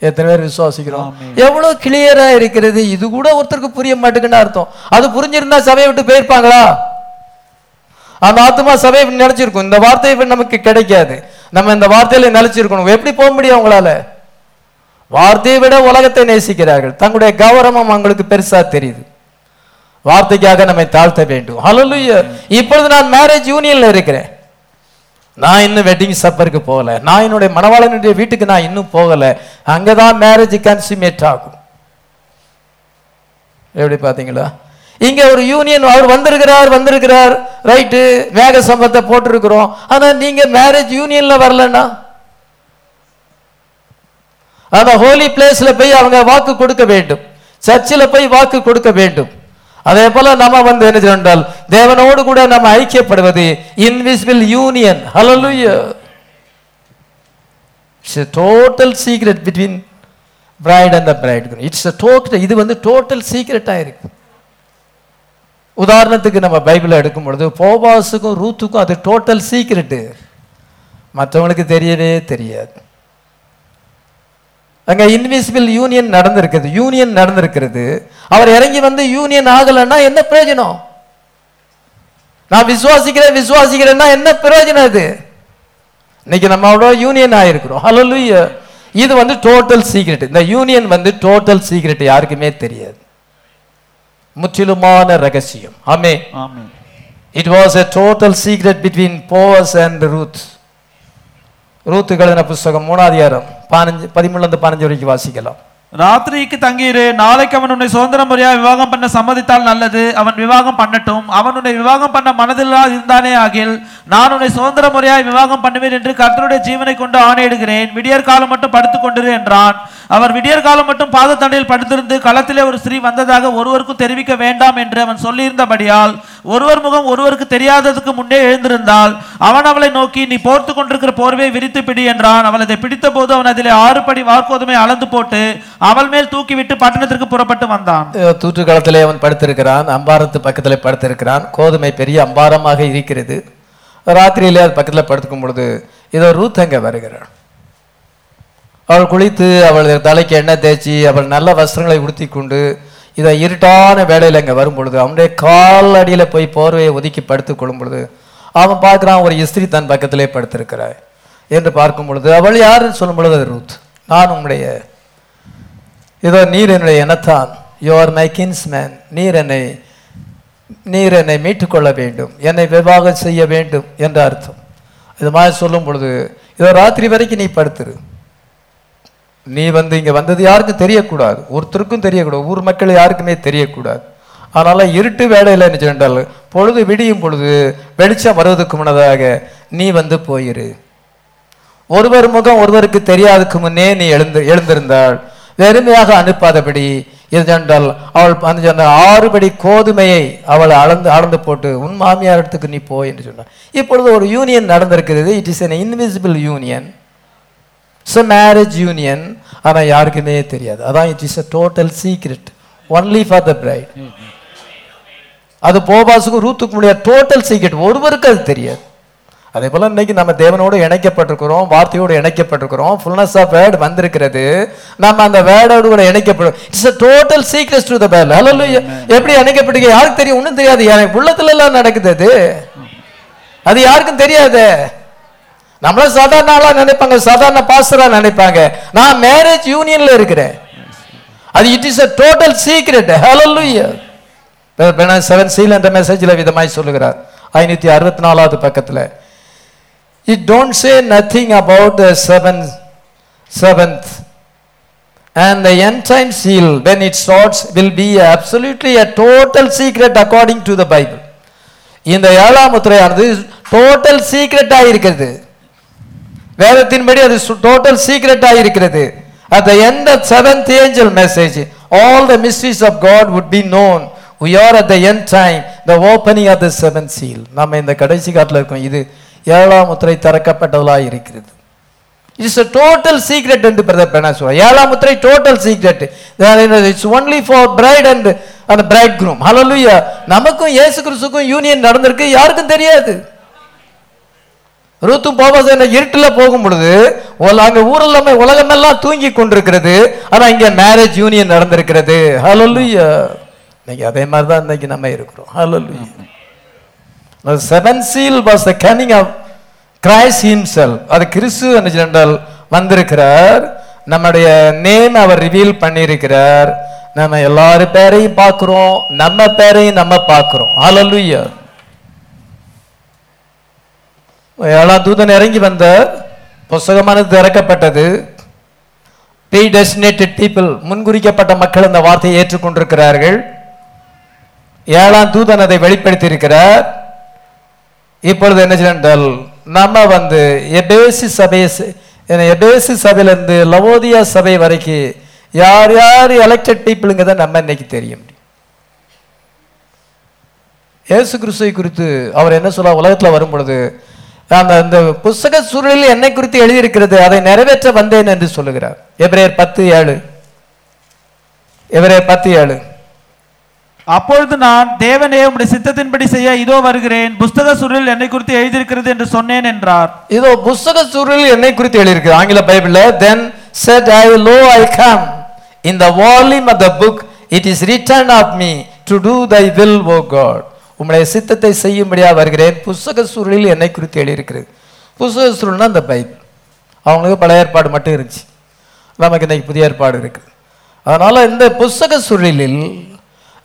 எத்தனை பேர் விசுவாசிக்கிறோம்? எவ்வளவு கிளியரா இருக்கிறது? இது கூட ஒருத்தருக்கு புரிய மாட்டேங்குன்னு அர்த்தம். அது புரிஞ்சிருந்தா சபையை விட்டு போயிருப்பாங்களா? அந்த ஆத்மா சபையை நினைச்சிருக்கும். இந்த வார்த்தை நமக்கு கிடைக்காது. நம்ம இந்த வார்த்தையில நிலைச்சிருக்கணும் எப்படி போக முடியும் உங்களால வார்த்தையை விட உலகத்தை நேசிக்கிறார்கள். தங்களுடைய கௌரவம் அவங்களுக்கு பெருசா தெரியுது. வார்த்தைக்காக நம்மை தாழ்த்த வேண்டும். ஹalleluya இப்பொழுது நான் மேரேஜ் யூனியன்ல இருக்கிறேன். நான் இன்னும் வெட்டிங் சப்பருக்கு போகல. நான் என்னுடைய மணவாளனுடைய வீட்டுக்கு நான் இன்னும் போகல. அங்கதான் மேரேஜ் கன்சிமேட் ஆகும். எப்படி பாத்தீங்களா இங்க ஒரு யூனியன் அவர் வந்திருக்கிறார் வந்திருக்கிறார். ரைட்டு மேக சம்பத்தை போட்டிருக்கிறோம். ஆனா நீங்க மேரேஜ் யூனியன்ல வரலன்னா? அந்த ஹோலி பிளேஸ்ல போய் அவங்க வாக்கு கொடுக்க வேண்டும். சர்ச்சில் போய் வாக்கு கொடுக்க வேண்டும். அதே போல நம்ம வந்து என்ன சொன்னால் தேவனோடு கூட நம்ம ஐக்கியப்படுவது invisible union hallelujah it's a total secret between bride and the bride it's a total இது வந்து டோட்டல் சீக்ரெட்டாக இருக்கு. உதாரணத்துக்கு நம்ம பைபிளை எடுக்கும் பொழுது போபாஸுக்கும் ரூத்துக்கும் அது டோட்டல் சீக்ரெட்டு மற்றவங்களுக்கு தெரியவே தெரியாது. அங்க இன்விசிபிள் யூனியன் நடந்திருக்குது. யூனியன் நடந்திருக்கிறது. அவர் இறங்கி வந்து யூனியன் ஆகலைன்னா என்ன பிரயோஜனம்? நான் விசுவாசிக்கிறேன் விசுவாசிக்கிறேன்னா என்ன பிரயோஜனம் அது இன்னைக்கு நம்ம அவ்வளோ யூனியன் ஆயிருக்கிறோம். ஹalleluya இது வந்து டோட்டல் சீக்ரெட் இந்த யூனியன் வந்து டோட்டல் சீக்ரெட் யாருக்குமே தெரியாது. முற்றிலுமான ரகசியம். ஆமே it was a total secret between Boaz and Ruth Ruth எழுதின புஸ்தகம் மூணாவது பதினஞ்சு பதிமூணுலேருந்து பதினஞ்சு வரைக்கும் வாசிக்கலாம். ராத்திரிக்கு தங்கியிரு. நாளைக்கு அவன் உன்னை சுதந்திரம் முறையாக விவாகம் பண்ண சம்மதித்தால் நல்லது. அவன் விவாகம் பண்ணட்டும். அவன் உன்னை விவாகம் பண்ண மனதில்லா இருந்தானே ஆகில் நான் உன்னை சுதந்திர முறையாய் விவாகம் பண்ணுவேன் என்று கர்த்தருடைய ஜீவனை கொண்டு ஆணையிடுகிறேன். விடியற் காலம் மட்டும் படுத்துக் கொண்டிரு என்றான். அவர் விடியற் காலம் மட்டும் பாதத்தண்டையில் படுத்திருந்து களத்திலே ஒரு ஸ்திரீ வந்ததாக ஒருவருக்கும் தெரிவிக்க வேண்டாம் என்று அவன் சொல்லியிருந்தபடியால் ஒருவர் முகம் ஒருவருக்கு தெரியாததுக்கு முன்னே எழுந்திருந்தால் அவன் அவளை நோக்கி நீ போர்த்து கொண்டிருக்கிற போர்வை விரித்து பிடி என்றான். அவள் அதை பிடித்த போது அவன் அதிலே ஆறு படி வார்க்கோதுமை அளந்து போட்டு அவள் மேல் தூக்கிவிட்டு பட்டணத்திற்கு புறப்பட்டு வந்தான். தூற்று காலத்திலே அவன் படுத்திருக்கிறான் அம்பாரத்து பக்கத்தில் படுத்திருக்கிறான். கோதுமை பெரிய அம்பாரமாக இருக்கிறது. ராத்திரியிலே அது பக்கத்தில் படுத்துக்கும் பொழுது இதோ ரூத் அங்கே வருகிறாள். அவள் குளித்து அவள் தலைக்கு எண்ணெய் தேய்ச்சி அவள் நல்ல வஸ்திரங்களை உடுத்தி கொண்டு இதை இருட்டான வேலையில் அங்கே வரும் பொழுது அவனுடைய கால் அடியில் போய் போர்வையை ஒதுக்கி படுத்து கொள்ளும் பொழுது அவன் பார்க்குறான் ஒரு இஸ்திரி தன் பக்கத்திலே படுத்திருக்கிறாய் என்று பார்க்கும் பொழுது அவள் யாருன்னு சொல்லும் பொழுது அது ரூத். நான் உங்களுடைய இதோ நீர் என்னுடைய இனத்தான் யுவர் மை கின்ஸ்மேன் நீர் என்னை நீர் என்னை மீட்டுக்கொள்ள வேண்டும். என்னை விவாகம் செய்ய வேண்டும் என்ற அர்த்தம். இது மாதிரி சொல்லும் பொழுது இதோ ராத்திரி வரைக்கும் நீ படுத்துரு. நீ வந்து இங்கே வந்தது யாருக்கும் தெரியக்கூடாது. ஒருத்தருக்கும் தெரியக்கூடாது. ஊர் மக்கள் யாருக்குமே தெரியக்கூடாது. அதனால் இருட்டு வேலையில் என்ன சொன்னால் பொழுது விடியும் பொழுது வெளிச்சம் வருவதற்கு முன்னதாக நீ வந்து போயிரு. ஒருவர் முகம் ஒருவருக்கு தெரியாததுக்கு முன்னே நீ எழுந்து எழுந்திருந்தாள் வெறுமையாக அனுப்பாதபடி இதென்றால் அவள் அந்த சொன்ன ஆறுபடி கோதுமையை அவள் அளந்து அளந்து போட்டு உன் மாமியார் இடத்துக்கு நீ போ என்று சொன்னார் இப்பொழுது ஒரு யூனியன் நடந்திருக்கிறது. It is an invisible union it's marriage union ஆனா யாருக்குமே தெரியாது. அதான் it is a total secret only for the bride அது போபாசுக்கும் ரூத்துக்கு முடியாது டோட்டல் சீக்ரெட் ஒருவருக்கு அது தெரியாது. அதே போல இன்னைக்கு நம்ம தேவனோடு இணைக்கப்பட்டிருக்கிறோம் வார்த்தையோடு இணைக்கப்பட்டிருக்கிறோம். ஃபுல்னஸ் ஆஃப் வேர்ட் வந்திருக்கிறது. நம்ம அந்த வேர்டோடு கூட இணைக்கப்படும். It's a total secret to the பேல் ஹalleluya எப்படி இணைக்கப்பட்டீங்க யாருக்கு தெரியும்? ஒன்றும் தெரியாது. எனக்கு உள்ளத்துல எல்லாம் நடக்குது அது. அது யாருக்கும் தெரியாது. நம்மள சாதாரண ஆளா நினைப்பாங்க. சாதாரண பாஸ்டரா நினைப்பாங்க. நான் மேரேஜ் யூனியன்ல இருக்கிறேன். அது it is a total secret hallelujah seven seal என்ற மெசேஜில் விதமாய் சொல்லுகிறார். ஐநூத்தி அறுபத்தி நாலாவது பக்கத்துல. It don't say nothing about the seven seventh and the end time seal when it starts will be absolutely a total secret according to the Bible இந்த ஏழாம் முத்திரையானது டோட்டல் சீக்ரெட்டாக இருக்கிறது வேதத்தின்படி அது டோட்டல் சீக்ரெட்டாக இருக்கிறது at the end of seventh angel message all the mysteries of god would be known. We are at the end time the opening of the seventh seal. நம்ம இந்த கடைசி காட்டில் இருக்கோம். இது ஏழாம் முத்திரை திறக்கப்பட்டதாக இருக்கிறது. இட்ஸ் அ டோட்டல் சீக்ரெட் என்று பிரதர் பெண்ணா சொல்றார். ஏழாம் முத்திரை total secret it's only for bride and அந்த பிரைட் குரூம் ஹalleluya நமக்கும் இயேசு கிறிஸ்துக்கும் யூனியன் நடந்திருக்கு. யாருக்கும் தெரியாது. ரூத்தும் போபாஸ் என்ன இருட்டில் போகும் பொழுது அங்கே ஊரெல்லாமே உலகமெல்லாம் தூங்கி கொண்டிருக்கிறது. ஆனால் இங்கே மேரேஜ் யூனியன் நடந்திருக்கிறது. ஹalleluya இன்னைக்கு அதே மாதிரி தான் இன்னைக்கு நம்ம இருக்கிறோம். Seven seal was the coming of Christ himself அது கிறிஸ்து என்று சொன்னால் வந்திருக்கிறார். நம்முடைய நேம் அவர் ரிவீல் பண்ணியிருக்கிறார். நம்ம எல்லாரு பேரையும் பார்க்கிறோம். நம்ம பேரையும் நம்ம பார்க்கிறோம். ஹalleluya ஏழாம் தூதன் இறங்கி வந்த புஸ்தகமானது திறக்கப்பட்டது. ப்ரீ டெஸ்டினேட்டட் பீப்புள் முன்குறிக்கப்பட்ட மக்கள் இந்த வார்த்தையை ஏற்றுக்கொண்டிருக்கிறார்கள். ஏழாம் தூதன் அதை வெளிப்படுத்தி இருக்கிறார் இப்பொழுது என்ன செய்தால் நம்ம வந்து எபேசி சபை எபேசி சபையிலேருந்து லவோதியா சபை வரைக்கும் யார் யார் எலெக்டட் பீப்புளுங்கிறத நம்ம இன்னைக்கு தெரியும் இயேசு கிறிஸ்துவை குறித்து அவர் என்ன சொல்ல உலகத்தில் வரும் பொழுது அந்த அந்த புஸ்தக சூழலில் என்னை குறித்து எழுதியிருக்கிறது அதை நிறைவேற்ற வந்தேன் என்று சொல்லுகிறார். எபிரேயர் பத்து ஏழு. எபிரேயர் பத்து ஏழு. அப்பொழுது நான் தேவனே உம்முடைய சித்தத்தின்படி செய்ய இதோ வருகிறேன். புஸ்தக சுருளில் என்னை குறித்து எழுதியிருக்கிறது என்று சொன்னேன் என்றார். இதோ புஸ்தக சுருளில் என்னை குறித்து எழுதியிருக்கு ஆங்கில பைபிள்ல then said I lo I come in the volume of the book it is written of me to do thy will O God உம்முடைய சித்தத்தை செய்யும்படியா வருகிறேன். புஸ்தக சுருளில் என்னை குறித்து எழுதியிருக்கிறது. புஸ்தக சுருள்னா அந்த பைபிள். அவங்களுக்கு பழைய ஏற்பாடு மட்டும் இருந்துச்சு. நமக்கு இன்னைக்கு புதிய ஏற்பாடு இருக்கு. அதனால இந்த புஸ்தக சுருளில்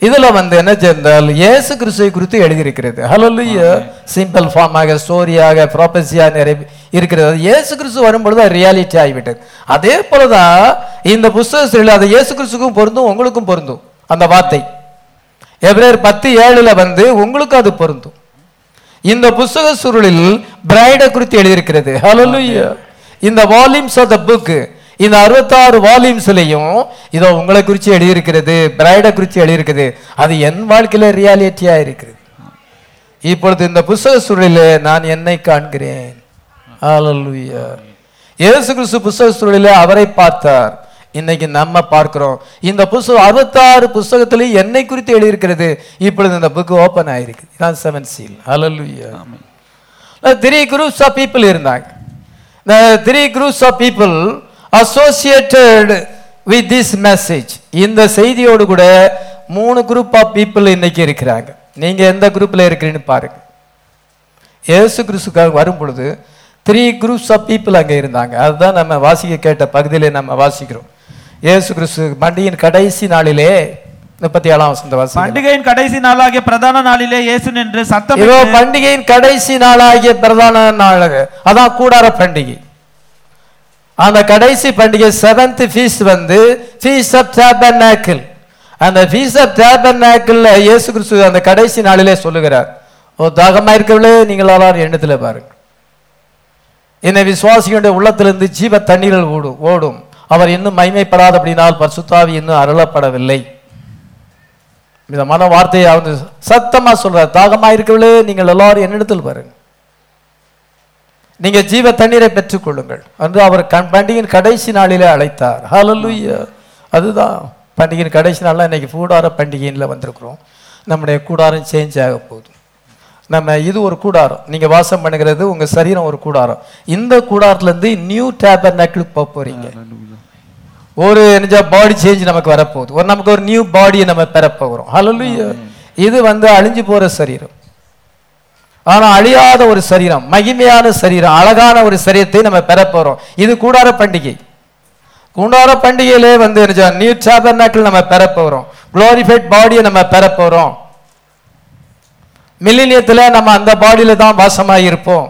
இதுல வந்து என்ன சென்றால் இயேசு கிறிஸ்துவை குறித்து எழுதியிருக்கிறது. ஹalleluya சிம்பிள் ஃபார்மாக ஸ்டோரியாக ப்ராபஸியா நிறைய இருக்கிறது. இயேசு கிறிஸ்து வரும்பொழுது அது ரியாலிட்டி ஆகிவிட்டது. அதே போலதான் இந்த புஸ்தக சுருளில் அது இயேசு கிறிஸ்துக்கும் பொருந்தும் உங்களுக்கும் பொருந்தும். அந்த வார்த்தை. எபிரேயர் பத்து ஏழுல வந்து உங்களுக்கு அது பொருந்தும். இந்த புஸ்தக சுருளில் பிரைடை குறித்து எழுதியிருக்கிறது. ஹalleluya இந்த வால்யூம்ஸ் ஆஃப் த புக் இந்த அறுபத்தாறு வால்யூம்ஸ்லையும் இதோ உங்களை குறித்து எழுதியிருக்கிறது பிரைடை குறித்து எழுதியிருக்கிறது. அது என் வாழ்க்கையில ரியாலிட்டியா இருக்குது. இப்பொழுது இந்த புஸ்தக சுருளிலே நான் என்னை காண்கிறேன். இயேசு கிறிஸ்து புஸ்தக சுருளிலே அவரை பார்த்தார். இன்னைக்கு நம்ம பார்க்கிறோம். இந்த புஸ்தகம் அறுபத்தாறு புஸ்தகத்திலையும் என்னை குறித்து எழுதியிருக்கிறது. இப்பொழுது இந்த புக் ஓபன் ஆயிருக்கு. இதான் செவன் சீல் ஹalleluya த்ரீ குரூப்ஸ் ஆஃப் பீப்புள் இருந்தாங்க. இந்த three groups of people associated with this message இந்த செய்தியோடு கூட மூணு குரூப் ஆஃப் பீப்புள் இன்னைக்கு இருக்கிறாங்க. நீங்க எந்த குரூப்ல இருக்கிறீங்கன்னு பாருங்க. இயேசு கிறிஸ்துக்காக வரும் பொழுது த்ரீ குரூப்ஸ் ஆஃப் பீப்புள் அங்கே இருந்தாங்க. அதுதான் நம்ம வாசிக்க கேட்ட பகுதியிலே நம்ம வாசிக்கிறோம். இயேசு கிறிஸ்து பண்டிகையின் கடைசி நாளிலே முப்பத்தி ஏழாம் வசந்த வாசி பண்டிகையின் கடைசி நாளாகிய பிரதான நாளிலே இயேசு நின்று சத்தம் பண்டிகையின் கடைசி நாளாகிய பிரதான நாள் அதான் கூடார பண்டிகை. அந்த கடைசி பண்டிகை செவன்த் ஃபீஸ் வந்து ஃபீஸ் ஆஃப் டேபர்நாக்கிள் அந்த ஃபீஸ் ஆஃப் டேபர்நாக்கிள்ல இயேசு கிறிஸ்து அந்த கடைசி நாளிலே சொல்லுகிறார். ஓ தாகமாக இருக்கவில்லை? நீங்கள் எல்லாரும் எண்ணத்தில் பாருங்க. என்னை விசுவாசிகளுடைய உள்ளத்திலிருந்து ஜீவ தண்ணீர்கள் ஓடும் ஓடும். அவர் இன்னும் மைமைப்படாத அப்படினால் பர்சுத்தாவி இன்னும் அருளப்படவில்லை. விதமான வார்த்தையை அவர் சத்தமாக சொல்கிறார் தாகமாக இருக்கவில்லை? நீங்கள் எல்லாரும் என்னிடத்தில் பாருங்க. நீங்க ஜீவ தண்ணீரை பெற்றுக்கொள்ளுங்கள் என்று அவர் கண் பண்டிகையின் கடைசி நாளிலே அழைத்தார். ஹalleluya அதுதான். பண்டிகையின் கடைசி நாள்ல இன்னைக்கு கூடார பண்டிகையில் வந்திருக்கிறோம். நம்முடைய கூடாரம் சேஞ்ச் ஆக போகுது. நம்ம இது ஒரு கூடாரம். நீங்க வாசம் பண்ணுகிறது உங்க சரீரம் ஒரு கூடாரம். இந்த கூடாரத்துல இருந்து நியூ டேபர் நக்கிளுக்கு போக போறீங்க. ஒரு என்ன பாடி சேஞ்ச் நமக்கு வரப்போகுது. ஒரு நமக்கு ஒரு நியூ பாடியை நம்ம பெறப் போகிறோம். ஹalleluya இது வந்து அழிஞ்சு போற சரீரம். ஆனால் அழியாத ஒரு சரீரம் மகிமையான சரீரம் அழகான ஒரு சரீரத்தை நம்ம பெற போறோம். இது கூடார பண்டிகை. கூடார பண்டிகையிலே வந்து நியூ டேபர்னாக்கிள் நம்ம பெற போறோம். குளோரிஃபைட் பாடியை நம்ம பெற போறோம். மில்லினியத்தில் நம்ம அந்த பாடியில் தான் வாசமாக இருப்போம்.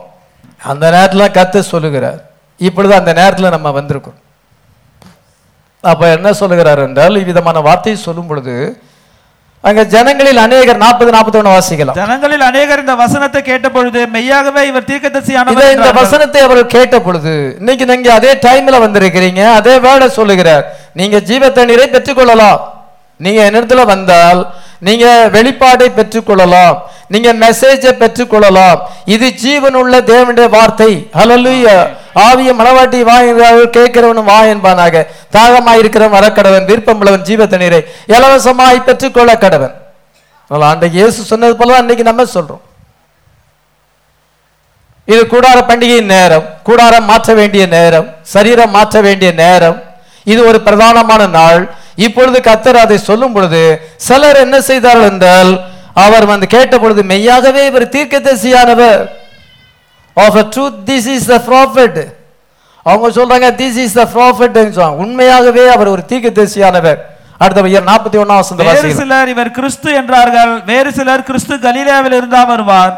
அந்த நேரத்தில் கத்து சொல்லுகிறார். இப்பொழுது அந்த நேரத்தில் நம்ம வந்திருக்கோம். அப்போ என்ன சொல்லுகிறார் என்றால் இவ்விதமான வார்த்தையை சொல்லும் பொழுது அங்க ஜனங்களில் அநேகர் நாற்பது நாற்பத்தி வாசிக்கலாம். ஜனங்களில் அநேகர் இந்த வசனத்தை கேட்டபொழுது மெய்யாகவே இவர் தீர்க்கதரிசியானவர் இந்த. வசனத்தை அவர்கள் கேட்ட பொழுது இன்னைக்கு நீங்க அதே டைம்ல வந்திருக்கிறீங்க அதே வேர்டை சொல்லுகிறார். நீங்க ஜீவ தண்ணீரை பெற்றுக்கொள்ளலாம். நீங்க என்னிடத்துல வந்தால் நீங்க வெளிப்பாடை பெற்றுக்கொள்ளலாம். நீங்க மெசேஜை பெற்றுக்கொள்ளலாம். இது ஜீவனுள்ள தேவனுடைய வார்த்தை. ஹalleluya ஆவியும் மனவாட்டி வா என்றார்கள் கேட்கிறவனும் வா என்பானாக. தாகமாய் இருக்கிறவன் வரக்கடவன் விருப்பமுள்ளவன் ஜீவ தண்ணீரை இலவசமாய் பெற்றுக்கொள்ள கடவன் அதனால அன்றைக்கு இயேசு சொன்னது போல அன்னைக்கு இன்னைக்கு நம்ம சொல்றோம். இது கூடார பண்டிகையின் நேரம் கூடாரம் மாற்ற வேண்டிய நேரம் சரீரம் மாற்ற வேண்டிய நேரம். இது ஒரு பிரதானமான நாள். இப்பொழுது கத்தர் அதை சொல்லும் பொழுது சிலர் என்ன செய்தார்கள் என்றால் அவர் வந்து கேட்ட பொழுது மெய்யாகவே இவர் தீர்க்கதரிசியானவர். Of a truth this is the prophet அவங்க சொல்றாங்க திஸ் இஸ் த ப்ராஃபிட் உண்மையாகவே அவர் ஒரு தீர்க்கதரிசியானவர். அடுத்த நாற்பத்தி ஒன்னாம் வசந்த வேறு வாசிகள். சிலர் இவர் கிறிஸ்து என்றார்கள். வேறு சிலர் கிறிஸ்து கலிலேயாவில் இருந்தா வருவார்.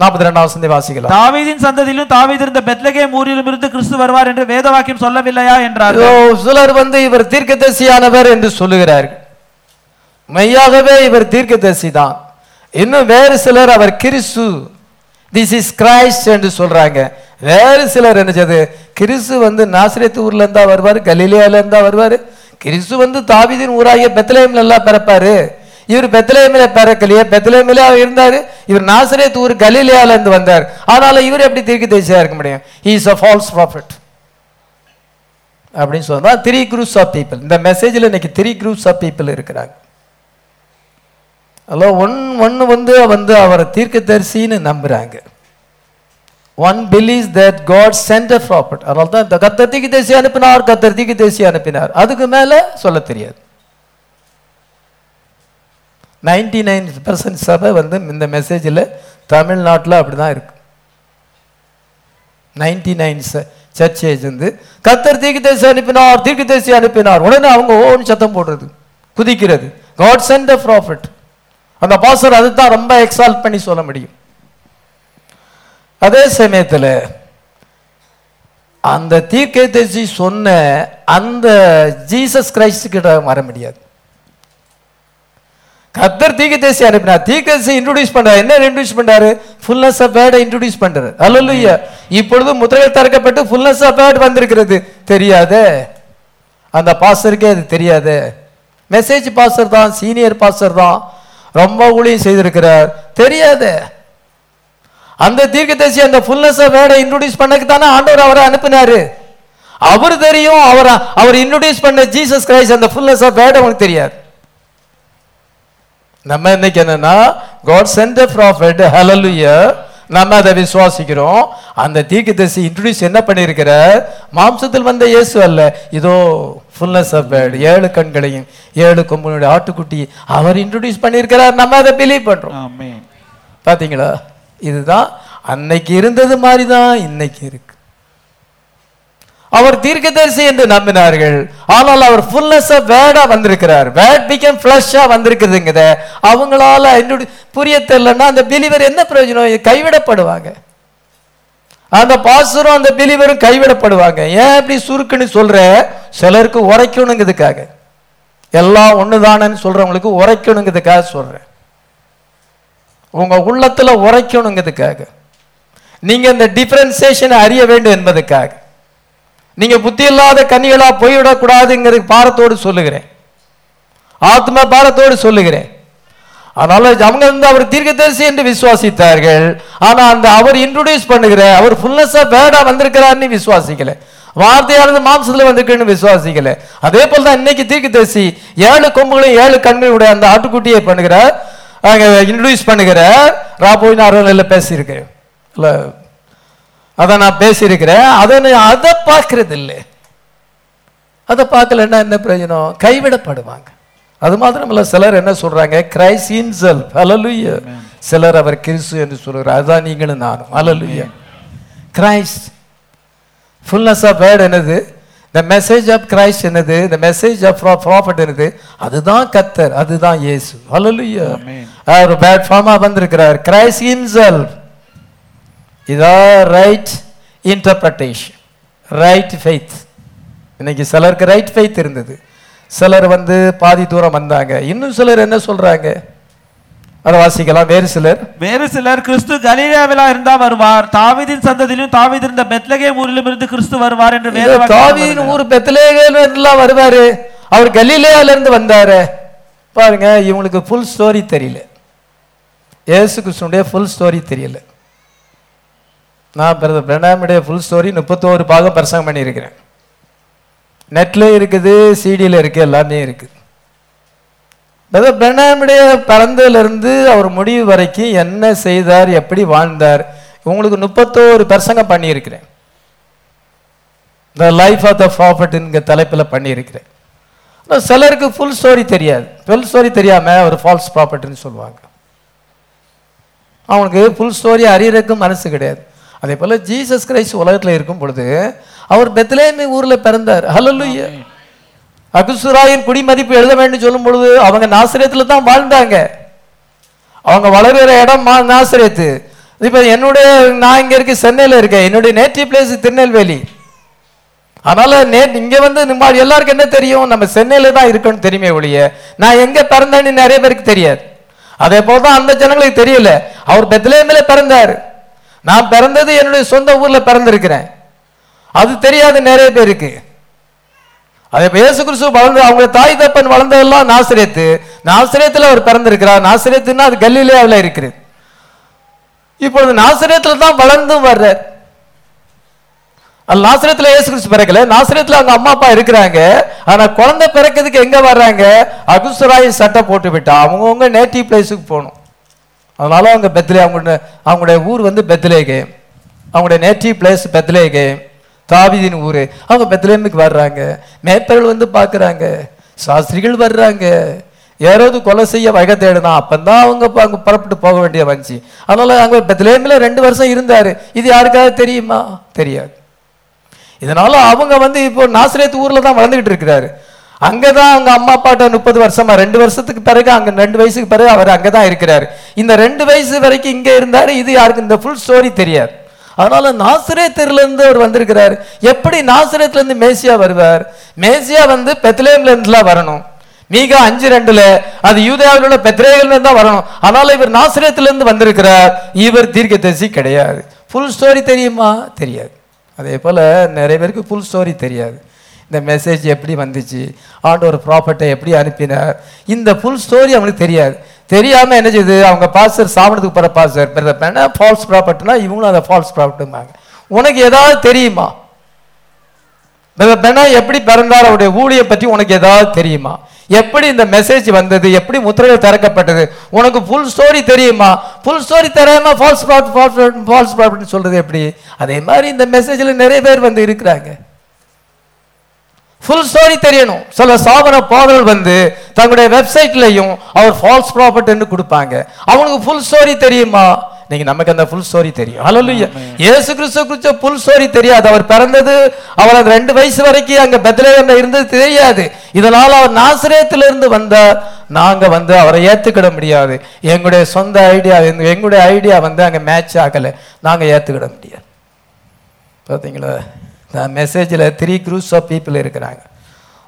நாற்பத்தி ரெண்டாம் வசந்தை வாசிக்கலாம் தாவீதின் சந்ததியிலும் தாவீது இருந்த பெத்லகேம் ஊரிலும் இருந்து கிறிஸ்து வருவார் என்று வேத வாக்கியம் சொல்லவில்லையா என்றார்கள். இதோ சிலர் வந்து இவர் தீர்க்கதரிசியானவர் என்று சொல்லுகிறார்கள். மெய்யாகவே இவர் தீர்க்கதரிசி தான் இன்னும் வேறு சிலர் அவர் கிறிஸ்து திஸ் இஸ் கிரைஸ்ட் என்று சொல்றாங்க. வேறு சிலர் என்னது கிறிஸ்து வந்து நாசிரியத்து ஊர்ல இருந்தா வருவார் கலிலியால இருந்தா வருவாரு கிறிஸ்து வந்து தாவிதின் ஊராகிய பெத்லேம்ல எல்லாம் பிறப்பாரு. இவர் பெத்லேமில பிறக்கலையே பெத்லேமில அவர் இருந்தாரு இவர் நாசிரியத்து ஊர் கலிலியால இருந்து வந்தார். அதனால் இவர் எப்படி தீர்க்கதரிசியா இருக்க முடியும்? இஸ் அ ஃபால்ஸ் ப்ராஃபிட் அப்படின்னு சொன்னா த்ரீ குரூப்ஸ் ஆஃப் பீப்புள் இந்த மெசேஜில் இன்னைக்கு த்ரீ குரூப்ஸ் ஆஃப் பீப்புள் இருக்கிறாங்க. அல்ல ஒன் ஒன்று வந்து வந்து அவரை தீர்க்கதரிசின்னு நம்புகிறாங்க one believes that God sent a prophet அதனால தான் இந்த கத்தர் தீர்க்கதரிசி அனுப்பினார் கத்தர் தேசிய அனுப்பினார். அதுக்கு மேலே சொல்ல தெரியாது. நைன்டி நைன் பர்சன்ட் சபை வந்து இந்த மெசேஜில் தமிழ்நாட்டில் அப்படி தான் இருக்கு. நைன்டி நைன் சர்ச் வந்து கத்தர் தீர்க்கதரிசி அனுப்பினார் தீர்க்கதரிசி அனுப்பினார். உடனே அவங்க ஓன்னு சத்தம் போடுறது குதிக்கிறது. காட் சென்ட் a ப்ராஃபிட் அந்த பாஸ்டர் அதுதான் ரொம்ப எக்ஸால்ட் பண்ணி சொல்ல முடியும். அதே சமயத்தில் அந்த தீர்க்கதரிசி சொன்ன அந்த ஜீசஸ் கிரைஸ்ட் கிட்ட வர முடியாது. கத்தர் தீர்க்கதரிசி அனுப்பினார். தீர்க்கதரிசி இன்ட்ரோடியூஸ் பண்றாரு. என்ன இன்ட்ரோடியூஸ் பண்றாரு? ஃபுல்னஸ் ஆஃப் வேர்டை இன்ட்ரோடியூஸ் பண்றாரு. அல்லேலூயா இப்பொழுது முதலில் திறக்கப்பட்டு ஃபுல்னஸ் ஆஃப் வேர்ட் வந்திருக்கிறது. தெரியாதே? அந்த பாஸ்டருக்கே அது தெரியாது? மெசேஜ் பாஸ்டர் தான் சீனியர் பாஸ்டர் தான். ரொம்ப ஊழியம் செய்திருக்கிறார். தெரியாதே. அந்த தீர்க்கதரிசி அந்த ஃபுல்னஸ் வேற இன்ட்ரோடியூஸ் பண்ணக்கு தானே ஆண்டவர் அவரை அனுப்பினாரு. அவர் தெரியும் அவர் அவர் இன்ட்ரோடியூஸ் பண்ண ஜீசஸ் கிரைஸ்ட் அந்த ஃபுல்னஸ் ஆஃப் வேர்டை அவனுக்கு தெரியாது. நம்ம இன்னைக்கு என்னன்னா காட் சென்ட் ப்ராஃபிட் ஹalleluya நம்ம அதை விசுவாசிக்கிறோம். அந்த தீர்க்கதரிசி இன்ட்ரோடியூஸ் என்ன பண்ணியிருக்கிறார்? மாம்சத்தில் வந்த இயேசு அல்ல. இதோ ஃபுல்னஸ் ஆஃப் வேர்ட் ஏழு கண்களையும் ஏழு கொம்பனுடைய ஆட்டுக்குட்டி அவர் இன்ட்ரோடியூஸ் பண்ணியிருக்கிறார். நம்ம அதை பிலீவ் பண்றோம். ஆமென். பாத்தீங்களா? இதுதான் அன்னைக்கு இருந்தது மாதிரி தான் இன்னைக்கு இருக்கு. அவர் தீர்க்கதரிசி என்று நம்பினார்கள். ஆனால் அவர் ஃபுல்னஸ் ஆஃப் வேர்டா வந்திருக்கிறார். வேர்ட் பிகம் ஃபிளஷா வந்திருக்குதுங்கத. அவங்களால என்னுடைய புரிய தெரியலன்னா அந்த பிலிவர் என்ன பிரயோஜனம்? கைவிடப்படுவாங்க. அந்த பாசரும் அந்த பிலிவரும் கைவிடப்படுவாங்க. ஏன் இப்படி சுருக்குன்னு சொல்ற? சிலருக்கு உரைக்கணுங்கிறதுக்காக எல்லாம் ஒண்ணுதானன்னு சொல்றவங்களுக்கு உரைக்கணுங்கிறதுக்காக சொல்றேன். உங்க உள்ளத்துல உரைக்கணுங்கிறதுக்காக நீங்க இந்த டிஃபரன்சியேஷனை அறிய வேண்டும் என்பதுக்காக. நீங்க புத்தி இல்லாத கன்னிகளாக போய்விடக்கூடாதுங்கிறது பாரத்தோடு சொல்லுகிறேன். ஆத்ம பாரத்தோடு சொல்லுகிறேன். அதனால அவங்க வந்து அவர் தீர்க்கதரிசி என்று விசுவாசித்தார்கள். ஆனா அந்த அவர் இன்ட்ரோடியூஸ் பண்ணுகிற அவர் ஃபுல்னஸ் வேடா வந்திருக்கிறார்னு விசுவாசிக்கல. வார்த்தையானது மாம்சத்தில் வந்திருக்குன்னு விசுவாசிக்கல. அதே போல தான் இன்னைக்கு தீர்க்கதரிசி ஏழு கொம்புகளையும் ஏழு கண்களுடைய அந்த ஆட்டுக்குட்டியை பண்ணுகிற இன்ட்ரோடியூஸ் பண்ணுகிற ராபோயின் அருள் பேசியிருக்கு இல்லை அதை நான் பேசியிருக்கிறேன். அதை அதை பார்க்கறது இல்லை அதை பார்க்கலன்னா என்ன பிரயோஜனம்? கைவிடப்படுவாங்க. அது மாத்திரமல்ல சிலர் என்ன சொல்றாங்க? கிரைஸ் இன்செல் ஹalleluya சிலர் அவர் கிறிஸ்து என்று சொல்கிறார் அதுதான் நீங்களும் நானும். ஹalleluya கிரைஸ்ட் ஃபுல்னஸ் ஆஃப் வேர்ட் என்னது? த மெசேஜ் ஆஃப் கிரைஸ்ட் என்னது? த மெசேஜ் ஆஃப் ப்ராஃபட் என்னது? அதுதான் கத்தர். அதுதான் இயேசு. Amen. அவர் பேட் ஃபார்மா வந்திருக்கிறார் கிரைஸ்ட் இன்செல்ஃப் இதான் ரைட் இன்டர்பிரட்டேஷன் ரைட் ஃபெய்த் இன்னைக்கு சிலருக்கு ரைட் ஃபெய்த் இருந்தது. சிலர் வந்து பாதி தூரம் வந்தாங்க. இன்னும் சிலர் என்ன சொல்றாங்க? அதை வாசிக்கலாம். வேறு சிலர்? வேறு சிலர் கிறிஸ்து கலீலியாவிலா இருந்தா வருவார். தாவீதின் சந்ததியிலும் தாவீது இருந்த பெத்லகேம் ஊரிலும் இருந்து கிறிஸ்து வருவார் என்று வேத தாவீதின் ஊர் பெத்லேகேல இருந்துலாம் வருவாரு. அவர் கலிலேயால இருந்து வந்தாரு. பாருங்க இவங்களுக்கு ஃபுல் ஸ்டோரி தெரியல. இயேசு கிறிஸ்துனுடைய ஃபுல் ஸ்டோரி தெரியல. நான் பிரதர் பிரணாமுடைய ஃபுல் ஸ்டோரி முப்பத்தோரு பாகம் பிரசங்கம் பண்ணியிருக்கிறேன். நெட்ல இருக்குது சிடியில் இருக்குது எல்லாமே இருக்குது. பிரதர் பிரணாமுடைய பிறந்ததுலேருந்து அவர் முடிவு வரைக்கும் என்ன செய்தார் எப்படி வாழ்ந்தார் உங்களுக்கு முப்பத்தோரு பிரசங்கம் பண்ணியிருக்கிறேன். த லைஃப் ஆஃப் த ஃபாஃபட்டுங்கிற தலைப்பில் பண்ணியிருக்கிறேன். சிலருக்கு ஃபுல் ஸ்டோரி தெரியாது. ஃபுல் ஸ்டோரி தெரியாமல் அவர் ஃபால்ஸ் ப்ராப்பர்ட்டின்னு சொல்லுவாங்க. அவனுக்கு ஃபுல் ஸ்டோரி அறியறதுக்கு மனசு கிடையாது. அதே போல ஜீசஸ் கிரைஸ்ட் உலகத்தில் இருக்கும் பொழுது அவர் பெத்லேமி ஊரில் பிறந்தார். ஹalleluya அகுசுராயின் குடிமதிப்பு எழுத வேண்டும் சொல்லும் பொழுது அவங்க நாசிரியத்தில் தான் வாழ்ந்தாங்க. அவங்க வளர்கிற இடம் மா நாசிரியத்து இப்போ என்னுடைய நான் இங்கே இருக்க சென்னையில் இருக்கேன். என்னுடைய நேட்டிவ் பிளேஸ் திருநெல்வேலி. அதனால நே இங்க வந்து நம்ம எல்லாருக்கும் என்ன தெரியும்? நம்ம சென்னையில தான் இருக்கணும் தெரியுமே ஒழிய நான் எங்க பிறந்தேன்னு நிறைய பேருக்கு தெரியாது. அதே போல தான் அந்த ஜனங்களுக்கு தெரியல. அவர் பெத்லேமில பிறந்தார். நான் பிறந்தது என்னுடைய சொந்த ஊர்ல பிறந்திருக்கிறேன். அது தெரியாது நிறைய பேருக்கு. அதே போல இயேசு கிறிஸ்து வளர்ந்து அவங்க தாய் தப்பன் வளர்ந்ததெல்லாம் நாசிரியத்து நாசிரியத்தில் அவர் பிறந்திருக்கிறார். நாசிரியத்துன்னா அது கல்லிலேயாவில் இருக்குது. இப்பொழுது நாசிரியத்தில் தான் வளர்ந்தும் வர்றார். அது நாசிரியத்துல இயேசு கிறிஸ்து பிறக்கல. நாசிரியத்தில் அவங்க அம்மா அப்பா இருக்கிறாங்க. ஆனால் குழந்தை பிறக்கிறதுக்கு எங்கே வர்றாங்க? அகுசராய் சட்டை போட்டு விட்டா அவங்கவுங்க நேட்டிவ் பிளேஸுக்கு போகணும். அதனால அவங்க பெத்லே அவங்களுடைய அவங்களுடைய ஊர் வந்து பெத்லேகே. அவங்களுடைய நேட்டிவ் பிளேஸ் பெத்லேகே. தாவிதின் ஊர். அவங்க பெத்லேமுக்கு வர்றாங்க. மேப்பர்கள் வந்து பார்க்குறாங்க. சாஸ்திரிகள் வர்றாங்க. யாராவது கொலை செய்ய வகை தேடுனா அப்பந்தான் அவங்க அங்கே புறப்பட்டு போக வேண்டிய வந்துச்சு. அதனால அங்கே பெத்லேமில் ரெண்டு வருஷம் இருந்தார். இது யாருக்காவது தெரியுமா? தெரியாது. இதனால அவங்க வந்து இப்போ நாசிரியத்து ஊரில் தான் வளர்ந்துக்கிட்டு இருக்கிறாரு. அங்கதான் அவங்க அம்மா அப்பாட்ட முப்பது வருஷமா ரெண்டு வருஷத்துக்கு பிறகு அங்க ரெண்டு வயசுக்கு பிறகு அவர் அங்கதான் இருக்கிறாரு. இந்த ரெண்டு வயசு வரைக்கும் இங்க இருந்தாரு இது யாருக்கு இந்த ஃபுல் ஸ்டோரி தெரியாது. அதனால நாசிரியத்திலிருந்து இருந்து அவர் வந்திருக்கிறார். எப்படி நாசிரியத்துல இருந்து மேசியா வருவார்? மேசியா வந்து பெத்லேம்ல இருந்துலாம் வரணும். மீகா அஞ்சு ரெண்டுல அது யூதாவில் உள்ள பெத்ரேகல்ல தான் வரணும். அதனால இவர் நாசிரியத்துல இருந்து வந்திருக்கிறார். இவர் தீர்க்கதரிசி கிடையாது. ஃபுல் ஸ்டோரி தெரியுமா? தெரியாது. அதே போல நிறைய பேருக்கு ஃபுல் ஸ்டோரி தெரியாது. இந்த மெசேஜ் எப்படி வந்துச்சு? ஆண்டவர் ப்ராப்பர்ட்டை எப்படி அனுப்பினார்? இந்த ஃபுல் ஸ்டோரி அவங்களுக்கு தெரியாது. தெரியாமல் என்ன செய்யுது அவங்க பாஸ்டர் சாப்பிடத்துக்கு போகிற பாஸ்டர் என்ன ஃபால்ஸ் ப்ராப்பர்ட்னா இவங்களும் அதை ஃபால்ஸ் ப்ராப்பர்ட்டுமாங்க உனக்கு ஏதாவது தெரியுமா? பெனா எப்படி பிறந்தார்? அவருடைய ஊழியை பற்றி உனக்கு ஏதாவது தெரியுமா? எப்படி இந்த மெசேஜ் வந்தது? எப்படி முத்திரைகள் திறக்கப்பட்டது? உனக்கு ஃபுல் ஸ்டோரி தெரியுமா? ஃபுல் ஸ்டோரி தெரியாம ஃபால்ஸ் ப்ராப்பர்ட் ஃபால்ஸ் ப்ராப்பர்ட்னு சொல்றது எப்படி? அதே மாதிரி இந்த மெசேஜில் நிறைய பேர் வந்து இருக்கிறாங்க. ஃபுல் ஸ்டோரி தெரியணும். சில சாபன பாடல்கள் வந்து தங்களுடைய வெப்சைட்லையும் அவர் ஃபால்ஸ் ப்ராப்பர்ட்னு கொடுப்பாங்க. அவனுக்கு ஃபுல் ஸ்டோரி தெரியுமா? நீங்க நமக்கு அந்த ஃபுல் ஸ்டோரி தெரியும். ஹalleluya இயேசு கிறிஸ்து குறிச்ச ஃபுல் ஸ்டோரி தெரியாது. அவர் பிறந்தது அவர் அந்த ரெண்டு வயசு வரைக்கும் அங்க பெத்லகேம்ல இருந்தது தெரியாது. இதனால அவர் நாசரேத்துல இருந்து வந்தார் நாங்க வந்து அவரை ஏத்துக்கிட முடியாது. எங்களுடைய சொந்த ஐடியா எங்களுடைய ஐடியா வந்து அங்க மேட்ச் ஆகல. நாங்க ஏத்துக்கிட முடியாது. பார்த்தீங்களா மெசேஜில் த்ரீ குரூப்ஸ் ஆஃப் பீப்புள் இருக்கிறாங்க.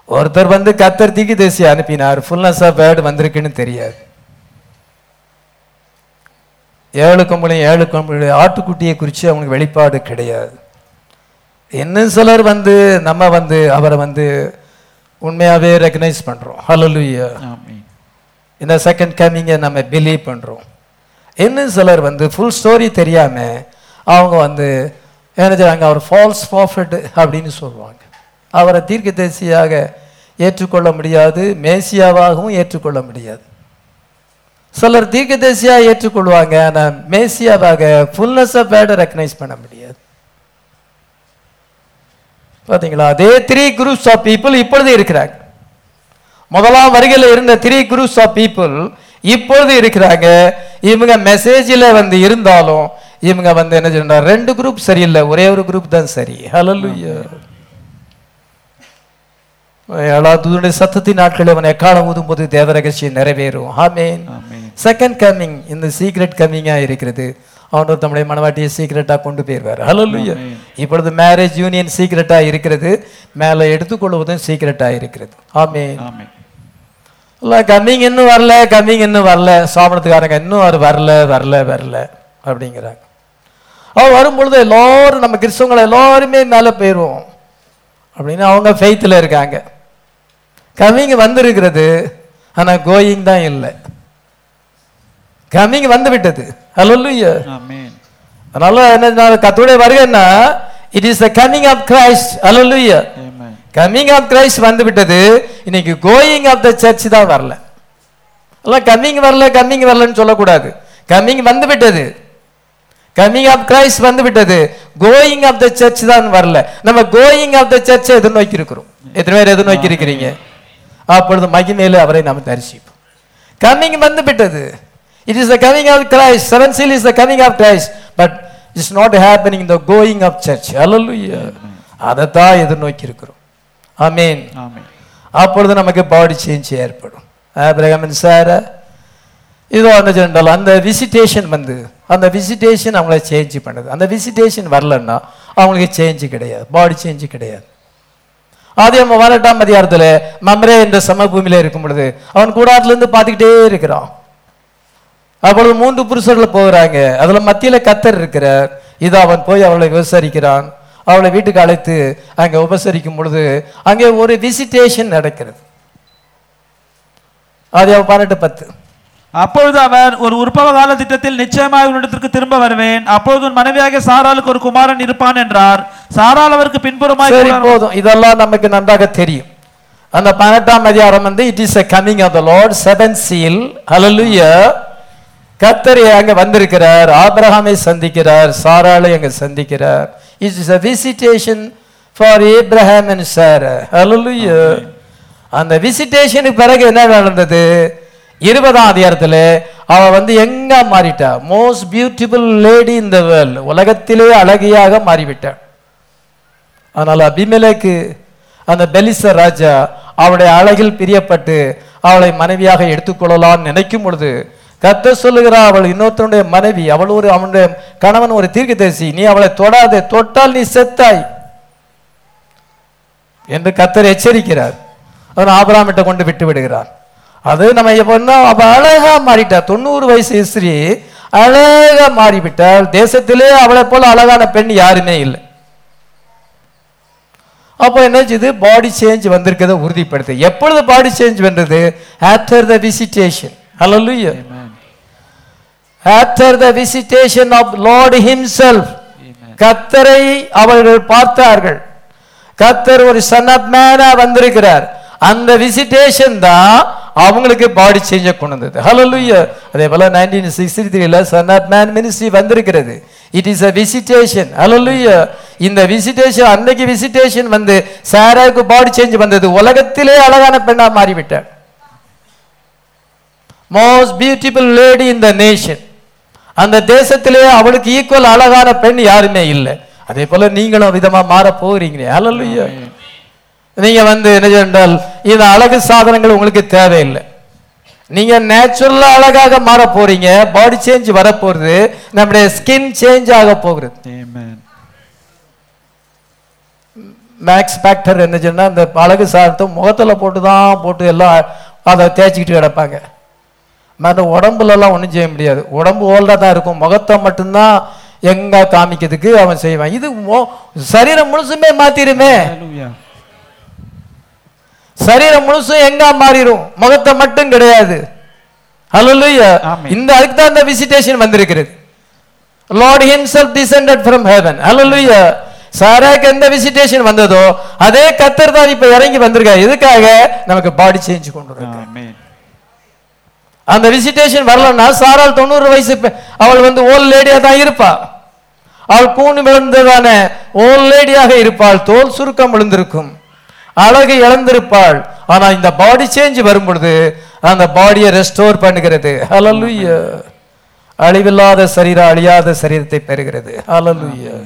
ஒருத்தர் வந்து கத்தர் தீக்கு தேசி அனுப்பினார். ஃபுல்னஸ் ஆஃப் வேர்டு வந்திருக்குன்னு தெரியாது. ஏழு கம்பளையும் ஏழு கம்பளி ஆட்டுக்குட்டியை குறித்து அவங்களுக்கு வெளிப்பாடு கிடையாது. இன்னும் சிலர் வந்து நம்ம வந்து அவரை வந்து உண்மையாகவே ரெக்கனைஸ் பண்ணுறோம் ஆமென். இந்த செகண்ட் கம்மிங்கை நம்ம பிலீவ் பண்ணுறோம் இன்னும் சிலர் வந்து ஃபுல் ஸ்டோரி தெரியாமல் அவங்க வந்து என்ன செய்றாங்க அவர் ஃபால்ஸ் ப்ராஃபிட் அப்படின்னு சொல்லுவாங்க. அவரை தீர்க்கதரிசியாக ஏற்றுக்கொள்ள முடியாது மேசியாவாகவும் ஏற்றுக்கொள்ள முடியாது. சிலர் தீர்க்கதரிசியாக ஏற்றுக்கொள்வாங்க ஆனால் மேசியாவாக ஃபுல்னஸ் பேட ரெக்கனைஸ் பண்ண முடியாது. பார்த்தீங்களா அதே த்ரீ குரூப்ஸ் ஆஃப் பீப்புள் இப்பொழுது இருக்கிறாங்க. முதலாம் வருகையில் இருந்த த்ரீ குரூப்ஸ் ஆஃப் பீப்புள் இப்பொழுது இருக்கிறாங்க. இவங்க மெசேஜில் வந்து இருந்தாலும் இவங்க வந்து என்ன சொல்றாங்க ரெண்டு குரூப் சரியில்லை ஒரே ஒரு குரூப் தான் சரி. ஹalleluya ஏழாவது சத்தத்தின் நாட்களில் அவன் எக்காலம் ஊதும்போது தேவ ரகசியம் நிறைவேறும். ஆமென் ஆமென் செகண்ட் கம்மிங் இந்த சீக்ரெட் கம்மிங்கா இருக்கிறது. அவனோர் தம்முடைய மனவாட்டியை சீக்கிரட்டா கொண்டு போயிருவார் ஹalleluya இப்பொழுது மேரேஜ் யூனியன் சீக்கிரட்டா இருக்கிறது. மேலே எடுத்துக்கொள்வதும் சீக்கிரட்டா இருக்கிறது. ஆமென் இல்ல கம்மிங் இன்னும் வரல கம்மிங் இன்னும் வரல. சாப்பிடத்துக்காரங்க இன்னும் அவர் வரல வரல வரல. அப்படிங்கிறாங்க. அவர் வரும்பொழுது எல்லாரும் நம்ம கிறிஸ்தவங்களை எல்லாருமே மேலே போயிடுவோம் அப்படின்னு அவங்க ஃபெய்த்தில் இருக்காங்க. கம்மிங் வந்திருக்கிறது ஆனா கோயிங் தான் இல்லை. கம்மிங் வந்து விட்டது ஆமென் அதனால என்ன கத்துடைய வருகைன்னா it is the coming of Christ amen coming of Christ வந்து விட்டது இன்னைக்கு கோயிங் ஆஃப் த சர்ச் தான் வரல. எல்லாம் கம்மிங் வரல கம்மிங் வரலன்னு சொல்லக்கூடாது. கம்மிங் வந்து விட்டது கம்மிங் ஆஃப் கிரைஸ்ட் வந்து விட்டது கோயிங் ஆஃப் த சர்ச் தான் வரல. நம்ம கோயிங் ஆஃப் த சர்ச்சை எதிர்நோக்கி இருக்கிறோம் எத்தனை பேர் எதிர்நோக்கி இருக்கிறீங்க அப்பொழுது மகிமையில அவரை நாம் தரிசிப்போம். கம்மிங் வந்து விட்டது it is the coming of Christ seven seal is the coming of Christ but it's not happening the going of church அல்லலுயா அதைத்தான் எதிர்நோக்கி இருக்கிறோம் ஆமீன் அப்பொழுது நமக்கு பாடி சேஞ்ச் ஏற்படும். ஆபிரகாமின் சார இதோ என்ன சொன்னால் அந்த விசிட்டேஷன் வந்து அந்த விசிட்டேஷன் அவங்கள சேஞ்ச் பண்ணுது. அந்த விசிட்டேஷன் வரலன்னா அவங்களுக்கு சேஞ்சு கிடையாது. பாடி சேஞ்சு கிடையாது. அதே நம்ம வரட்டாம் அதிகாரத்தில் மம்ரே என்ற சமபூமியில் இருக்கும் பொழுது அவன் கூடாரத்துலேருந்து பார்த்துக்கிட்டே இருக்கிறான். அப்பொழுது மூன்று புருஷர்கள் போகிறாங்க. அதில் மத்தியில் கத்தர் இருக்கிறார். இதை அவன் போய் அவளை விவசரிக்கிறான் அவளை வீட்டுக்கு அழைத்து அங்கே உபசரிக்கும் பொழுது அங்கே ஒரு விசிட்டேஷன் நடக்கிறது. அது அவன் பன்னெண்டு பத்து. அப்பொழுது அவர் ஒரு உற்பவ கால திட்டத்தில் நிச்சயமாக உன்னிடத்திற்கு திரும்ப வருவேன். அப்பொழுது உன் மனைவியாக சாராளுக்கு ஒரு குமாரன் இருப்பான் என்றார். சாராள் அவருக்கு பின்புறமாய் சரி போதும். இதெல்லாம் நமக்கு நன்றாக தெரியும். அந்த பன்னெண்டாம் அதிகாரம் வந்து it is a coming of the Lord seven seal ஹalleluya கத்தர் அங்க வந்திருக்கிறார். ஆபிரகாமை சந்திக்கிறார். சாராளை அங்க சந்திக்கிறார். It is a visitation for Abraham and Sarah ஹalleluya அந்த விசிட்டேஷனுக்கு பிறகு என்ன நடந்தது? இருபதாம் அதிகாரத்தில் அவ வந்து எங்க மாறிட்டா? Most beautiful lady in the world உலகத்திலே அழகியாக மாறிவிட்டாள் அதனால் அபிமலேக்கு அந்த பெலிச ராஜா அவளுடைய அழகில் பிரியப்பட்டு அவளை மனைவியாக எடுத்துக்கொள்ளலாம் நினைக்கும் பொழுது கத்த சொல்லுகிறா அவள் இன்னொருத்தனுடைய மனைவி அவள் ஒரு அவனுடைய கணவன் ஒரு தீர்க்க தரிசி நீ அவளை தொடாதே தொட்டால் நீ செத்தாய். என்று கத்தர் எச்சரிக்கிறார். அவன் ஆபராமிட்ட கொண்டு விட்டு விடுகிறார். அது நம்ம எப்படின்னா அவ அழகா மாறிட்டா தொண்ணூறு வயசு ஸ்திரீ அழகா மாறிவிட்டால் தேசத்திலே அவளை போல அழகான பெண் யாருமே இல்லை. அப்போ என்ன செய்யுது பாடி சேஞ்ச் வந்திருக்கிறத உறுதிப்படுத்து. எப்பொழுது பாடி சேஞ்ச் வந்தது? After the visitation hallelujah after the visitation of Lord himself கத்தரை அவர்கள் பார்த்தார்கள். கத்தர் ஒரு சன் ஆஃப் மேனா வந்திருக்கிறார். அந்த விசிட்டேஷன் தான் அவங்களுக்கு பாடி சேஞ்சை கொண்டு வந்தது. ஹalleluya அதே போல நைன்டீன் சிக்ஸ்டி த்ரீல சன் ஆஃப் மேன் மினிஸ்ட்ரி வந்திருக்கிறது. இட் இஸ் அ விசிட்டேஷன் ஹalleluya இந்த விசிட்டேஷன் அன்னைக்கு விசிட்டேஷன் வந்து சாராவுக்கு பாடி சேஞ்ச் வந்தது. உலகத்திலே அழகான பெண்ணாக மாறிவிட்டார் most beautiful lady in the nation அந்த தேசத்திலே அவளுக்கு ஈக்குவல் அழகான பெண் யாருமே இல்லை. அதே போல நீங்களும் விதமா மாற போகிறீங்களே அலலுயா நீங்க வந்து என்ன என்றால் இந்த அழகு சாதனங்கள் உங்களுக்கு தேவையில்லை. நீங்க நேச்சுரலா அழகாக மாற போறீங்க பாடி சேஞ்ச் வர போறது நம்முடைய ஸ்கின் சேஞ்ச் ஆக போகிறது. மேக்ஸ் ஃபேக்டர் என்ன சொன்னா இந்த அழகு சாதனத்தை முகத்துல போட்டு தான் போட்டு எல்லாம் அதை தேய்ச்சிக்கிட்டு கிடப்பாங்க. மற்ற உடம்புல எல்லாம் ஒன்றும் செய்ய முடியாது. உடம்பு ஓல்டா தான் இருக்கும். முகத்தை மட்டும்தான் எங்க காமிக்கிறதுக்கு அவன் செய்வான். இது சரீரம் முழுசுமே Hallelujah. சரீரம் முழுசும் எங்க மாறிடும்? முகத்தை மட்டும் கிடையாது. இந்த அதுக்கு தான் இந்த விசிட்டேஷன் வந்திருக்கிறது. Lord himself descended from heaven. Hallelujah. சாராக்கு எந்த விசிட்டேஷன் வந்ததோ அதே கத்தர் தான் இப்ப இறங்கி வந்திருக்காரு. எதுக்காக? நமக்கு பாடி சேஞ்ச் கொண்டு. அந்த விசிட்டேஷன் வரலன்னா சாரால் தொண்ணூறு வயசு அவள் வந்து ஓல்ட் லேடியா தான் இருப்பா. அவள் கூணு விழுந்ததான ஓல்ட் லேடியாக இருப்பாள். தோல் சுருக்கம் விழுந்திருக்கும். அழகு இழந்திருப்பாள். ஆனா இந்த பாடி சேஞ்ச் வரும் பொழுது அந்த பாடியை ரெஸ்டோர் பண்ணுகிறது. ஹalleluya அழிவில்லாத சரீரம் அழியாத சரீரத்தை பெறுகிறது. ஹalleluya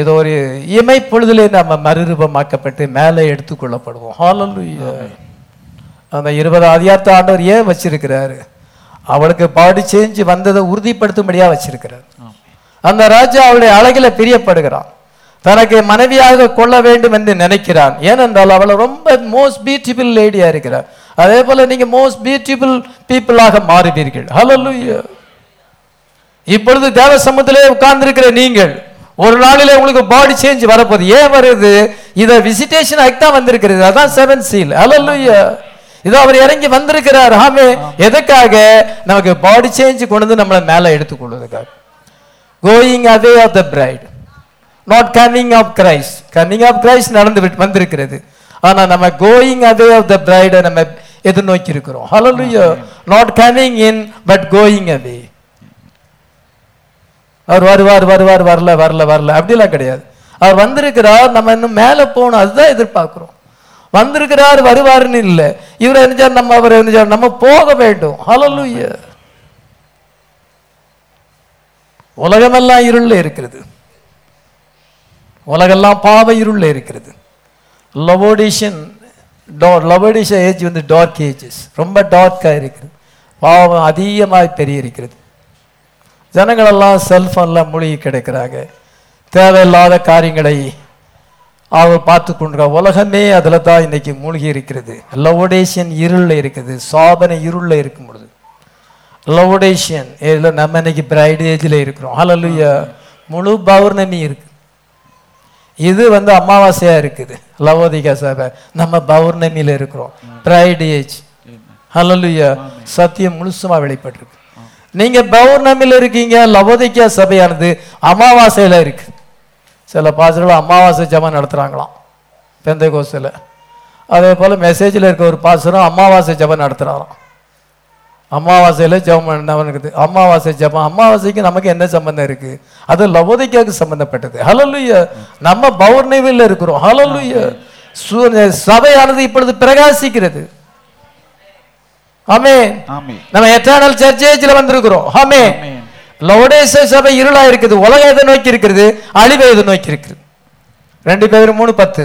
இது ஒரு இமை பொழுதிலே நம்ம மறுரூபமாக்கப்பட்டு மேலே எடுத்துக்கொள்ளப்படுவோம் ஹalleluya அந்த இருபது அதிகாரத்தை ஆண்டவர் ஏன் வச்சிருக்கிறாரு? அவளுக்கு பாடி சேஞ்ச் வந்ததை உறுதிப்படுத்தும்படியா வச்சிருக்கிறார். அந்த ராஜா அவளுடைய அழகில பிரியப்படுகிறான். தனக்கு மனைவியாக கொள்ள வேண்டும் என்று நினைக்கிறான். ஏனென்றால் அவளை ரொம்ப மோஸ்ட் பியூட்டிஃபுல் லேடியா இருக்கிறார் அதே போல நீங்க மோஸ்ட் பியூட்டிஃபுல் பீப்புளாக மாறுவீர்கள். ஹalleluya இப்பொழுது தேவ சமூகத்திலே உட்கார்ந்திருக்கிற நீங்கள் ஒரு நாளில் உங்களுக்கு பாடி சேஞ்ச் வரப்போகுது. ஏன் வருது? இதை விசிட்டேஷன் ஆகி தான் வந்திருக்கிறது. அதான் செவன் சீல் ஹalleluya இதோ அவர் இறங்கி வந்திருக்கிறார். ஆமே. எதுக்காக நமக்கு பாடி சேஞ்ச் கொண்டு வந்து நம்மளை மேலே எடுத்துக்கொள்வதுக்காக going away of the bride not coming of Christ coming of Christ நடந்து வந்திருக்கிறது. ஆனா நம்ம கோயிங் அவே ஆஃப் த பிரைடை நம்ம எதிர்நோக்கி இருக்கிறோம் ஹalleluya not coming in but going away அவர் வருவார் வருவார் வரல வரல வரல. அப்படிலாம் கிடையாது. அவர் வந்திருக்கிறார் நம்ம இன்னும் மேல போகணும். அதுதான் எதிர்பார்க்கிறோம். வந்திருக்கிறார் வருவாருன்னு இல்லை. இவர் என்ன நம்ம அவர் என்ன நம்ம போக வேண்டும். ஹalleluya உலகமெல்லாம் இருள்ல இருக்கிறது. உலகெல்லாம் பாவ இருளில் இருக்கிறது. லவோடிஷன் லவோடிஷன் ஏஜ் வந்து டார்க் ஏஜஸ் ரொம்ப டார்க்காக இருக்குது. பாவம் அதிகமாக பெரிய இருக்கிறது. ஜனங்களெல்லாம் செல்ஃபோனில் மூழ்கி கிடைக்கிறாங்க. தேவையில்லாத காரியங்களை அவர் பார்த்து கொண்டு உலகமே அதில் தான் இன்னைக்கு மூழ்கி இருக்கிறது. லவோடேஷியன் இருளில் இருக்குது. சாதனை இருளில் இருக்கும் பொழுது. லவோடேஷியன் இதில் நம்ம இன்னைக்கு பிரைட் ஏஜில் இருக்கிறோம். ஹalleluya முழு பௌர்ணமி இருக்குது இது வந்து அமாவாசையா இருக்குது. லவோதிகா சபை. நம்ம பௌர்ணமியில இருக்கிறோம். பிரைட் ஏஜ் ஹalleluya சத்தியம் முழுசுமா வெளிப்பட்டிருக்கு. நீங்க பௌர்ணமியில இருக்கீங்க லவோதிகா சபையானது அமாவாசையில இருக்கு. சில பாசர்கள் அமாவாசை ஜெபம் நடத்துறாங்களாம். பெந்தை கோசில் அதே போல மெசேஜில் இருக்க ஒரு பாசரும் அமாவாசை ஜெபம் நடத்துறாராம் அமாவாசையில ஜெபம் பண்ணவனுக்கு அமாவாசை ஜெபம் அமாவாசைக்கு நமக்கு என்ன சம்பந்தம் இருக்கு? அது லவோதிக்காவுக்கு சம்பந்தப்பட்டது. ஹalleluya நம்ம பௌர்ணமியில் இருக்கிறோம். சூரிய சபையானது இப்பொழுது பிரகாசிக்கிறது. ஆமென் நம்ம எட்டர்னல் சர்ச்சேஜ்ல வந்திருக்கிறோம். ஆமென் லோடேச சபை இருளா இருக்குது உலகம் எதை நோக்கி இருக்கிறது அழிவை எதை நோக்கி இருக்குது ரெண்டு பேரும் மூணு பத்து.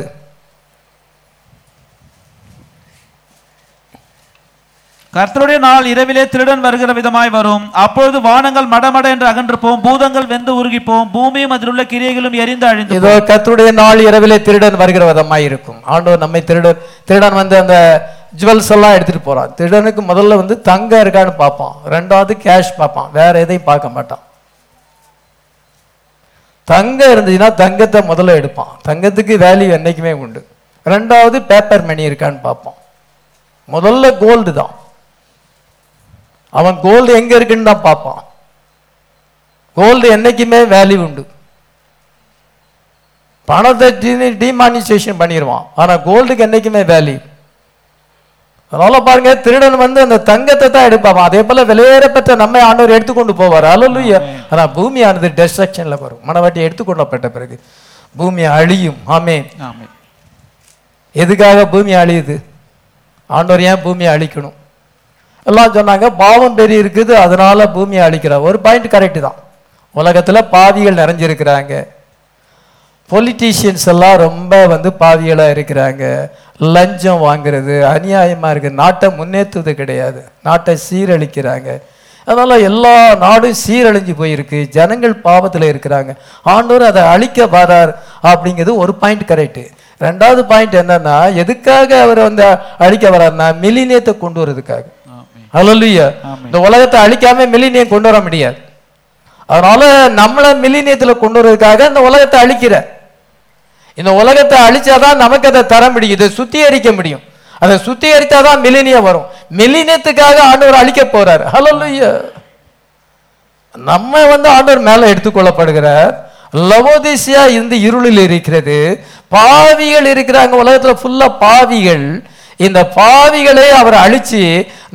கர்த்தருடைய நாள் இரவிலே திருடன் வருகிற விதமாய் வரும். அப்பொழுது வானங்கள் மடமட என்று அகன்று போம். பூதங்கள் வெந்து உருகி போம். பூமியும் அதில் உள்ள கிரியைகளும் எரிந்து அழிந்து இதோ கர்த்தருடைய நாள் இரவிலே திருடன் வருகிற விதமாய் இருக்கும். ஆண்டவர் நம்மை திருடன் திருடன் வந்து அந்த ஜுவல்ஸ் எல்லாம் எடுத்துட்டு போறான் திருடனுக்கு முதல்ல வந்து தங்கம் இருக்கான்னு பார்ப்பான். ரெண்டாவது கேஷ் பார்ப்பான். வேற எதையும் பார்க்க மாட்டான். தங்கம் இருந்துச்சுன்னா தங்கத்தை முதல்ல எடுப்பான். தங்கத்துக்கு வேல்யூ என்னைக்குமே உண்டு. ரெண்டாவது பேப்பர் மணி இருக்கான்னு பார்ப்பான். முதல்ல கோல்டு தான். அவன் கோல்டு எங்க இருக்குன்னு தான் பார்ப்பான். கோல்டு என்னைக்குமே வேல்யூ உண்டு. பணத்தை டிமானிசேஷன் பண்ணிடுவான் ஆனா கோல்டுக்கு என்னைக்குமே வேல்யூ அதனால பாருங்க திருடன் வந்து அந்த தங்கத்தை தான் எடுப்பான். அதே போல வெளியேறப்பட்ட நம்மை ஆண்டவர் எடுத்துக்கொண்டு போவார். அல்லலுயா ஆனா பூமியானது டெஸ்ட்ரக்ஷன்ல வரும். மனவாட்டி எடுத்துக்கொள்ளப்பட்ட பிறகு பூமி அழியும். ஆமே. எதுக்காக பூமி அழியுது? ஆண்டவர் ஏன் பூமியை அழிக்கணும்? எல்லாம் சொன்னாங்க பாவம் பெரிய இருக்குது அதனால பூமியை அழிக்கிறார் ஒரு பாயிண்ட் கரெக்ட் தான். உலகத்தில் பாவிகள் நிறைஞ்சிருக்கிறாங்க. பொலிட்டீஷியன்ஸ் எல்லாம் ரொம்ப வந்து பாவிகளா இருக்கிறாங்க. லஞ்சம் வாங்குறது அநியாயமாக இருக்குது நாட்டை முன்னேற்றுவது கிடையாது. நாட்டை சீரழிக்கிறாங்க. அதனால் எல்லா நாடும் சீரழிஞ்சு போயிருக்கு. ஜனங்கள் பாவத்தில் இருக்கிறாங்க. ஆண்டவர் அதை அழிக்க வரார் அப்படிங்கிறது ஒரு பாயிண்ட் கரெக்டு ரெண்டாவது பாயிண்ட் என்னன்னா எதுக்காக அவர் வந்து அழிக்க வர்றாருன்னா மிலினியத்தை கொண்டு வரதுக்காக ஆமென். இந்த உலகத்தை அழிக்காம மில்லினியம் கொண்டு வர முடியாது. அதனால நம்மள மில்லினியத்துல கொண்டு வரதுக்காக இந்த உலகத்தை அழிக்கிற. இந்த உலகத்தை அழிச்சாதான் நமக்கு அதை தர முடியும் இதை சுத்திகரிக்க முடியும். அதை சுத்திகரித்தாதான் மில்லினியம் வரும். மில்லினியத்துக்காக ஆண்டவர் அழிக்க போறார். ஹalleluya நம்ம வந்து ஆண்டவர் மேல எடுத்துக்கொள்ளப்படுகிறார். லவோதிசியா இந்த இருளில் இருக்கிறது. பாவிகள் இருக்கிறாங்க. உலகத்துல ஃபுல்லா பாவிகள். இந்த பாவிகளை அவர் அழிச்சு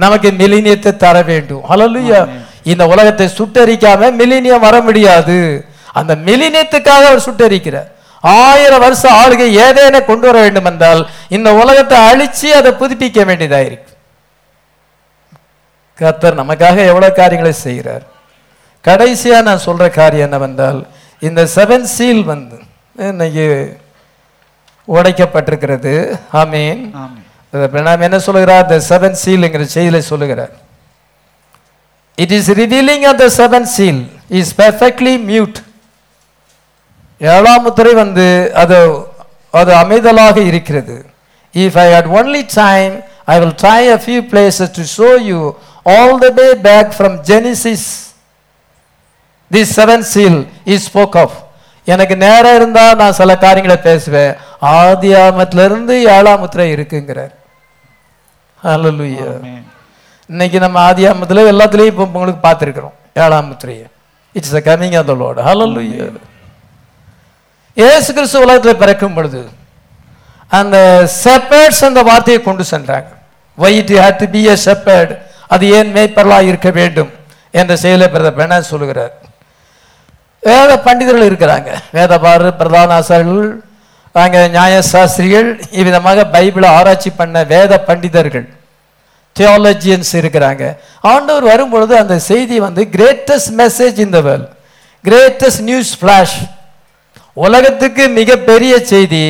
நமக்கு மிலினியத்தை தர வேண்டும். ஹalleluya. இந்த உலகத்தை சுட்டரிக்காம மிலினியம் வர முடியாது. அந்த மிலினியத்துக்காக அவர் சுட்டரிக்கிறார். ஆயிரம் வருஷம் ஆளுகை ஏதேன கொண்டு வர வேண்டும் என்றால் இந்த உலகத்தை அழிச்சு அதை புதுப்பிக்க வேண்டியதாயிருக்கு கர்த்தர் நமக்காக எவ்வளவு காரியங்களை செய்கிறார். கடைசியா நான் சொல்ற காரியம் என்னவென்றால் இந்த செவன் சீல் வந்து இன்னைக்கு உடைக்கப்பட்டிருக்கிறது. ஆமீன். ஆமென். நாம் என்ன சொல்லுகிறார்? த செவன் சீல் என்கிற செய்தியில சொல்லுகிறார். It is revealing of the seven seal is perfectly mute ஏழாம் முத்திரை வந்து அது அது அமைதலாக இருக்கிறது. If I had only time I will try a few places to show you all the day back from Genesis the seven seal is spoke of எனக்கு நேரம் இருந்தால் நான் சில காரியங்களை பேசுவேன். ஆதியாமத்துல இருந்து ஏழாம் முத்திரை இருக்குங்கிறார். ஆமென். இன்னைக்கு நம்ம ஆதியாமத்துல எல்லாத்துலயும் இப்போ உங்களுக்கு பார்த்துருக்கிறோம். ஏழாம் முத்திரையை. It's the coming of the Lord ஹalleluya இயேசு கிறிஸ்து உலகத்தில் பிறக்கும் பொழுது அந்த செப்பர்ட்ஸ் அந்த வார்த்தையை கொண்டு சென்றாங்க. Why it had to be a shepherd அது ஏன் மேய்ப்பர்களாக இருக்க வேண்டும்? என்ற செயலை பிரதர் பென சொல்லுகிறார். வேத பண்டிதர்கள் இருக்கிறாங்க. வேதபாரு பிரதான ஆசாரியர்கள் அங்கே நியாயசாஸ்திரிகள் இவ்விதமாக பைபிளை ஆராய்ச்சி பண்ண வேத பண்டிதர்கள் தியாலஜியன்ஸ் இருக்கிறாங்க. ஆண்டவர் வரும்பொழுது அந்த செய்தி வந்து கிரேட்டஸ்ட் மெசேஜ் இந்த வேர்ல்ட் கிரேட்டஸ்ட் நியூஸ் ஃபிளாஷ் உலகத்துக்கு மிகப்பெரிய செய்தி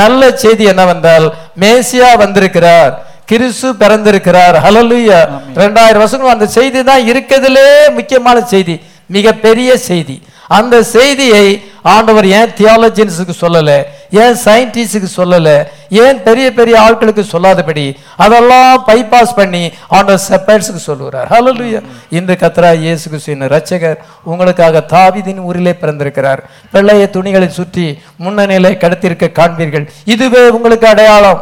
நல்ல செய்தி என்னவென்றால் மேசியா வந்திருக்கிறார் கிறிஸ்து பிறந்திருக்கிறார் ஹalleluya ரெண்டாயிரம் வருஷம் அந்த செய்தி தான் இருக்கிறதுலே முக்கியமான செய்தி மிகப்பெரிய செய்தி. அந்த செய்தியை ஆண்டவர் ஏன் தியாலஜின்ஸுக்கு சொல்லலை ஏன் சயின்டிஸ்டுக்கு சொல்லலை ஏன் பெரிய பெரிய ஆட்களுக்கு சொல்லாதபடி அதெல்லாம் பைபாஸ் பண்ணி ஆண்டவர் செப்பேட்ஸுக்கு சொல்லுகிறார். ஹalleluya இந்த கத்ரா இயேசு கிறிஸ்துவின் ரட்சகர் உங்களுக்காக தாவிதின் ஊரிலே பிறந்திருக்கிறார். பிள்ளைய துணிகளை சுற்றி முன்னணியிலே கடத்திருக்க காண்பீர்கள். இதுவே உங்களுக்கு அடையாளம்.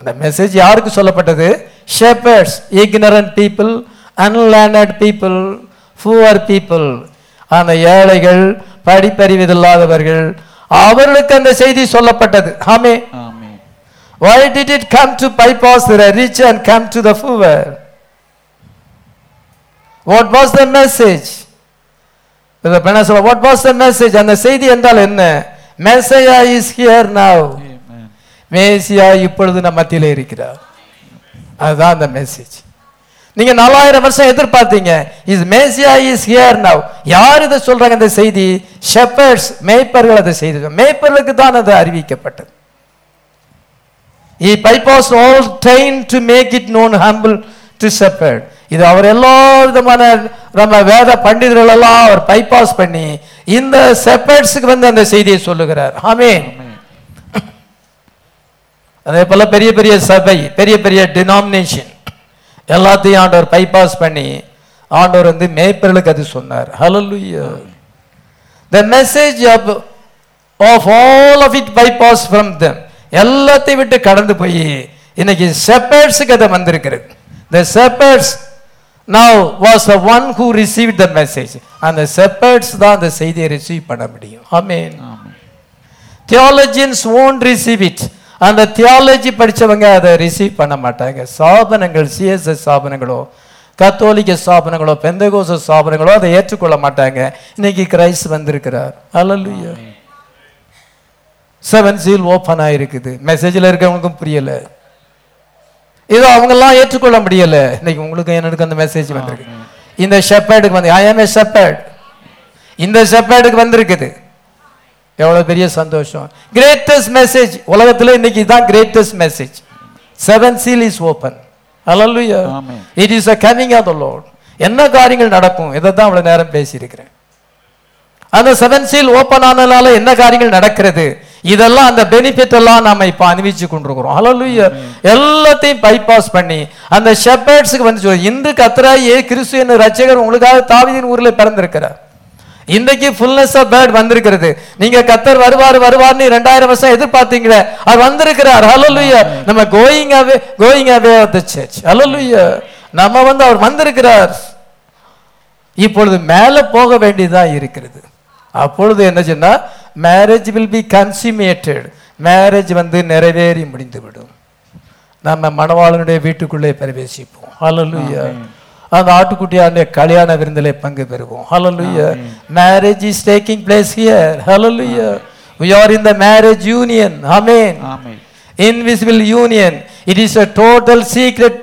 அந்த மெசேஜ் யாருக்கு சொல்லப்பட்டது? Shepherds ignorant people unlearned people poor people அந்த ஏழைகள் படிப்பறிவில்லாதவர்கள் அவர்களுக்கு அந்த செய்தி சொல்லப்பட்டது. ஆமே. why did it come to bypass the rich and come to the poor? What was the message? இந்த சொல்ல what was the message? அந்த செய்தி என்றால் என்ன? Is here now. ஆமென். மேசியா இப்பொழுது நம் மத்தியிலே இருக்கிறார். அதுதான் அந்த மெசேஜ் நீங்க நாலாயிரம் வருஷம் எதிர்பார்த்தீங்க. Is Messiah is here now யார் இதை சொல்றாங்க இந்த செய்தி? ஷெப்பர்ட்ஸ் மேய்ப்பர்கள் அதை செய்து மேய்ப்பர்களுக்கு தான் அது அறிவிக்கப்பட்டது. He bypassed all train to make it known humble to shepherd. இது அவர் எல்லா விதமான நம்ம வேத பண்டிதர்கள் எல்லாம் அவர் பைபாஸ் பண்ணி இந்த செப்பர்ட்ஸுக்கு வந்து அந்த செய்தியை சொல்லுகிறார். ஆமென் அதே போல பெரிய பெரிய சபை பெரிய பெரிய டினாமினேஷன் எல்லாத்தையும் ஆண்டவர் பைபாஸ் பண்ணி ஆண்டவர் வந்து மேய்ப்பர்களுக்கு அது சொன்னார். ஹalleluya the message of of all of it bypass from them. எல்லாத்தையும் விட்டு கடந்து போய் இன்னைக்கு ஷெப்பர்ட்ஸுக்கு அது வந்திருக்கிறது. The shepherds now was the one who received the message. அந்த shepherds தான் அந்த செய்தியை ரிசீவ் பண்ண முடியும். ஆமென். தியாலஜியன்ஸ் ஓன்ட் ரிசீவ் இட் அந்த தியாலஜி படிச்சவங்க அதை ரிசீவ் பண்ண மாட்டாங்க. ஸ்தாபனங்கள் சிஎஸ்எஸ் ஸ்தாபனங்களோ கத்தோலிக்க ஸ்தாபனங்களோ பெந்தகோச ஸ்தாபனங்களோ அதை ஏற்றுக்கொள்ள மாட்டாங்க. இன்னைக்கு கிரைஸ்ட் வந்திருக்கிறார். அல்லல்லுயா செவன் சீல் ஓப்பன் ஆயிருக்குது. மெசேஜில் இருக்கவங்களுக்கும் புரியல. இதோ அவங்கெல்லாம் ஏற்றுக்கொள்ள முடியல. இன்னைக்கு உங்களுக்கு எனக்கு அந்த மெசேஜ் வந்திருக்கு. இந்த ஷெப்பர்டுக்கு வந்து ஐ ஆம் ஏ ஷெப்பர்ட் இந்த ஷெப்பர்டுக்கு வந்திருக்குது. எவ்வளவு பெரிய சந்தோஷம். கிரேட்டஸ்ட் மெசேஜ் உலகத்துல இன்னைக்கு இதான் greatest message seven seal is open alleluia Amen. It is a coming of the Lord என்ன காரியங்கள் நடக்கும்? இதை தான் இவ்வளவு நேரம் பேசியிருக்கிறேன். அந்த செவன் சீல் ஓபன் ஆனதுனால என்ன காரியங்கள் நடக்கிறது? இதெல்லாம் அந்த பெனிஃபிட் எல்லாம் நாம இப்ப அனுபவிச்சு கொண்டிருக்கிறோம். ஹalleluya எல்லாத்தையும் பைபாஸ் பண்ணி அந்த ஷெப்பர்ட்ஸ்க்கு வந்து சொல்லு இந்து கத்தராயே கிறிஸ்து என்ன ரட்சகர் உங்களுக்காக தாவீதின் ஊர்ல பிறந்திருக்கிறார். இன்றைக்கு ஃபுல்னஸ் ஆஃப் பேர்ட் வந்திருக்கிறது. நீங்க கத்தர் வருவார் வருவார்னு ரெண்டாயிரம் வருஷம் எதிர்பார்த்தீங்களே அவர் வந்திருக்கிறார். ஹலோலுயா நம்ம going away going away of the church hallelujah நம்ம வந்து அவர் வந்திருக்கிறார். இப்பொழுது மேல போக வேண்டியதா இருக்கிறது. அப்பொழுது என்ன சொன்னா marriage will be consummated marriage வந்து நிறைவேறி முடிந்துவிடும். நம்ம மணவாளனுடைய வீட்டுக்குள்ளே பிரவேசிப்போம். ஹலோலுயா அந்த ஆட்டுக்குட்டியாருடைய கல்யாண விருந்திலே பங்கு பெறுவோம். ஹalleluya marriage is taking place here we are in the marriage union. Amen. ஆமென் invisible union. It is a total secret.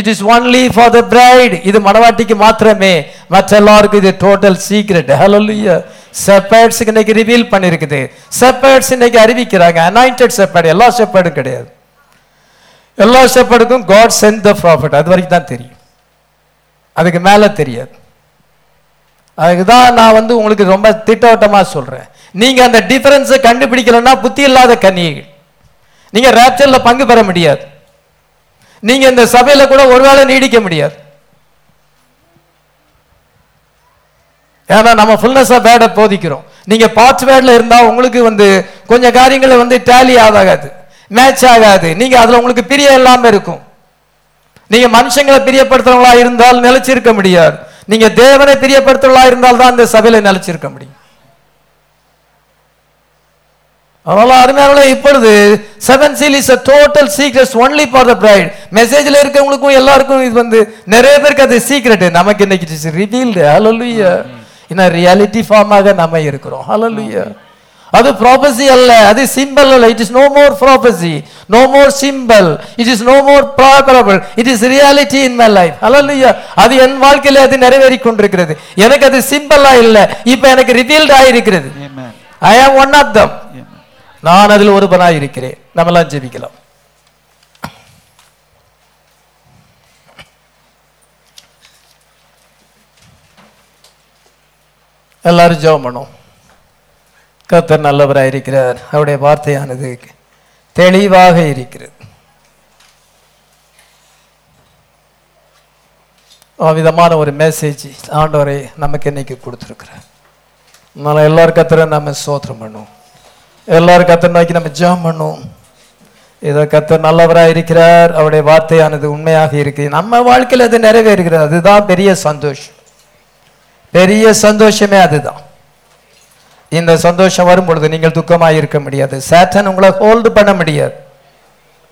It is only for the bride. இது மணவாட்டிக்கு மாத்திரமே. மற்ற எல்லாருக்கும் இது டோட்டல் சீக்ரெட் ஹalleluya செப்பர்ட்ஸ்க்கு இன்னைக்கு ரிவீல் பண்ணிருக்குது. செப்பர்ட்ஸ் இன்னைக்கு அறிவிக்கிறாங்க. அனாயிண்டட் செப்பர்ட் எல்லா செப்பர்டும் கிடையாது. எல்லா செப்பர்டுக்கும் காட் சென்ட் த ப்ராஃபிட் அது வரைக்கும் தான் தெரியும். அதுக்கு மேலே தெரியாது. அதுக்கு தான் நான் வந்து உங்களுக்கு ரொம்ப திட்டவட்டமாக சொல்கிறேன் நீங்கள் அந்த டிஃபரன்ஸை கண்டுபிடிக்கலன்னா புத்தி இல்லாத கன்னிகள் நீங்கள் ரேப்சரில் பங்கு பெற முடியாது. நீங்கள் இந்த சபையில் கூட ஒரு வேளை நீடிக்க முடியாது. ஏன்னா நம்ம ஃபுல்னஸ் ஆஃப் போதிக்கிறோம். நீங்கள் பார்ட்ஸ் பேடில் இருந்தால் உங்களுக்கு வந்து கொஞ்சம் காரியங்களை வந்து டேலி ஆகாது. மேட்ச் ஆகாது. நீங்கள் அதில் உங்களுக்கு பிரியம் இல்லாமல் இருக்கும். நீங்க மனுஷங்களை பிரியப்படுத்துறவங்களா இருந்தால் நிலைச்சிருக்க முடியாது. நீங்க தேவனை பிரியப்படுத்துறவங்களா இருந்தால் தான் இந்த சபையில நிலைச்சிருக்க முடியும். அதனால அருமையானவர்களே இப்பொழுது seven seal is a total secrets only for the bride மெசேஜ்ல இருக்கவங்களுக்கும் எல்லாருக்கும் இது வந்து நிறைய பேருக்கு அது சீக்ரெட் நமக்கு இன்னைக்கு ரிவீல்டு ஹalleluya இன்ன ரியாலிட்டி ஃபார்மாக நாம இருக்கிறோம். ஹalleluya அது ப்ராபசி அல்ல. அது சிம்பல் அல்ல. It is no more prophecy no more symbol it is no more parable it is reality in my life ஹalleluya அது என் வாழ்க்கையில அது நிறைவேறி கொண்டிருக்கிறது. எனக்கு அது சிம்பலா இல்ல. இப்போ எனக்கு ரிவீல்ட் ஆயிருக்கிறது. ஆமென் ஐ ஆம் ஒன் ஆஃப் தம் நான் அதில் ஒருவனாய் இருக்கிறேன் நம்மெல்லாம் ஜெபிக்கலாம். எல்லாரும் ஜெபம் பண்ணும் கத்தர் நல்லவராய் இருக்கிறார் அவருடைய வார்த்தையானது தெளிவாக இருக்கிறது. விதமான ஒரு மெசேஜ் ஆண்டவரை நமக்கு இன்னைக்கு கொடுத்துருக்குறார். அதனால் எல்லாரும் கத்தரை நம்ம சோத்திரம் பண்ணுவோம். எல்லாரும் கத்திர நோக்கி நம்ம ஜெபம் பண்ணுவோம். இதை கத்தர் நல்லவராக இருக்கிறார் அவருடைய வார்த்தையானது உண்மையாக இருக்கு நம்ம வாழ்க்கையில் அது நிறைவேறுகிறது. அதுதான் பெரிய சந்தோஷம். பெரிய சந்தோஷமே அதுதான். இந்த சந்தோஷம் வரும் பொழுது நீங்கள் துக்கமாக இருக்க முடியாது. சேட்டன் உங்களை ஹோல்டு பண்ண முடியாது.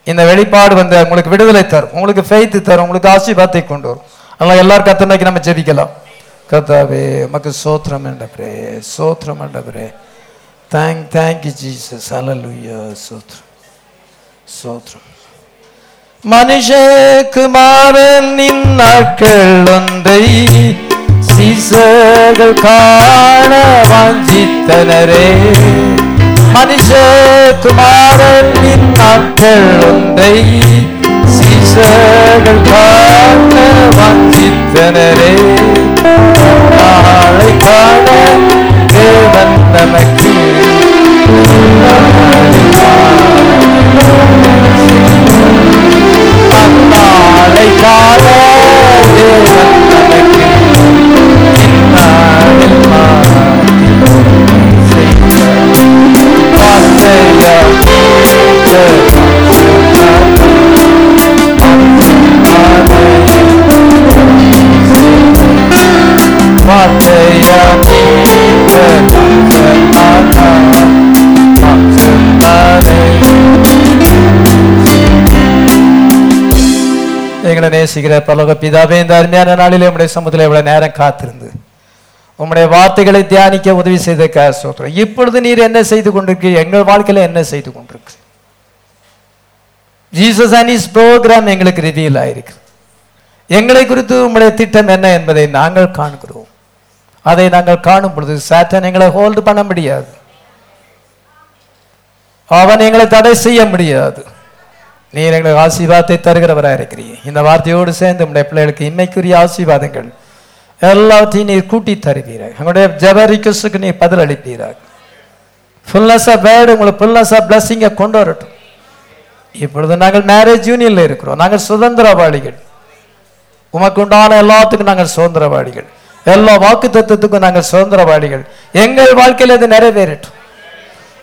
இந்த வெளிப்பாடு வந்து உங்களுக்கு விடுதலை தரும். உங்களுக்கு ஃபெய்த்து தரும். உங்களுக்கு ஆசீர்வாதத்தை கொண்டு வரும். அதனால் எல்லாரும் கத்த நம்ம ஜெபிக்கலாம். கத்தாவே உமக்கு சோத்திரம் என்றவரே சோத்திரம் என்றவரே. தேங்க் தேங்க் யூ ஜீசஸ் சோத்ரம் சோத்திரம். சோத்திரம். நின் நாட்கள் ஒன்றை மனுஷர்கள் காண வாஞ்சித்தனரே. மனுஷகுமாரனின் நாட்கள் ஒன்றை சீசர்கள் காண வாஞ்சித்தனரே. நாளை காண தேவன் நமக்கு நாளை காண நேசிக்கிற பலக பிதாவே இந்த அருமையான நாளிலே உடைய சமூகத்தில் இவ்வளவு நேரம் காத்திருந்து உம்முடைய வார்த்தைகளை தியானிக்க உதவி செய்த சோத்திரம் இப்பொழுது நீர் என்ன செய்து கொண்டிருக்கு எங்கள் வாழ்க்கையில என்ன செய்து கொண்டிருக்கு? ஜீசஸ் அண்ட் இஸ் ப்ரோக்ராம் எங்களுக்கு ரிவீல் ஆயிருக்கு. எங்களை குறித்து உங்களுடைய திட்டம் என்ன என்பதை நாங்கள் காண்கிறோம். அதை நாங்கள் காணும் பொழுது சாட்டன் எங்களை ஹோல்டு பண்ண முடியாது. அவன் எங்களை தடை செய்ய முடியாது. நீர் எங்களுக்கு ஆசீர்வாதத்தை தருகிறவராக இருக்கிறீர். இந்த வார்த்தையோடு சேர்ந்து உடைய பிள்ளைகளுக்கு இன்னைக்குரிய ஆசீர்வாதங்கள் எல்லாத்தையும் நீர் கூட்டி தருவீராக எங்களுடைய ஜப ரிக்வஸ்டுக்கு நீ பதில் அளிப்பீராக ஃபுல்னஸ் ஆஃப் வேர்டு உங்களுக்கு ஃபுல்னஸ் ஆஃப் பிளஸ்ஸிங்கை கொண்டு வரட்டும். இப்பொழுது நாங்கள் மேரேஜ் யூனியனில் இருக்கிறோம். நாங்கள் சுதந்திரவாளிகள். உமக்கு உண்டான எல்லாத்துக்கும் நாங்கள் சுதந்திரவாளிகள். எல்லா வாக்கு தத்துவத்துக்கும் நாங்கள் சுதந்திரவாளிகள். எங்கள் வாழ்க்கையில் அது நிறைவேறட்டும்.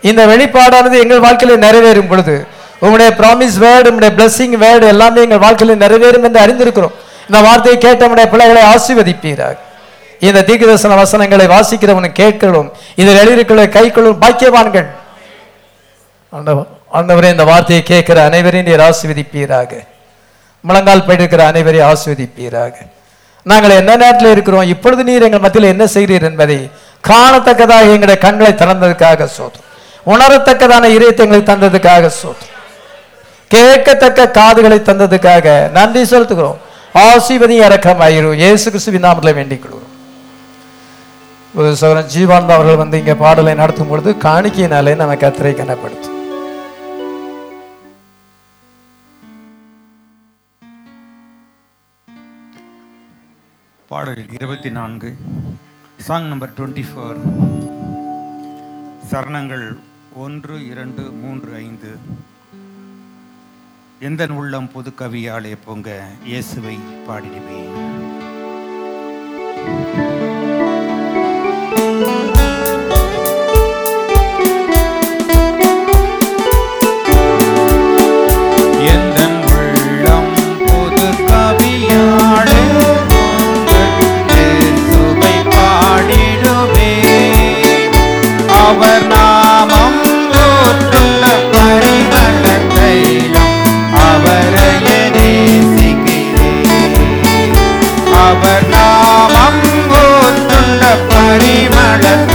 இந்த வெளிப்பாடானது எங்கள் வாழ்க்கையில் நிறைவேறும் பொழுது உங்களுடைய ப்ராமிஸ் வேர்டு உங்களுடைய பிளஸ்ஸிங் வேர்டு எல்லாமே எங்கள் வாழ்க்கையில் நிறைவேறும் என்று அறிந்திருக்கிறோம். இந்த வார்த்தையை கேட்ட நம்முடைய பிள்ளைகளை ஆசீர்வதிப்பீராக. இந்த தீர்க்கதர்சன வசனங்களை வாசிக்கிறவனும் கேட்கிறோம். இதில் எழுதியிருக்கிற கைக்கொள்ளும் பாக்கியவான்கள். ஆண்டவ- ஆண்டவரே இந்த வார்த்தையை கேட்கிற அனைவரையும் நீர் ஆசீர்வதிப்பீராக. முழங்கால் போயிருக்கிற அனைவரையும் ஆசீர்வதிப்பீராக. நாங்கள் என்ன நேரத்தில் இருக்கிறோம்? இப்பொழுது நீர் எங்கள் மத்தியில் என்ன செய்கிறீர் என்பதை காணத்தக்கதாக எங்களுடைய கண்களை திறந்ததுக்காக சோதம். உணரத்தக்கதான இதயத்தை எங்களுக்கு தந்ததுக்காக சோதம். கேட்கத்தக்க காதுகளை தந்ததுக்காக நன்றி செலுத்துகிறோம். ஆசீர்வதி இறக்கமாயிரும் இயேசு கிறிஸ்துவின் நாமத்தில் வேண்டிக் கொள்வோம் ஒரு சகோதரன் அவர்கள் வந்து இங்க பாடலை நடத்தும் பொழுது காணிக்கையினாலே நம்ம கத்திரை கனப்படுத்தும். பாடல் இருபத்தி நான்கு சாங் நம்பர் டுவெண்ட்டி ஃபோர் சரணங்கள் ஒன்று இரண்டு மூன்று ஐந்து. எந்த உள்ளம் புது கவியாலே பொங்க இயேசுவை பாடிடுவேன் எந்தன் உள்ளம் பாடிடுவே அவர் I got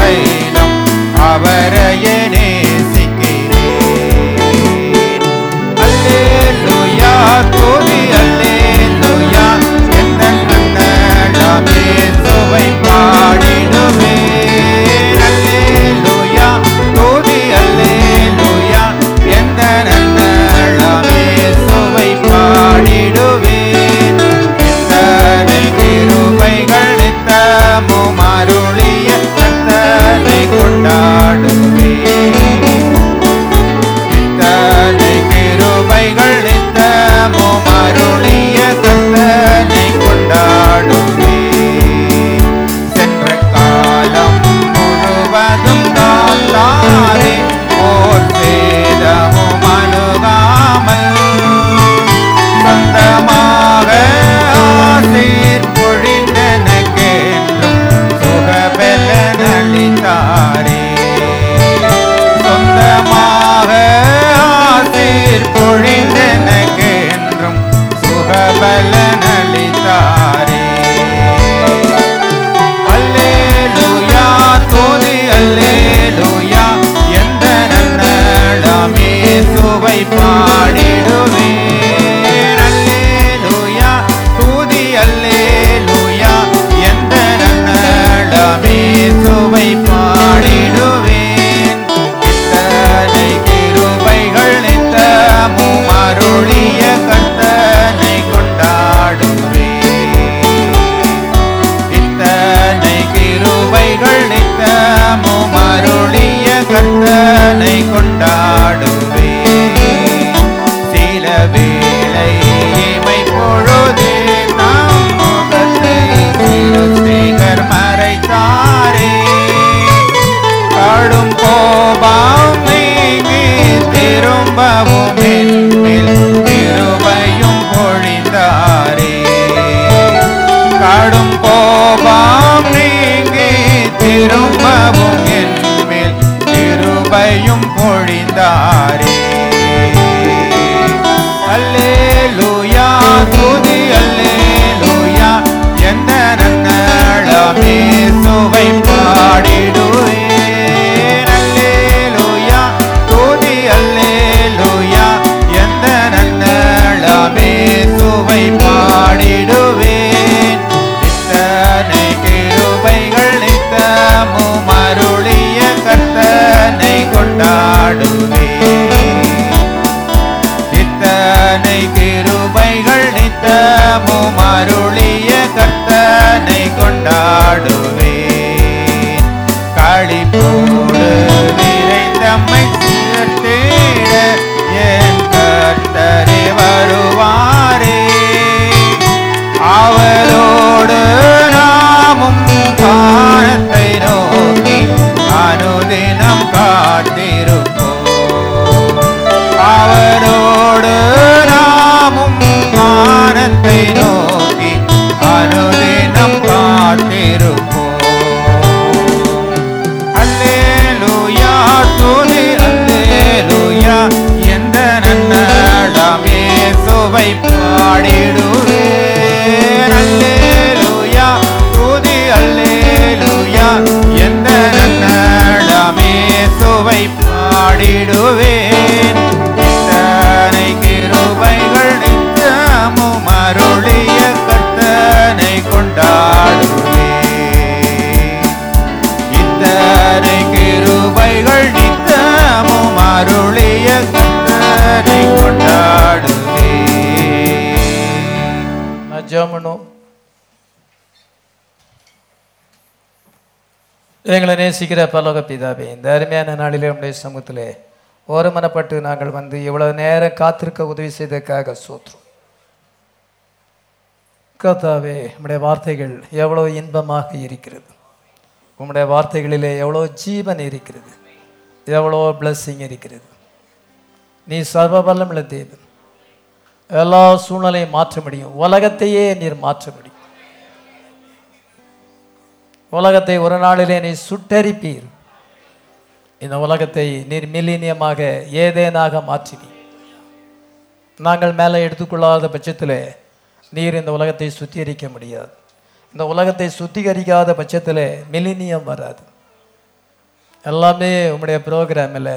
எங்களை நேசிக்கிற பலோக பிதாவே இந்த அருமையான நாளிலே உடைய சமூகத்திலே ஓரமனப்பட்டு நாங்கள் வந்து இவ்வளவு நேரம் காத்திருக்க உதவி செய்ததற்காக சோற்றுறோம் கத்தாவே உம்முடைய வார்த்தைகள் எவ்வளோ இன்பமாக இருக்கிறது. உம்முடைய வார்த்தைகளிலே எவ்வளோ ஜீவன் இருக்கிறது. எவ்வளோ பிளஸ்ஸிங் இருக்கிறது. நீ சர்வ வல்லமுள்ள தேவன். எல்லா சூழ்நிலையும் மாற்ற முடியும் உலகத்தையே நீர் மாற்ற முடியும் உலகத்தை ஒரு நாளிலே நீ சுட்டரிப்பீர். இந்த உலகத்தை நீர் மில்லினியமாக ஏதேனாக மாற்றினீர். நாங்கள் மேலே எடுத்துக்கொள்ளாத பட்சத்தில் நீர் இந்த உலகத்தை சுத்திகரிக்க முடியாது. இந்த உலகத்தை சுத்திகரிக்காத பட்சத்தில் மில்லினியம் வராது. எல்லாமே உங்களுடைய ப்ரோக்ராமில்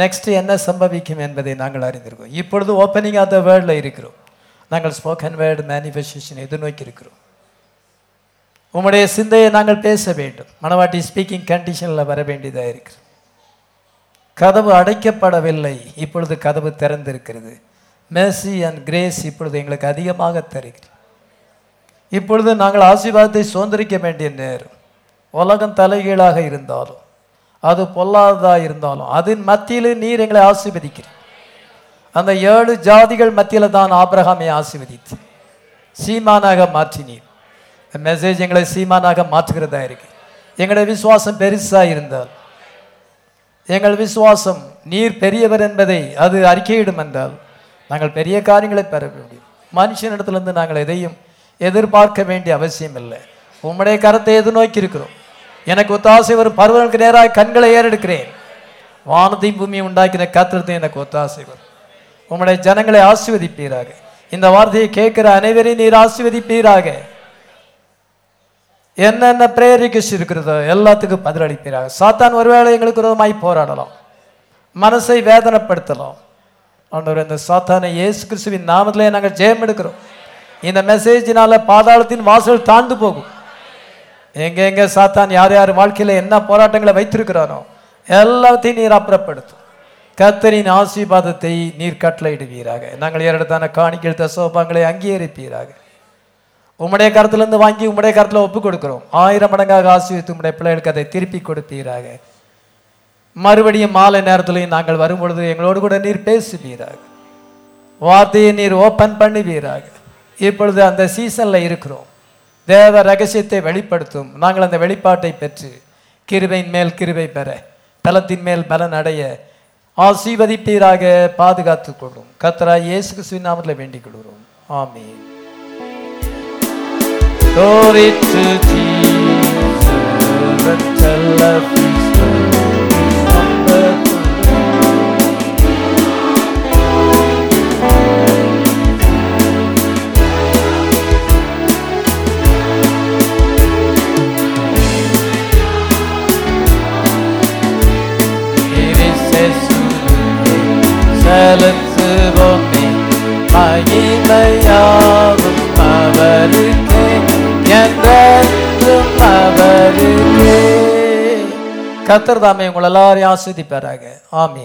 நெக்ஸ்ட் என்ன சம்பவிக்கும் என்பதை நாங்கள் அறிந்திருக்கோம் இப்பொழுது ஓப்பனிங் ஆஃப் த வேர்ல்டில் இருக்கிறோம். நாங்கள் ஸ்போக்கன் வேர்டு மேனிஃபெஸ்டேஷன் எதிர்நோக்கி இருக்கிறோம் உங்களுடைய சிந்தையை நாங்கள் பேச வேண்டும். மனவாட்டி ஸ்பீக்கிங் கண்டிஷனில் வர வேண்டியதாக இருக்கிறது கதவு அடைக்கப்படவில்லை. இப்பொழுது கதவு திறந்திருக்கிறது. மேசி அண்ட் கிரேஸ் இப்பொழுது எங்களுக்கு அதிகமாக தருகிறது. இப்பொழுது நாங்கள் ஆசீர்வாதத்தை சுதந்திரிக்க வேண்டிய நேரம். உலகம் தலைகீழாக இருந்தாலும் அது பொல்லாததாக இருந்தாலும் அதன் மத்தியில் நீர் எங்களை ஆசீர்வதிக்கிறீர் அந்த ஏழு ஜாதிகள் மத்தியில் தான் ஆபிரகாமை ஆசீர்வதித்து சீமானாக மாற்றினீர். இந்த மெசேஜ் எங்களை சீமானாக மாற்றுகிறதா இருக்கு. எங்களுடைய விசுவாசம் பெருசாக இருந்தால் எங்கள் விசுவாசம் நீர் பெரியவர் என்பதை அது அறிக்கையிடும் என்றால் நாங்கள் பெரிய காரியங்களை பெற முடியும் மனுஷனிடத்திலிருந்து நாங்கள் எதையும் எதிர்பார்க்க வேண்டிய அவசியம் இல்லை. உம்முடைய கரத்தை எதிர்நோக்கி இருக்கிறோம். எனக்கு ஒத்தாசை வரும் பருவங்களுக்கு நேராக கண்களை ஏறெடுக்கிறேன். வானத்தையும் பூமியை உண்டாக்கின கத்திரத்தை எனக்கு ஒத்தாசை வரும். உம்முடைய ஜனங்களை ஆசீர்வதிப்பீராக. இந்த வார்த்தையை கேட்கிற அனைவரையும் நீர் ஆசீர்வதிப்பீராக. என்னென்ன பிரேயர் இருக்கிறதோ எல்லாத்துக்கும் பதிலளிப்பீராக. சாத்தான் ஒருவேளை எங்களுக்கு விரோதமாய் போராடலாம். மனசை வேதனைப்படுத்தலாம். ஆண்டவர் இந்த சாத்தானை இயேசு கிறிஸ்துவின் நாமத்திலே நாங்கள் ஜெயம் எடுக்கிறோம். இந்த மெசேஜினால பாதாளத்தின் வாசல் தாழ்ந்து போகும். எங்க சாத்தான் யார் யார் வாழ்க்கையில் என்ன போராட்டங்களை வைத்திருக்கிறானோ எல்லாத்தையும் நீர் அப்புறப்படுத்தும். கத்தரின் ஆசீர்வாதத்தை நீர் கட்டளையிடுவீராக. நாங்கள் ஏறெடுத்தான காணிக்கை தசோபாங்களை அங்கீகரிப்பீராக. உம்முடைய கருத்துலேருந்து வாங்கி உம்முடைய கருத்தில் ஒப்பு கொடுக்குறோம் ஆயிரம் மடங்காக ஆசீர்வித்து உம்முடைய பிள்ளைகளுக்கு அதை திருப்பி கொடுப்பீராக. மறுபடியும் மாலை நேரத்திலையும் நாங்கள் வரும்பொழுது எங்களோடு கூட நீர் பேசுவீராக. வார்த்தையை நீர் ஓப்பன் பண்ணுவீராக. இப்பொழுது அந்த சீசனில் இருக்கிறோம். தேவ ரகசியத்தை வெளிப்படுத்தும். நாங்கள் அந்த வெளிப்பாட்டை பெற்று கிருபையின் மேல் கிருபை பெற பலத்தின் மேல் பலன் அடைய ஆசீர்வதிப்பீராக பாதுகாத்துக் கொள்ளும். கத்தரா இயேசு கிறிஸ்துவின் நாமத்தில் வேண்டிக் கொள்கிறோம். ஆமென். Dorite teaser and tell a few stories on the Silence upon me, my in my arms, my very என்றென்றும் அவருக்கே கத்தர் தாமே உங்கள் எல்லாரையும் ஆஸ்வதிப்பாராக ஆமே